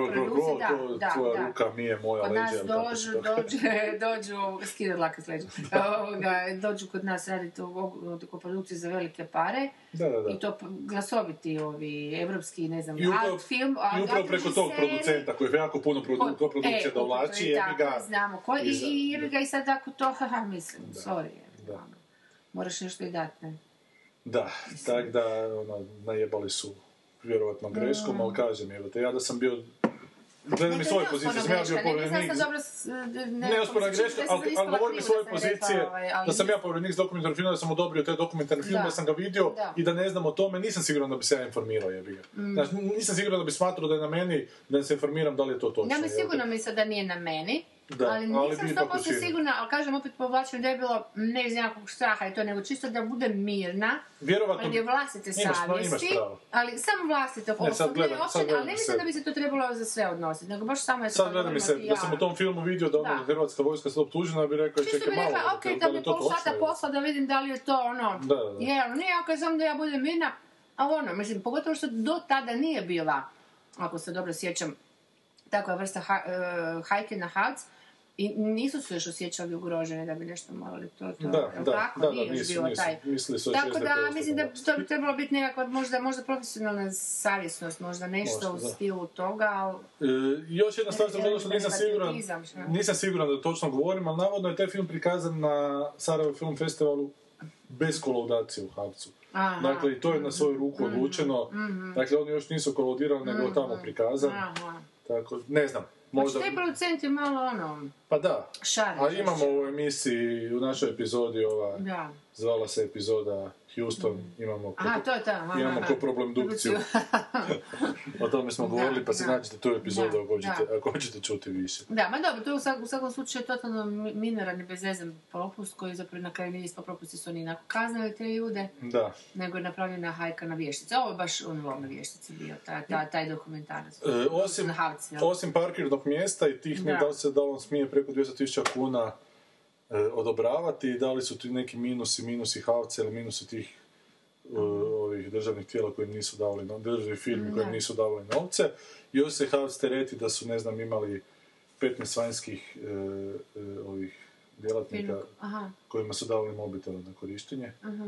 Speaker 1: tvoja ruka mi je moja
Speaker 2: Kod
Speaker 1: leđa.
Speaker 2: nas
Speaker 1: tako se
Speaker 2: dođu, dođu, laka s leđa. Dođu kod nas raditi u koprodukciju za velike pare.
Speaker 1: Da, da, da.
Speaker 2: I to glasoviti ovi evropski, ne znam, art film, a-
Speaker 1: i upravo preko tog producenta koji je jako puno produ, Produkcija
Speaker 2: e,
Speaker 1: dovlači, jebi ga.
Speaker 2: znamo ko, i,
Speaker 1: i
Speaker 2: jebi ga i sad ako to, haha, mislim, sorry,
Speaker 1: Da.
Speaker 2: ono, moraš nešto i dati, ne?
Speaker 1: Da, tak da, ono, najebali su vjerovatno greškom, ali kažem, evo te, ja da sam bio Gledam iz
Speaker 2: to je
Speaker 1: svoje pozicije, sam ja bio
Speaker 2: neosporna ne,
Speaker 1: povjerenik.
Speaker 2: Ne, znam dobro, s- ne,
Speaker 1: Ne osporna
Speaker 2: mislim,
Speaker 1: greška, ali, ali govorim iz svoje pozicije da sam ja povjerenik s dokumentarnog filma, da sam odobrio taj dokumentarni film,
Speaker 2: Da.
Speaker 1: sam ga vidio i da ne znam o tome, nisam siguran da bi se ja informirao, jebi ga. Znači, nisam siguran da bi smatrao da je na meni da se informiram da li je to točno.
Speaker 2: Ja mi sigurno misle da nije na meni,
Speaker 1: Da,
Speaker 2: ali
Speaker 1: ali
Speaker 2: nisam
Speaker 1: bi
Speaker 2: 100%
Speaker 1: učinio.
Speaker 2: sigurna, ali kažem opet povlačim da je bilo ne iz nekakvog straha i to, nego čisto da budem mirna,
Speaker 1: Vjerovatno,
Speaker 2: radi vlastite
Speaker 1: imaš,
Speaker 2: savjesti,
Speaker 1: imaš pravo.
Speaker 2: ali samo vlastite
Speaker 1: Ne, sad gledam- sad gledam
Speaker 2: ali ne mislim da bi se to trebalo za sve odnositi, nego baš samo je
Speaker 1: Sad gledam se, da sam u tom filmu vidio da, ono. Hrvatska vojska se optužena, bi rekao,
Speaker 2: Čisto
Speaker 1: čekaj
Speaker 2: bi
Speaker 1: malo,
Speaker 2: rekla, ok, da mi
Speaker 1: je to
Speaker 2: pol sata posla da vidim da li je to ono,
Speaker 1: Da, da, da.
Speaker 2: je, ali nije, ok, samo da ja budem mirna, a ono, mislim, pogotovo što do tada nije bila, ako se dobro sjećam, takva vrsta ha, e, hajke na hac, i nisu se još osjećali ugroženi da bi nešto morali to, to
Speaker 1: Da, da,
Speaker 2: tako?
Speaker 1: da, da,
Speaker 2: Nije još
Speaker 1: nisu,
Speaker 2: bilo
Speaker 1: nisu.
Speaker 2: taj.
Speaker 1: Su
Speaker 2: Tako da, mislim da to bi trebalo biti nekakva možda, možda profesionalna savjesnost, možda nešto
Speaker 1: Možda,
Speaker 2: u
Speaker 1: da.
Speaker 2: stilu toga, ali
Speaker 1: E, još jedna stvar gledao što nisam siguran, nisam siguran da točno govorim, ali navodno je taj film prikazan na Sarajevo Film Festivalu bez kolaudacije u Havcu.
Speaker 2: Aha. Mhm.
Speaker 1: Dakle, i to je na svoju ruku odlučeno. Dakle, oni još nisu kolaudirali, nego je tamo prikazan.
Speaker 2: Aha.
Speaker 1: Tako, ne znam,
Speaker 2: Znači,
Speaker 1: možda...
Speaker 2: taj producent je malo ono,
Speaker 1: Pa da,
Speaker 2: šare.
Speaker 1: a imamo u emisiji, u našoj epizodi ova,
Speaker 2: Da.
Speaker 1: zvala se epizoda Houston, imamo
Speaker 2: Aha, to je ta.
Speaker 1: imamo
Speaker 2: aha.
Speaker 1: ko problem dukciju. o tome smo
Speaker 2: Da,
Speaker 1: govorili, pa se
Speaker 2: da.
Speaker 1: nađete tu epizodu
Speaker 2: Da,
Speaker 1: ako hoćete, ako hoćete čuti više.
Speaker 2: Da, ma dobro, to je u, svak- u svakom slučaju totalno mi- minoran i bezvezan propust koji zapravo na kraju nije ispao propusti su oni inako kaznili te ljude,
Speaker 1: Da.
Speaker 2: nego je napravljena hajka na vještice. Ovo je baš on lov na vještici bio, ta, ta, taj dokumentarac.
Speaker 1: E, osim,
Speaker 2: Havci,
Speaker 1: osim parkirnog mjesta i tih, ne
Speaker 2: Da.
Speaker 1: se da on smije preko 200.000 kuna odobravati i da li su ti neki minusi, minusi Havce ili minusi tih e, ovih državnih tijela koji nisu davali, državnih firmi koji nisu davali novce. Još se Havc tereti da su, ne znam, imali 15 vanjskih e, e, ovih djelatnika kojima su davali mobitele na korištenje.
Speaker 2: aha,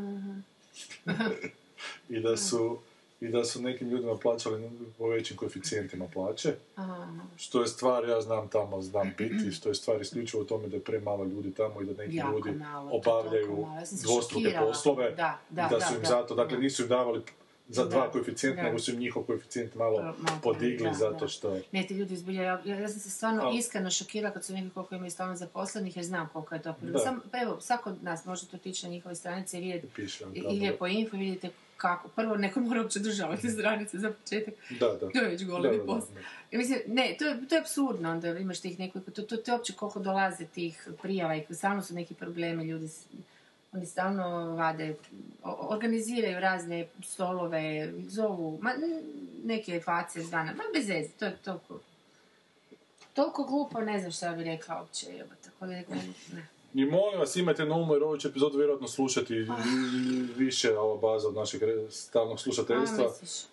Speaker 2: aha.
Speaker 1: I da su i da su nekim ljudima plaćali po većim koeficijentima plaće.
Speaker 2: aha.
Speaker 1: Što je stvar, ja znam tamo, znam biti, što je stvar isključivo u tome da je premalo ljudi tamo i da neki
Speaker 2: Jako
Speaker 1: ljudi
Speaker 2: malo,
Speaker 1: obavljaju.
Speaker 2: Ja
Speaker 1: dvostruke
Speaker 2: šokirala.
Speaker 1: poslove
Speaker 2: Da, da,
Speaker 1: da su im
Speaker 2: da,
Speaker 1: zato, dakle
Speaker 2: da.
Speaker 1: nisu im davali za dva koeficijenta, nego su im njihov koeficijent malo
Speaker 2: Malo
Speaker 1: podigli
Speaker 2: da,
Speaker 1: zato što...
Speaker 2: Ne, ti ljudi zbilja, ja, ja sam se stvarno
Speaker 1: Al-
Speaker 2: iskreno šokirala kad su neki koliko imaju stalno zaposlenih, jer znam koliko je to. Sam, pa evo, svako od nas može to tići na njihove stranice i vidjeti
Speaker 1: Piše vam
Speaker 2: i,
Speaker 1: tamo,
Speaker 2: i lijepo info, vidite kako. Prvo, neko mora uopće državati stranice za početak.
Speaker 1: Da, da.
Speaker 2: To je već golemi posao. mislim, ne, to je, to je apsurdno onda imaš tih nekoliko, to, to, to je uopće koliko dolaze tih prijava i stalno su neki problemi, ljudi, oni stalno vade, organiziraju razne stolove, zovu, ma, neke facije zvana, ma bez veze, to je toliko, toliko glupo, ne znam šta bi rekla uopće, jebote, tako da ne.
Speaker 1: I molim vas, imajte na umu jer ovu će epizodu vjerojatno slušati više ova baza od našeg stalnog slušateljstva.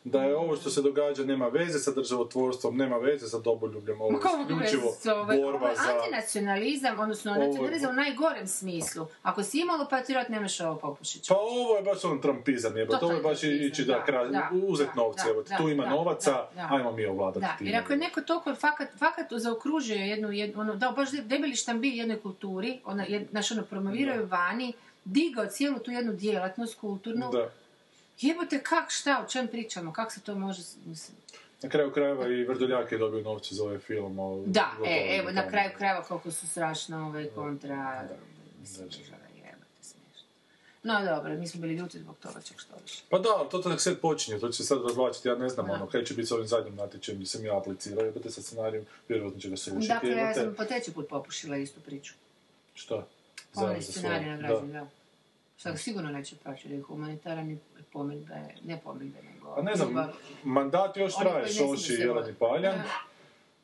Speaker 1: Da je ovo što se događa nema veze sa državotvorstvom, nema veze sa domoljubljem, ovo je isključivo
Speaker 2: ovaj, ovo
Speaker 1: borba za...
Speaker 2: antinacionalizam, odnosno
Speaker 1: Ovo je-
Speaker 2: nacionalizam u najgorem smislu. Ako si imalo patriot, nemaš ovo popušić.
Speaker 1: Pa ovo je baš on trumpizam, jebote, ovo je baš ići da,
Speaker 2: da,
Speaker 1: kra-
Speaker 2: da,
Speaker 1: uzet
Speaker 2: da,
Speaker 1: novce,
Speaker 2: da,
Speaker 1: tu ima novaca, ajmo mi ovladati
Speaker 2: Da, jer ako je neko toliko fakat, fakat zaokružuje jednu, jednu ono, da baš debeli štambilj jednoj kulturi, ona, znaš, ono, promoviraju vani, digao cijelu tu jednu djelatnost kulturnu,
Speaker 1: Da.
Speaker 2: jebote, kak, šta, o čem pričamo, kak se to može, mislim,
Speaker 1: Na kraju krajeva i Vrdoljak je dobio novce za ovaj film. o-
Speaker 2: Da, e, evo, na kraju krajeva koliko su strašno ove kontra, mislim,
Speaker 1: da.
Speaker 2: jebote, smiješno. No dobro, mi smo bili ljuti zbog toga, čak što više.
Speaker 1: Pa da, to tek sad počinje, to će se sad razvlačiti, ja ne znam
Speaker 2: Da.
Speaker 1: ono, kaj će biti s ovim zadnjim natječajem gdje sam ja aplicirao, jebote sa scenarijom, vjerojatno će ga se učiti,
Speaker 2: Dakle, ja sam po treći put popušila istu priču.
Speaker 1: Šta?
Speaker 2: Onaj
Speaker 1: za
Speaker 2: scenarij
Speaker 1: svoje-
Speaker 2: nagrađen, da. Šta sigurno neće proći, jer je humanitaran i pomirbe, ne pomirbe, nego
Speaker 1: A ne znam,
Speaker 2: ljubav.
Speaker 1: mandat još
Speaker 2: Oni
Speaker 1: traje, Šoši i
Speaker 2: se voditi.
Speaker 1: Paljan.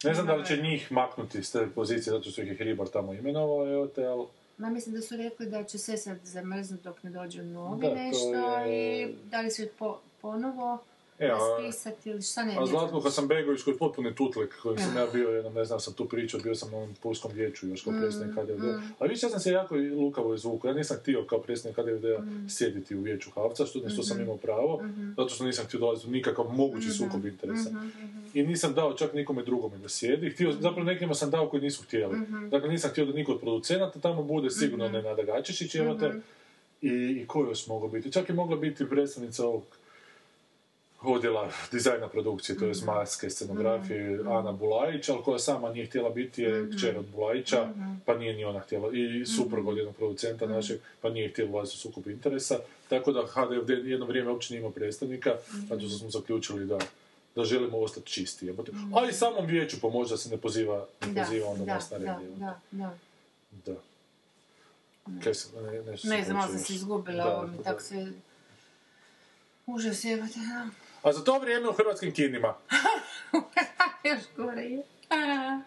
Speaker 1: Ne znam da li će njih maknuti s te pozicije, zato što ih je Hribar tamo imenovao, evo te, ali...
Speaker 2: Ma mislim da su rekli da će sve sad zamrznut dok ne dođu novi
Speaker 1: Da,
Speaker 2: nešto
Speaker 1: je-
Speaker 2: i da li su ih po, ponovo
Speaker 1: E, a-
Speaker 2: raspisati ili šta ne,
Speaker 1: A Zlatko. Hasanbegović koji je potpuni tutlek, kojim sam ja bio, jednom, ne znam, sam tu pričao, bio sam na onom pulskom vijeću još kao
Speaker 2: Mm,
Speaker 1: predsjednik HDVD. Ali vidiš, ja sam se jako lukavo izvukao. Ja nisam htio kao predsjednik HDVD-a
Speaker 2: Mm.
Speaker 1: sjediti u vijeću Havca, što, što
Speaker 2: Mhm.
Speaker 1: sam imao pravo, zato što nisam htio dolaziti u nikakav mogući
Speaker 2: Mhm.
Speaker 1: sukob interesa. I nisam dao čak nikome drugome da sjedi. Htio, zapravo nekima sam dao koji nisu htjeli.
Speaker 2: Mhm.
Speaker 1: Dakle, nisam htio da niko od producenata tamo bude, sigurno ne Nada Gačišić, evo te.
Speaker 2: Mhm.
Speaker 1: I, I ko još mogao biti? Čak je mogla biti predstavnica ovog odjela dizajna produkcije, to je
Speaker 2: Mhm.
Speaker 1: maske, scenografije, Ana Bulajić, ali koja sama nije htjela biti je
Speaker 2: Mhm.
Speaker 1: kćer od Bulajića, pa nije ni ona htjela, i suprug od jednog producenta našeg, pa nije htjela ulaziti u sukob interesa, tako da HDFD jedno vrijeme uopće nije imao predstavnika, zato što smo zaključili da da želimo ostati čisti. A i samom vijeću pomoći da se ne poziva, ne
Speaker 2: Da,
Speaker 1: poziva onda
Speaker 2: da,
Speaker 1: nas na red.
Speaker 2: da, da, da.
Speaker 1: Da. Kaj ne,
Speaker 2: Ne znam, malo
Speaker 1: hoćeo
Speaker 2: sam se izgubila, ovo mi
Speaker 1: da.
Speaker 2: tako se... Užas jebate, da.
Speaker 1: A za to vrijeme u hrvatskim kinima.
Speaker 2: Još gore je.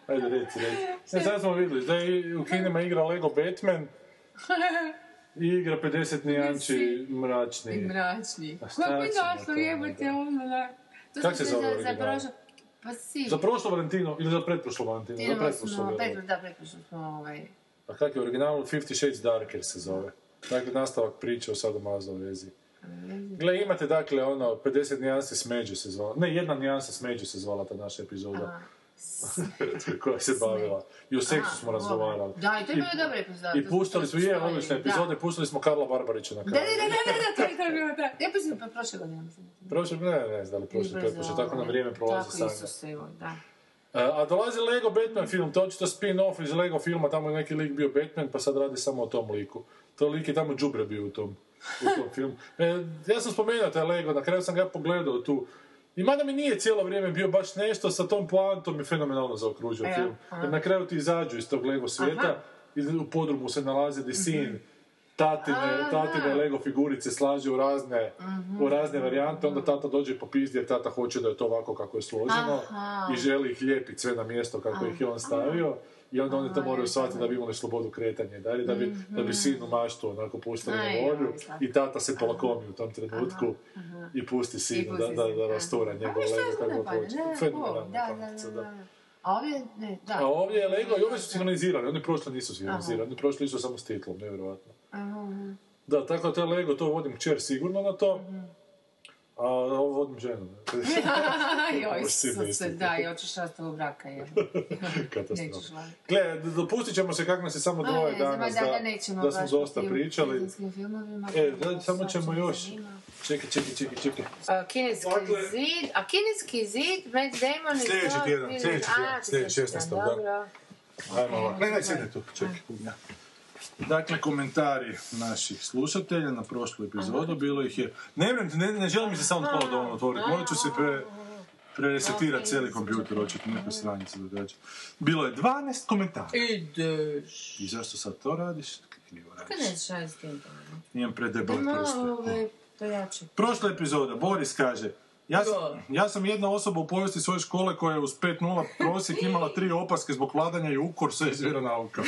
Speaker 1: Ajde, reci, reci. Ne, sad smo vidjeli da je u kinima igra Lego Batman i igra 50 nijanči mračni.
Speaker 2: I mračni. Kako je došlo jebate, ono, da. To
Speaker 1: Kak
Speaker 2: sam
Speaker 1: se zove
Speaker 2: za- za prošlo- Pa si.
Speaker 1: Za prošlo Valentino ili za pretprošlo Valentino? Za pretprošlo,
Speaker 2: pretro, da, pretprošlo smo, ovaj...
Speaker 1: A kak je original? Fifty Shades Darker se zove. Dakle, nastavak priče o sadomazo vezi. Gle, imate dakle ono, 50 nijansi smeđe se zvala. Ne, jedna nijansa smeđe se zvala ta naša epizoda. koja se bavila. I o seksu smo razgovarali.
Speaker 2: Da, i to je bilo dobra epizoda.
Speaker 1: I
Speaker 2: to smo-
Speaker 1: puštali
Speaker 2: to
Speaker 1: smo,
Speaker 2: smo
Speaker 1: je, odlične epizode, pustili smo Karla Barbarića na
Speaker 2: da,
Speaker 1: kraju.
Speaker 2: da, da, da, to je to bilo, da. Ja mislim pa prošle godine, mislim.
Speaker 1: Prošle, ne, ne znam da li prošle,
Speaker 2: Ili
Speaker 1: pretprošle, tako na
Speaker 2: ovaj,
Speaker 1: vrijeme prolazi
Speaker 2: Tako,
Speaker 1: sanja.
Speaker 2: Isuse, evo, da.
Speaker 1: E, A dolazi Lego Batman film, to je očito spin-off iz Lego filma, tamo je neki lik bio Batman, pa sad radi samo o tom liku. To lik je tamo džubre bio u tom, u tom filmu. E, ja sam spomenuo taj Lego, na kraju sam ga pogledao tu. I mada mi nije cijelo vrijeme bio baš nešto, sa tom poantom je fenomenalno zaokružio
Speaker 2: E,
Speaker 1: film.
Speaker 2: aha.
Speaker 1: Jer na kraju ti izađu iz tog Lego svijeta,
Speaker 2: Aha.
Speaker 1: i u podrumu se nalazi di sin tatine,
Speaker 2: A,
Speaker 1: tatine. Lego figurice slaže u razne,
Speaker 2: Mhm.
Speaker 1: u razne varijante, onda tata dođe po pizdi jer tata hoće da je to ovako kako je složeno
Speaker 2: Aha.
Speaker 1: i želi ih lijepiti sve na mjesto kako ih je on stavio i onda oni to moraju shvatiti da bi imali slobodu kretanja i dalje, da bi, da bi sinu maštu onako pustili na volju i tata se polakomi u tom trenutku i pusti sinu da, da, da rastura njegov Lego kako hoće. Fenomenalna.
Speaker 2: A ovdje, ne, da.
Speaker 1: A ovdje je Lego i ove su sinhronizirali, oni prošli nisu sinhronizirali, oni prošli isu samo s titlom, nevjerojatno.
Speaker 2: Aha.
Speaker 1: Da, tako da to je Lego, to vodim kćer sigurno na to, a ovo vodim ženu.
Speaker 2: Joj,
Speaker 1: misliti.
Speaker 2: da, i hoćeš rastavu braka, je.
Speaker 1: Katastrofa. Gle, dopustit ćemo se kako nas je samo dvoje danas,
Speaker 2: da,
Speaker 1: da,
Speaker 2: da,
Speaker 1: smo dosta
Speaker 2: u
Speaker 1: pričali. E, da, samo ćemo još. Čekaj, čekaj, čekaj, čekaj.
Speaker 2: Kineski
Speaker 1: Dakle-
Speaker 2: zid, a kineski zid, Matt Damon i
Speaker 1: Sljedeći tjedan, sljedeći tjedan, sljedeći 16. da.
Speaker 2: Dobro.
Speaker 1: Ajmo ovako. Ne, ne, sjedni tu, čekaj. Dakle, komentari naših slušatelja na prošlu epizodu, bilo ih je... Ne, ne, ne, želim mi se samo pola dovoljno otvoriti, morat ću se pre, preresetirati cijeli kompjuter, očito neke stranice događa. Bilo je 12 komentara.
Speaker 2: Ideš.
Speaker 1: I zašto sad to radiš? Krivo radiš.
Speaker 2: nećeš raditi?
Speaker 1: Imam predebele
Speaker 2: Malo,
Speaker 1: prste. Prošla epizoda, Boris kaže, ja sam, ja sam jedna osoba u povijesti svoje škole koja je uz 5.0 prosjek imala tri opaske zbog vladanja i ukor sve iz vjeronauka.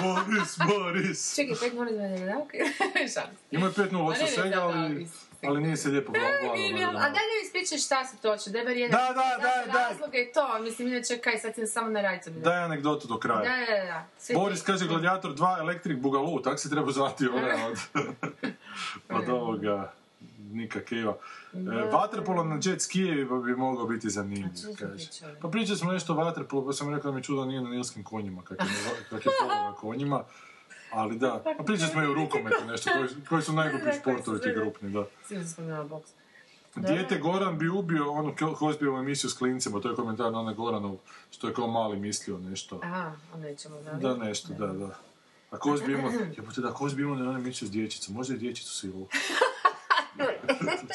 Speaker 1: Boris, Boris!
Speaker 2: Čekaj, pet molim da ne da? Šalim se.
Speaker 1: Imao je 5.0
Speaker 2: Ma
Speaker 1: osim
Speaker 2: ne, ne,
Speaker 1: svega,
Speaker 2: da,
Speaker 1: ali,
Speaker 2: da,
Speaker 1: ali nije se lijepo vladalo.
Speaker 2: A daj mi ispričaj šta se točno, daj bar jedan
Speaker 1: Da, da, daj, daj.
Speaker 2: razloga i to, mislim, inače kaj, sad sam samo na rajcu. Da,
Speaker 1: Daj anegdotu do
Speaker 2: da,
Speaker 1: kraja.
Speaker 2: da, da. Sve
Speaker 1: Boris kaže Gladiator 2 Electric Boogaloo, tak se treba zvati ona od, od ovoga Nika Keva. E, Vaterpolo na jet skijevima bi mogao biti zanimljiv, kaže. Pa pričali smo nešto o vaterpolu, pa sam rekao da mi čudo nije na nilskim konjima, kak je, kak je polo na konjima. Ali da, pa pričali smo i o rukometu nešto, koji, koji su
Speaker 2: su
Speaker 1: sportovi ti grupni, da.
Speaker 2: Boks.
Speaker 1: Dijete Goran bi ubio onu Hozbijevu emisiju s klincima, to je komentar na onaj Goranov, što je kao mali mislio nešto.
Speaker 2: Aha, onda nećemo da.
Speaker 1: Da, nešto, da, da. A Kozbi imao, jebote da, Kozbi imao na emisiju s dječicom, možda je dječicu silu. to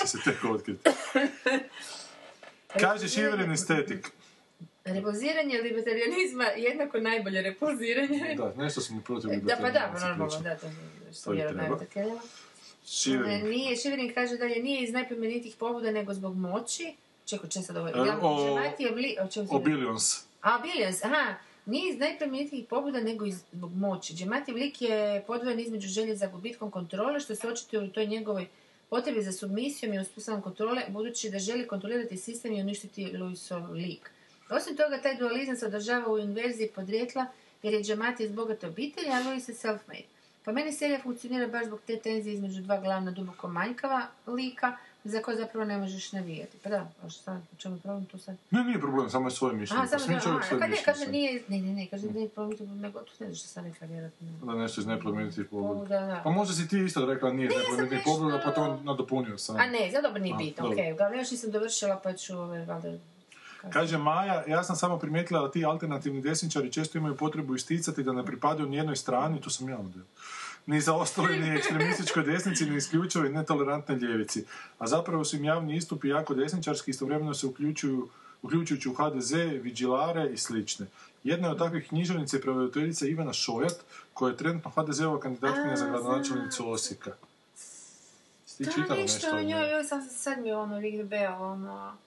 Speaker 1: će se tek otkriti. Kaže Šiverin estetik.
Speaker 2: Repoziranje libertarianizma jednako najbolje repoziranje.
Speaker 1: Da, nešto smo protiv
Speaker 2: Da, pa da, pa normalno, da, to je
Speaker 1: To treba. Šiverin.
Speaker 2: Nije, Šiverin kaže dalje, nije iz najplemenitih pobuda nego zbog moći. Čekaj, če sad ovo...
Speaker 1: E, o-
Speaker 2: obli... O
Speaker 1: O Billions.
Speaker 2: A, Billions, aha, nije iz najplemenitijih pobuda nego iz zbog moći. Džemativ lik je podvojen između želje za gubitkom kontrole, što se očituje u toj njegovoj potrebi za submisijom i uspostavom kontrole, budući da želi kontrolirati sistem i uništiti Luisov lik. Osim toga, taj dualizam se održava u inverziji podrijetla, jer je Džamati iz bogate obitelji, a Luis je self-made. Po meni serija funkcionira baš zbog te tenzije između dva glavna duboko manjkava lika, za koje zapravo ne možeš navijati. Pa da, a šta, u čemu je problem tu sad?
Speaker 1: Ne, nije problem, samo je svoje mišljenje.
Speaker 2: A, samo
Speaker 1: Svi
Speaker 2: da,
Speaker 1: čovjek
Speaker 2: a,
Speaker 1: svoje mišljenje
Speaker 2: kaže nije, ne, ne, ne, kaže nije problem, tu nego tu ne znaš što sam rekla, vjerojatno.
Speaker 1: Da nešto iz neplemenitih pobuda.
Speaker 2: Pobuda, da.
Speaker 1: Pa možda si ti isto rekla nije iz neplemenitih pobuda, pa to nadopunio sam.
Speaker 2: A ne, za dobro nije bitno, okej, uglavnom još nisam dovršila, pa ću, ove, valjda...
Speaker 1: Kaže Maja, ja sam samo primijetila da ti alternativni desničari često imaju potrebu isticati da ne pripadaju nijednoj strani, tu sam ja ovdje, ni za ostali ni ekstremističkoj desnici, ni isključivoj netolerantnoj ljevici. A zapravo su im javni istupi jako desničarski, istovremeno se uključuju uključujući u HDZ, Vigilare i slične. Jedna je od takvih književnica i prevoditeljica Ivana Šojat, koja je trenutno HDZ-ova kandidatkinja za gradonačelnicu Osijeka. Ti
Speaker 2: Da,
Speaker 1: čitala
Speaker 2: nešto
Speaker 1: nešto
Speaker 2: o njoj, joj, sam se sad mi ono, Rick Bell, ono...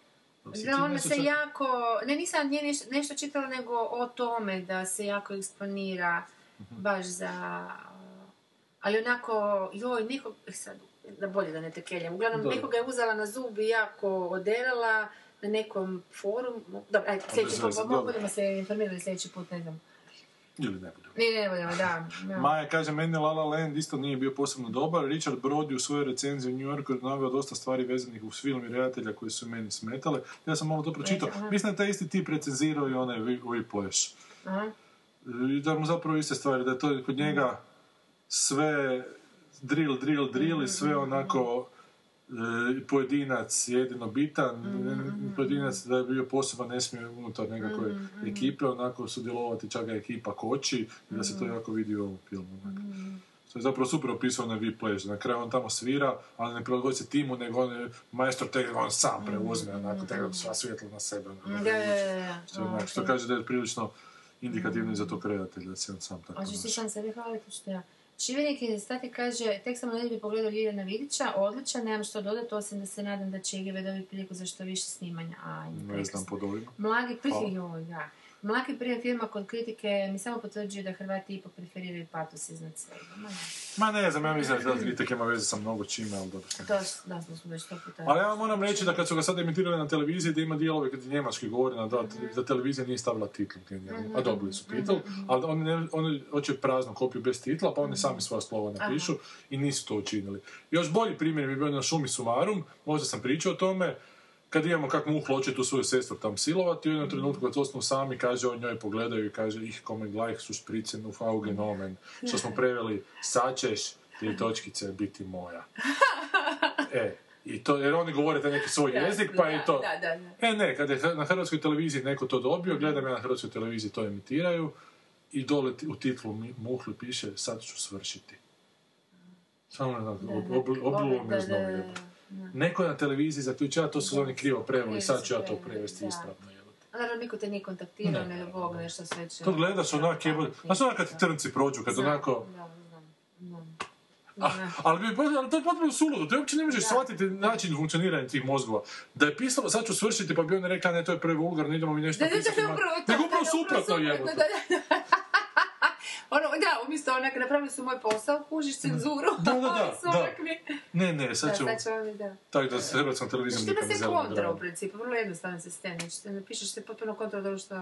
Speaker 2: Da, ona se jako, ne nisam nje nešto, nešto čitala nego o tome da se jako eksponira
Speaker 1: Mhm.
Speaker 2: baš za, ali onako, joj, nekog, e, sad, da bolje da ne tekeljam, uglavnom
Speaker 1: Da.
Speaker 2: nekoga je uzela na zub i jako oderala na nekom forumu, dobro, ajde, sljedeći put, budemo se informirali sljedeći put, ne znam.
Speaker 1: Ili ne budemo.
Speaker 2: Ne, ne budemo, da. da.
Speaker 1: Maja kaže, meni La La Land isto nije bio posebno dobar. Richard Brody u svojoj recenziji u New Yorku je naveo dosta stvari vezanih uz film i redatelja koji su meni smetale. Ja sam malo to pročitao. Mislim da taj isti tip recenzirao i onaj Vi-. I da mu zapravo iste stvari, da je to kod njega sve drill, drill, drill i sve onako e, pojedinac jedino bitan, pojedinac da je bio poseban ne smije unutar nekakve ekipe onako sudjelovati, čak ga ekipa koči i da se to jako vidi u ovom filmu. To je zapravo super opisao na Whiplash, na kraju on tamo svira, ali ne prilagodi se timu, nego on je majstor tega, on sam preuzme, onako, tega sva svjetla na sebe. onako,
Speaker 2: Da, da, da,
Speaker 1: što, što kaže da je prilično indikativno i za tog redatelja, da se on sam tako
Speaker 2: Hoćeš ti
Speaker 1: naša.
Speaker 2: sam sebi hvaliti što ja. Šibenik je stati kaže, tek sam u nedjelju pogledao Ljiljana Vidića, odličan, nemam što dodati, osim da se nadam da će IGV dobiti priliku za što više snimanja. Aj,
Speaker 1: Ne znam pod ovim.
Speaker 2: Mlagi
Speaker 1: Hvala.
Speaker 2: joj, da. Mlaki prije filma kod kritike mi samo potvrđuju da Hrvati ipak preferiraju patos iznad svega. Ma ne.
Speaker 1: Znam, ja mislim da ta kritika ima veze sa mnogo čime, ali dobro.
Speaker 2: To, da, smo smo već to puta.
Speaker 1: Ali ja vam moram reći da kad su ga sad emitirali na televiziji, da ima dijelove kad je njemački govori, da, da televizija nije stavila titl. njemu. A dobili su titl, ali oni, ne, oni hoće praznu kopiju bez titla, pa oni sami svoja slova napišu i nisu to učinili. Još bolji primjer bi bio na Šumi Sumarum, možda sam pričao o tome, kad imamo kak muh hoće tu svoju sestru tam silovati, u jednom trenutku kad ostanu sami, kaže on njoj pogledaju i kaže ih kommen gleich su spritzen auf Augen omen, što smo preveli, sad ćeš ti točkice biti moja. E, i to, jer oni govore taj neki svoj jezik, pa i to...
Speaker 2: Da.
Speaker 1: E ne, kad je na hrvatskoj televiziji neko to dobio, gledam ja na hrvatskoj televiziji to emitiraju i dole u titlu muhlu piše sad ću svršiti. Samo ne znam, ob, ob, oblulo me Neko je na televiziji zaključio, to su oni krivo preveli, sad ću ja to prevesti ispravno. jebote.
Speaker 2: A naravno, niko te nije kontaktirao,
Speaker 1: Ne.
Speaker 2: Bog nešto sve će...
Speaker 1: To gledaš onak jebote, znaš onak kad ti trnci prođu, kad onako... A, ali, ali to je potpuno suludo, ti uopće ne možeš shvatiti način funkcioniranja tih mozgova. Da je pisalo, sad ću svršiti, pa bi on rekao, ne, to je prevulgarno, idemo mi nešto pisati. Nego upravo suprotno
Speaker 2: upravo
Speaker 1: jebote.
Speaker 2: Da, da, da. Ono, da, umjesto onak, napravili su moj posao, kužiš cenzuru.
Speaker 1: Da, da, da, da. Ne, ne,
Speaker 2: Da,
Speaker 1: sad ćemo...
Speaker 2: sad ćemo mi, da.
Speaker 1: Tako da s hrvatskom televizijom
Speaker 2: Znači, ima
Speaker 1: nikad ne
Speaker 2: se
Speaker 1: zeleno
Speaker 2: kontra u principu, vrlo jednostavan sistem. Znači, ti napišeš se potpuno kontra od ovo što...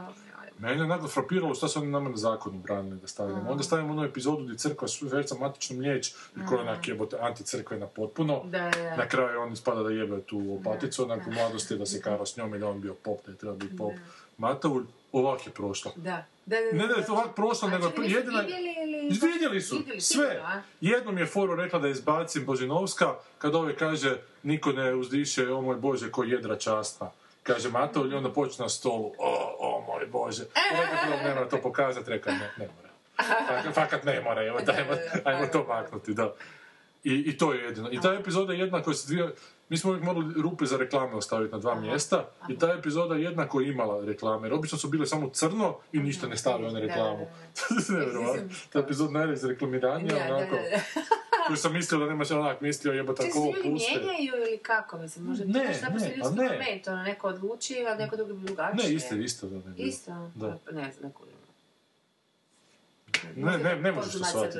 Speaker 1: Mene je onako frapiralo šta su oni nama na zakonu branili da stavljamo. Onda stavimo onu epizodu gdje crkva šverca matičnu mliječ i koja onak jebote anticrkvena potpuno.
Speaker 2: Da, da, da.
Speaker 1: Na kraju on ispada da jebe tu opaticu, onak u mladosti da se karo s njom i da on bio pop, da je treba biti pop. Matavulj, ovak je prošlo.
Speaker 2: Da, da, da.
Speaker 1: Ne da je to ovak prošlo, nego
Speaker 2: Znači,
Speaker 1: jedina...
Speaker 2: vidjeli ili...
Speaker 1: Vidjeli su,
Speaker 2: Vidjeli,
Speaker 1: sve.
Speaker 2: sigurno?
Speaker 1: Jednom je Foru rekla da izbacim Božinovska, kad ove kaže, niko ne uzdiše, o moj Bože, ko jedra časna. Kaže Matov i onda počne na stolu, o, o moj Bože. Prvo, ne mora to pokazati, rekao, ne, ne mora. Fakat, fakat ne mora, evo, dajmo, ajmo to maknuti, da. I, I to je jedino. I ta epizoda je jedna koja se dvije... Mi smo uvijek morali rupe za reklame ostaviti na dva mjesta i ta epizoda je jednako imala reklame. Jer obično su bile samo crno i ništa ne stave one
Speaker 2: Da,
Speaker 1: reklamu. Nevjerovatno. Ta epizoda najreklamiranija, onako.
Speaker 2: da, da.
Speaker 1: koju sam mislio da nemaš onak mislio jebata
Speaker 2: Čak se
Speaker 1: ko
Speaker 2: ljudi
Speaker 1: puste.
Speaker 2: mijenjaju ili kako, mislim, možda
Speaker 1: Ne,
Speaker 2: naprosto
Speaker 1: ne,
Speaker 2: ljudski
Speaker 1: pa ne.
Speaker 2: moment, ono, neko odluči, a neko drugi bi drugačije.
Speaker 1: Ne, isto, isto da ne bi.
Speaker 2: Isto?
Speaker 1: Da.
Speaker 2: Pa Ne znam, neko
Speaker 1: Ne, ne, ne možeš to shvatiti.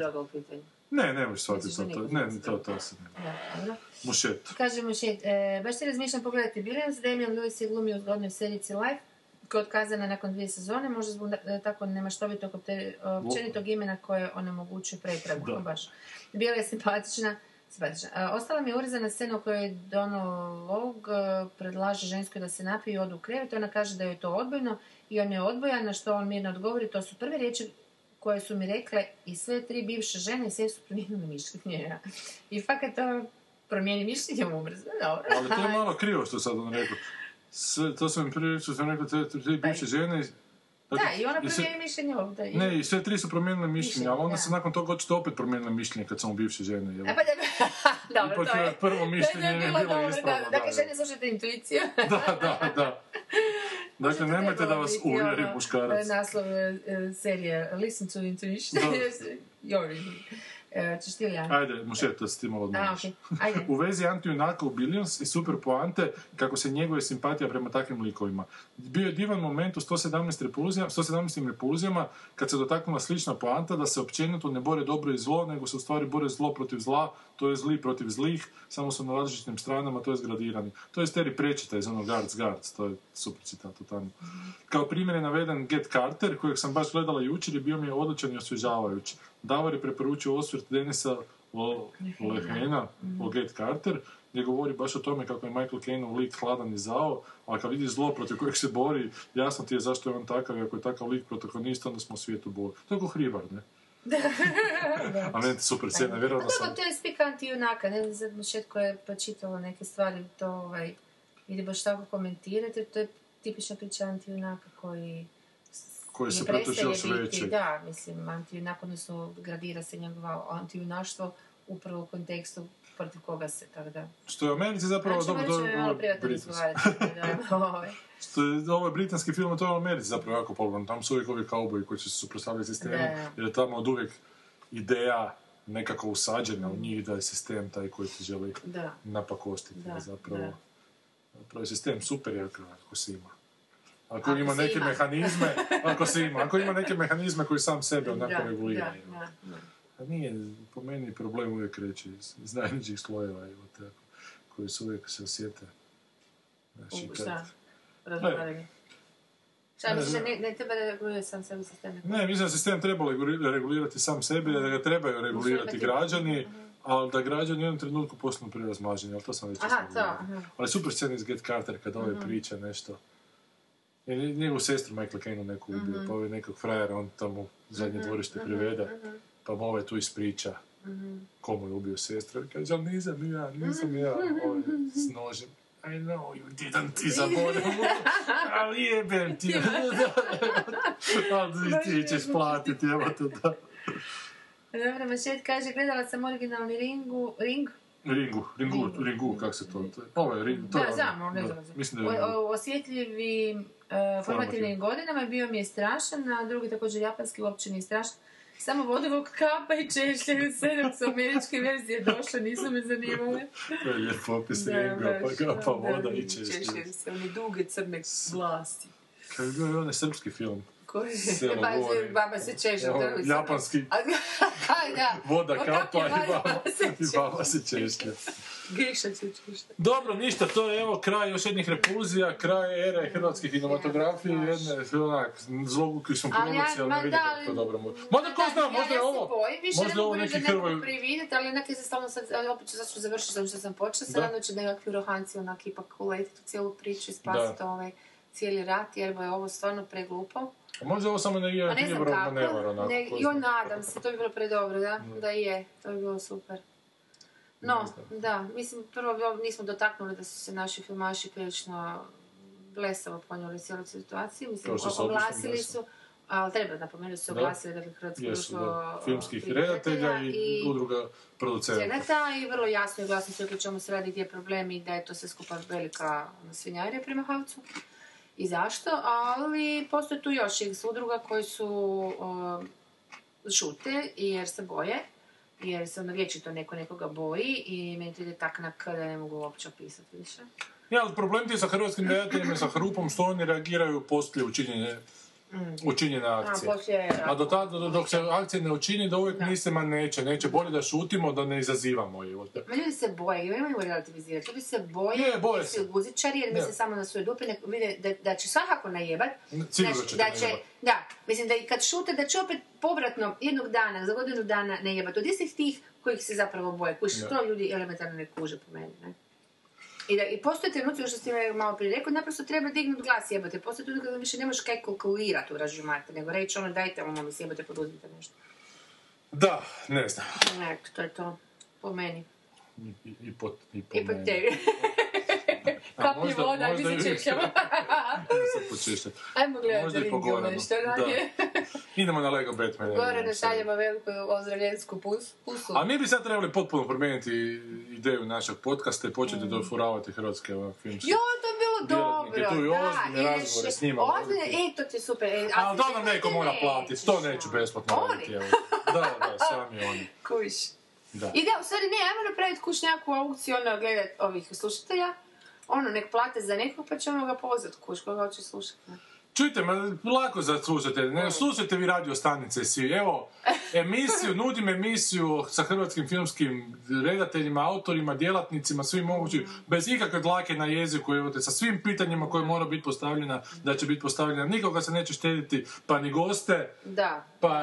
Speaker 1: Ne, ne možeš shvatiti to, to, ne,
Speaker 2: ne
Speaker 1: to, to se ne.
Speaker 2: Da, dobro.
Speaker 1: Mušet.
Speaker 2: Kažemo šet, e, baš ti razmišljam pogledati Billions, Damian Lewis je glumio u zgodnoj serici Life, koja je otkazana nakon dvije sezone, možda zbog e, tako nemaštovitog opte- općenitog imena koje onemogućuje pretragu.
Speaker 1: Da.
Speaker 2: Baš. Bila je simpatična, simpatična. E, ostala mi je urezana scena u kojoj Donald Logue e, predlaže ženskoj da se napije i odu u krevet. Ona kaže da joj je to odbojno i on je odbojan, na što on mirno odgovori. To su prve riječi koje su mi rekle i sve tri bivše žene i sve su promijenile mišljenje. I fakat to promijeni mišljenje ubrzo. Dobro.
Speaker 1: Ali to je malo krivo što sad on rekao. Sve, to sam prije što sam rekao, te te bivše žene... dakle,
Speaker 2: Da, i ona promijeni mišljenje ovdje. I...
Speaker 1: Ne, i sve tri su promijenile mišljenje, ali onda
Speaker 2: da.
Speaker 1: se nakon toga očito opet promijenile mišljenje kad su mu bivše žene. Jel?
Speaker 2: A pa da, dobro,
Speaker 1: Ipak
Speaker 2: to
Speaker 1: je prvo mišljenje
Speaker 2: to je bilo
Speaker 1: bilo
Speaker 2: dobro,
Speaker 1: ispravno,
Speaker 2: da.
Speaker 1: da,
Speaker 2: Dakle,
Speaker 1: da.
Speaker 2: žene, slušajte intuiciju.
Speaker 1: Da, da, da. Dakle, nemojte da vas uvjeri
Speaker 2: ono,
Speaker 1: muškarac.
Speaker 2: Naslov e, serije Listen to Intuition. Joj, e, ćeš ti ili?
Speaker 1: Ajde, mušet, da se ti malo odmoriš.
Speaker 2: okej, ajde.
Speaker 1: U vezi antijunaka u Billions i super poante kako se njeguje simpatija prema takvim likovima. Bio je divan moment u 117 repulzijama, 117 repulzijama kad se dotaknula slična poanta da se općenito ne bore dobro i zlo, nego se u stvari bore zlo protiv zla, to je zli protiv zlih, samo su na različitim stranama, to je zgradirani. To je Terry Prečita iz onog Guards Guards, to je super citat tamo. Kao primjer je naveden Get Carter, kojeg sam baš gledala jučer i bio mi je odličan i osvježavajući. Davor je preporučio osvrt Denisa o Lehmena, o Get Carter, gdje govori baš o tome kako je Michael Caine lik hladan i zao, a kad vidi zlo protiv kojeg se bori, jasno ti je zašto je on takav i ako je takav lik protagonist, onda smo u svijetu boli. To je ko hribar, ne? A meni super scena, vjerojatno sam...
Speaker 2: to je spika antijunaka, ne znam za šet koje je počitalo neke stvari, to ovaj, ili baš tako komentirati, to je tipična priča antijunaka koji
Speaker 1: Koji se pretoči još
Speaker 2: biti,
Speaker 1: veći.
Speaker 2: Da, mislim, antijunak, odnosno gradira se njegovo antijunaštvo upravo u kontekstu protiv koga se, tako da...
Speaker 1: Što je u Americi zapravo
Speaker 2: Znači,
Speaker 1: dobro... dobro,
Speaker 2: malo privatno razgovarati. ovaj.
Speaker 1: Što je, ovo je britanski film, to je u Americi zapravo jako popularan. Tamo su uvijek ovi kauboji koji će se suprotstavljati sistemu, jer je tamo od uvijek ideja nekako usađena u njih da je sistem taj koji ti želi
Speaker 2: Da.
Speaker 1: napakostiti.
Speaker 2: Da,
Speaker 1: zapravo,
Speaker 2: da.
Speaker 1: zapravo je sistem super je ako, se ima. Ako,
Speaker 2: Ako
Speaker 1: ima neke
Speaker 2: ima.
Speaker 1: mehanizme, ako se ima, ako ima neke mehanizme koji sam sebe onako regulira.
Speaker 2: da, da, da.
Speaker 1: A nije, po meni problem uvijek kreće iz, iz najnižih slojeva, evo tako, koji su uvijek se osjete. Znači, kad-?
Speaker 2: Razgovaranje. Šta
Speaker 1: Ne,
Speaker 2: misliš,
Speaker 1: ne.
Speaker 2: ne, ne treba da regulira sam sebi sistem?
Speaker 1: Ne, mislim da sistem treba reguli- regulirati sam sebi, da ga trebaju regulirati građani, ali da građani u jednom trenutku postanu prerazmaženi, ali to sam već
Speaker 2: Aha, to,
Speaker 1: govorio. Ali super scena iz Get Carter kad ovaj priča nešto. Njegovu sestru Michael Caine neku ubio, pa ovaj nekog frajera, on tamo u zadnje dvorište privede, pa mu ovaj tu ispriča komu je ubio sestru. I kaže, ali nisam ja, nisam ja, ovaj, s nožem. I know you didn't, ti zaboravio, ali jebem ti. Ali ti ćeš platiti, evo to da.
Speaker 2: Dobro, Mašet kaže, gledala sam originalni Ringu, Ring,
Speaker 1: Ringu, Ringu, Ringu, kak se to... to je- Ovo je Ring, to je
Speaker 2: da,
Speaker 1: ono,
Speaker 2: znam, ne
Speaker 1: da,
Speaker 2: znam.
Speaker 1: Mislim da je
Speaker 2: O,
Speaker 1: Ringu.
Speaker 2: o, osjetljivim uh, formativnim godinama bio mi je strašan, a drugi također japanski uopće nije strašan. Samo vodovog kapa i češlje sedam su američke verzije došle, nisu me zanimale.
Speaker 1: To je lijep opis
Speaker 2: Da,
Speaker 1: Ringa, pa pa
Speaker 2: da,
Speaker 1: voda
Speaker 2: da,
Speaker 1: i češlje.
Speaker 2: češlje se, one duge crne vlasti.
Speaker 1: Kad je onaj srpski film,
Speaker 2: Koji?
Speaker 1: Selo gori.
Speaker 2: baba se to je-
Speaker 1: japanski,
Speaker 2: da.
Speaker 1: voda kapa i baba,
Speaker 2: se
Speaker 1: i baba se češlja.
Speaker 2: Griša će čušta.
Speaker 1: Dobro, ništa, to je evo kraj još jednih repulzija, kraj ere hrvatskih kinematografije, jedne onak zloguki smo
Speaker 2: Ali ja-
Speaker 1: vidite
Speaker 2: da,
Speaker 1: kako dobro. mu- Možda ko zna, možda je
Speaker 2: ja,
Speaker 1: ovo,
Speaker 2: Ja se
Speaker 1: možda ovo neki
Speaker 2: da
Speaker 1: Hrvoj...
Speaker 2: prividjeti, ali onak je se stalno sad, ali opet ću zato ću završiti zato što sam počela,
Speaker 1: Da.
Speaker 2: sad onda će nekakvi rohanci onak ipak uletiti u cijelu priču i
Speaker 1: Da.
Speaker 2: spasiti ovaj cijeli rat, jer je ovo stvarno preglupo.
Speaker 1: Možda je ovo samo
Speaker 2: Pa ne znam
Speaker 1: Ivorov
Speaker 2: kako,
Speaker 1: manevar, onako.
Speaker 2: ne,
Speaker 1: zna.
Speaker 2: nadam se, to bi bilo predobro, da, da je, to bi bilo super. No,
Speaker 1: Ne
Speaker 2: da, mislim, prvo nismo dotaknuli da su se naši filmaši prilično blesavo ponijeli cijelu situaciju, mislim, oglasili su, ali treba napomenuti su
Speaker 1: Da.
Speaker 2: oglasili da bi Hrvatsko društvo.
Speaker 1: Filmskih redatelja i,
Speaker 2: i
Speaker 1: udruga producenata.
Speaker 2: i vrlo jasno i glasno rekli o čemu se radi, gdje je problem i da je to sve skupa velika ono, svinjarija prema Havcu. I zašto? Ali postoje tu još x udruga koji su uh, šute jer se boje jer se ono vječito neko nekoga boji i meni to ide tak na da ne mogu uopće opisati više.
Speaker 1: Ja, problem ti je sa hrvatskim gledateljima, sa hrupom, što oni reagiraju poslije učinjene, učinjene akcije.
Speaker 2: Mm. A, poslije...
Speaker 1: A do tada, do- dok se akcija ne učini, da uvijek misle, ma neće, neće, bolje da šutimo, da ne izazivamo je.
Speaker 2: Ma ljudi se boje, i nemaju relativizirati. Ljudi se boje,
Speaker 1: Je, boje se.
Speaker 2: guzičari, jer misle
Speaker 1: Da.
Speaker 2: samo na svoje dupe, da, da će svakako najebat.
Speaker 1: Sigurno
Speaker 2: Znači,
Speaker 1: će
Speaker 2: da će,
Speaker 1: najebat.
Speaker 2: da, mislim da i kad šute, da će opet povratno jednog dana, za godinu dana najebat. Od istih tih kojih se zapravo boje. Koji
Speaker 1: Da.
Speaker 2: to ljudi elementarno ne kuže po meni, ne? I, da, I postoje trenuci, što ste malo prije rekao, naprosto treba dignut glas jebote. Postoje trenuci kada više ne možeš kaj kalkulirati u ražumate, nego reći ono dajte ono mi jebote poduzmite nešto.
Speaker 1: Da, ne znam.
Speaker 2: Ne, to je to. Po meni.
Speaker 1: I, i, i po, i po
Speaker 2: I po
Speaker 1: meni.
Speaker 2: tebi.
Speaker 1: Možda-
Speaker 2: voda,
Speaker 1: možda
Speaker 2: mi se
Speaker 1: počištat.
Speaker 2: Ajmo gledati
Speaker 1: Možda Goranu.
Speaker 2: što
Speaker 1: Da.
Speaker 2: radije.
Speaker 1: Idemo na Lego Batman.
Speaker 2: Gorane šaljemo veliku ozdravljensku pus, pusu.
Speaker 1: A mi bi sad trebali potpuno promijeniti ideju našeg podcasta i početi dofuravati hrvatske filmske.
Speaker 2: Jo, to je bilo dobro,
Speaker 1: tu i
Speaker 2: da.
Speaker 1: ozbiljne razgovore s njima
Speaker 2: Ozbiljne, e, to ti je super. E,
Speaker 1: Ali to nam neko mora platiti, to neću
Speaker 2: no.
Speaker 1: besplatno
Speaker 2: Oni?
Speaker 1: raditi. evo. Da, da, sami oni.
Speaker 2: Kuš.
Speaker 1: Da.
Speaker 2: I da, u stvari ne, ajmo napraviti kuć nekakvu aukciju, ono, gledat ovih slušatelja. Ono, nek plate za nekog, pa ćemo ga pozvat kuć, koga hoće slušati.
Speaker 1: Čujte, ma lako za slušate, ne slušajte vi radio stanice svi. Evo, emisiju, nudim emisiju sa hrvatskim filmskim redateljima, autorima, djelatnicima, svim mogućim, bez ikakve dlake na jeziku, evo te, sa svim pitanjima koje mora biti postavljena, da će biti postavljena. Nikoga se neće štediti, pa ni goste,
Speaker 2: Da.
Speaker 1: pa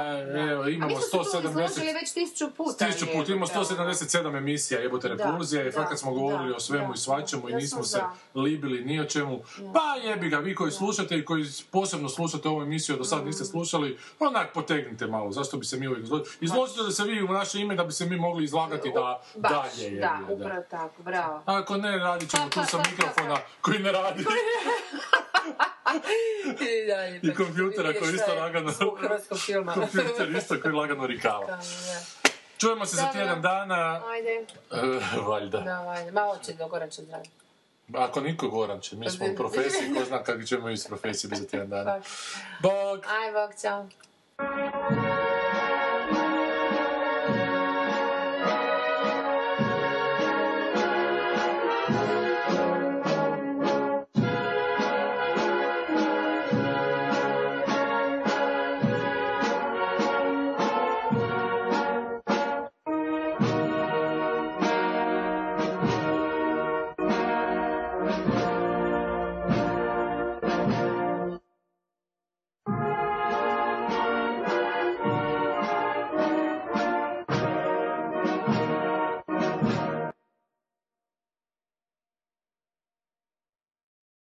Speaker 1: evo,
Speaker 2: A
Speaker 1: imamo
Speaker 2: smo se tu
Speaker 1: 170...
Speaker 2: izložili već tisuću puta.
Speaker 1: Tisuću puta, imamo
Speaker 2: jebote, ono.
Speaker 1: 177 emisija, jebote
Speaker 2: Da,
Speaker 1: repulzija i fakat smo govorili
Speaker 2: da,
Speaker 1: o svemu
Speaker 2: da.
Speaker 1: i svačemu i nismo se libili ni o čemu. Pa jebi ga, vi koji slušate i koji posebno slušate ovu emisiju, do sad
Speaker 2: Mm.
Speaker 1: niste slušali, onak potegnite malo, zašto bi se mi uvijek izložili? Izložite da se vi u naše ime da bi se mi mogli izlagati da
Speaker 2: Baš,
Speaker 1: dalje. jebi
Speaker 2: da, upravo tako, bravo.
Speaker 1: Ako ne, radit ćemo tu sa mikrofona koji ne radi.
Speaker 2: I dalje.
Speaker 1: I kompjutera koji isto lagano...
Speaker 2: Filma.
Speaker 1: Kompjuter isto koji lagano rikava. Čujemo se za tjedan dana,
Speaker 2: Ajde,
Speaker 1: valjda.
Speaker 2: da, ajde. Malo će do Goran će zdraviti.
Speaker 1: Ako niko Goran će, mi smo u pa, profesiji, ko zna kako ćemo iz profesije za tjedan dana. Bog!
Speaker 2: Aj, bog, čao!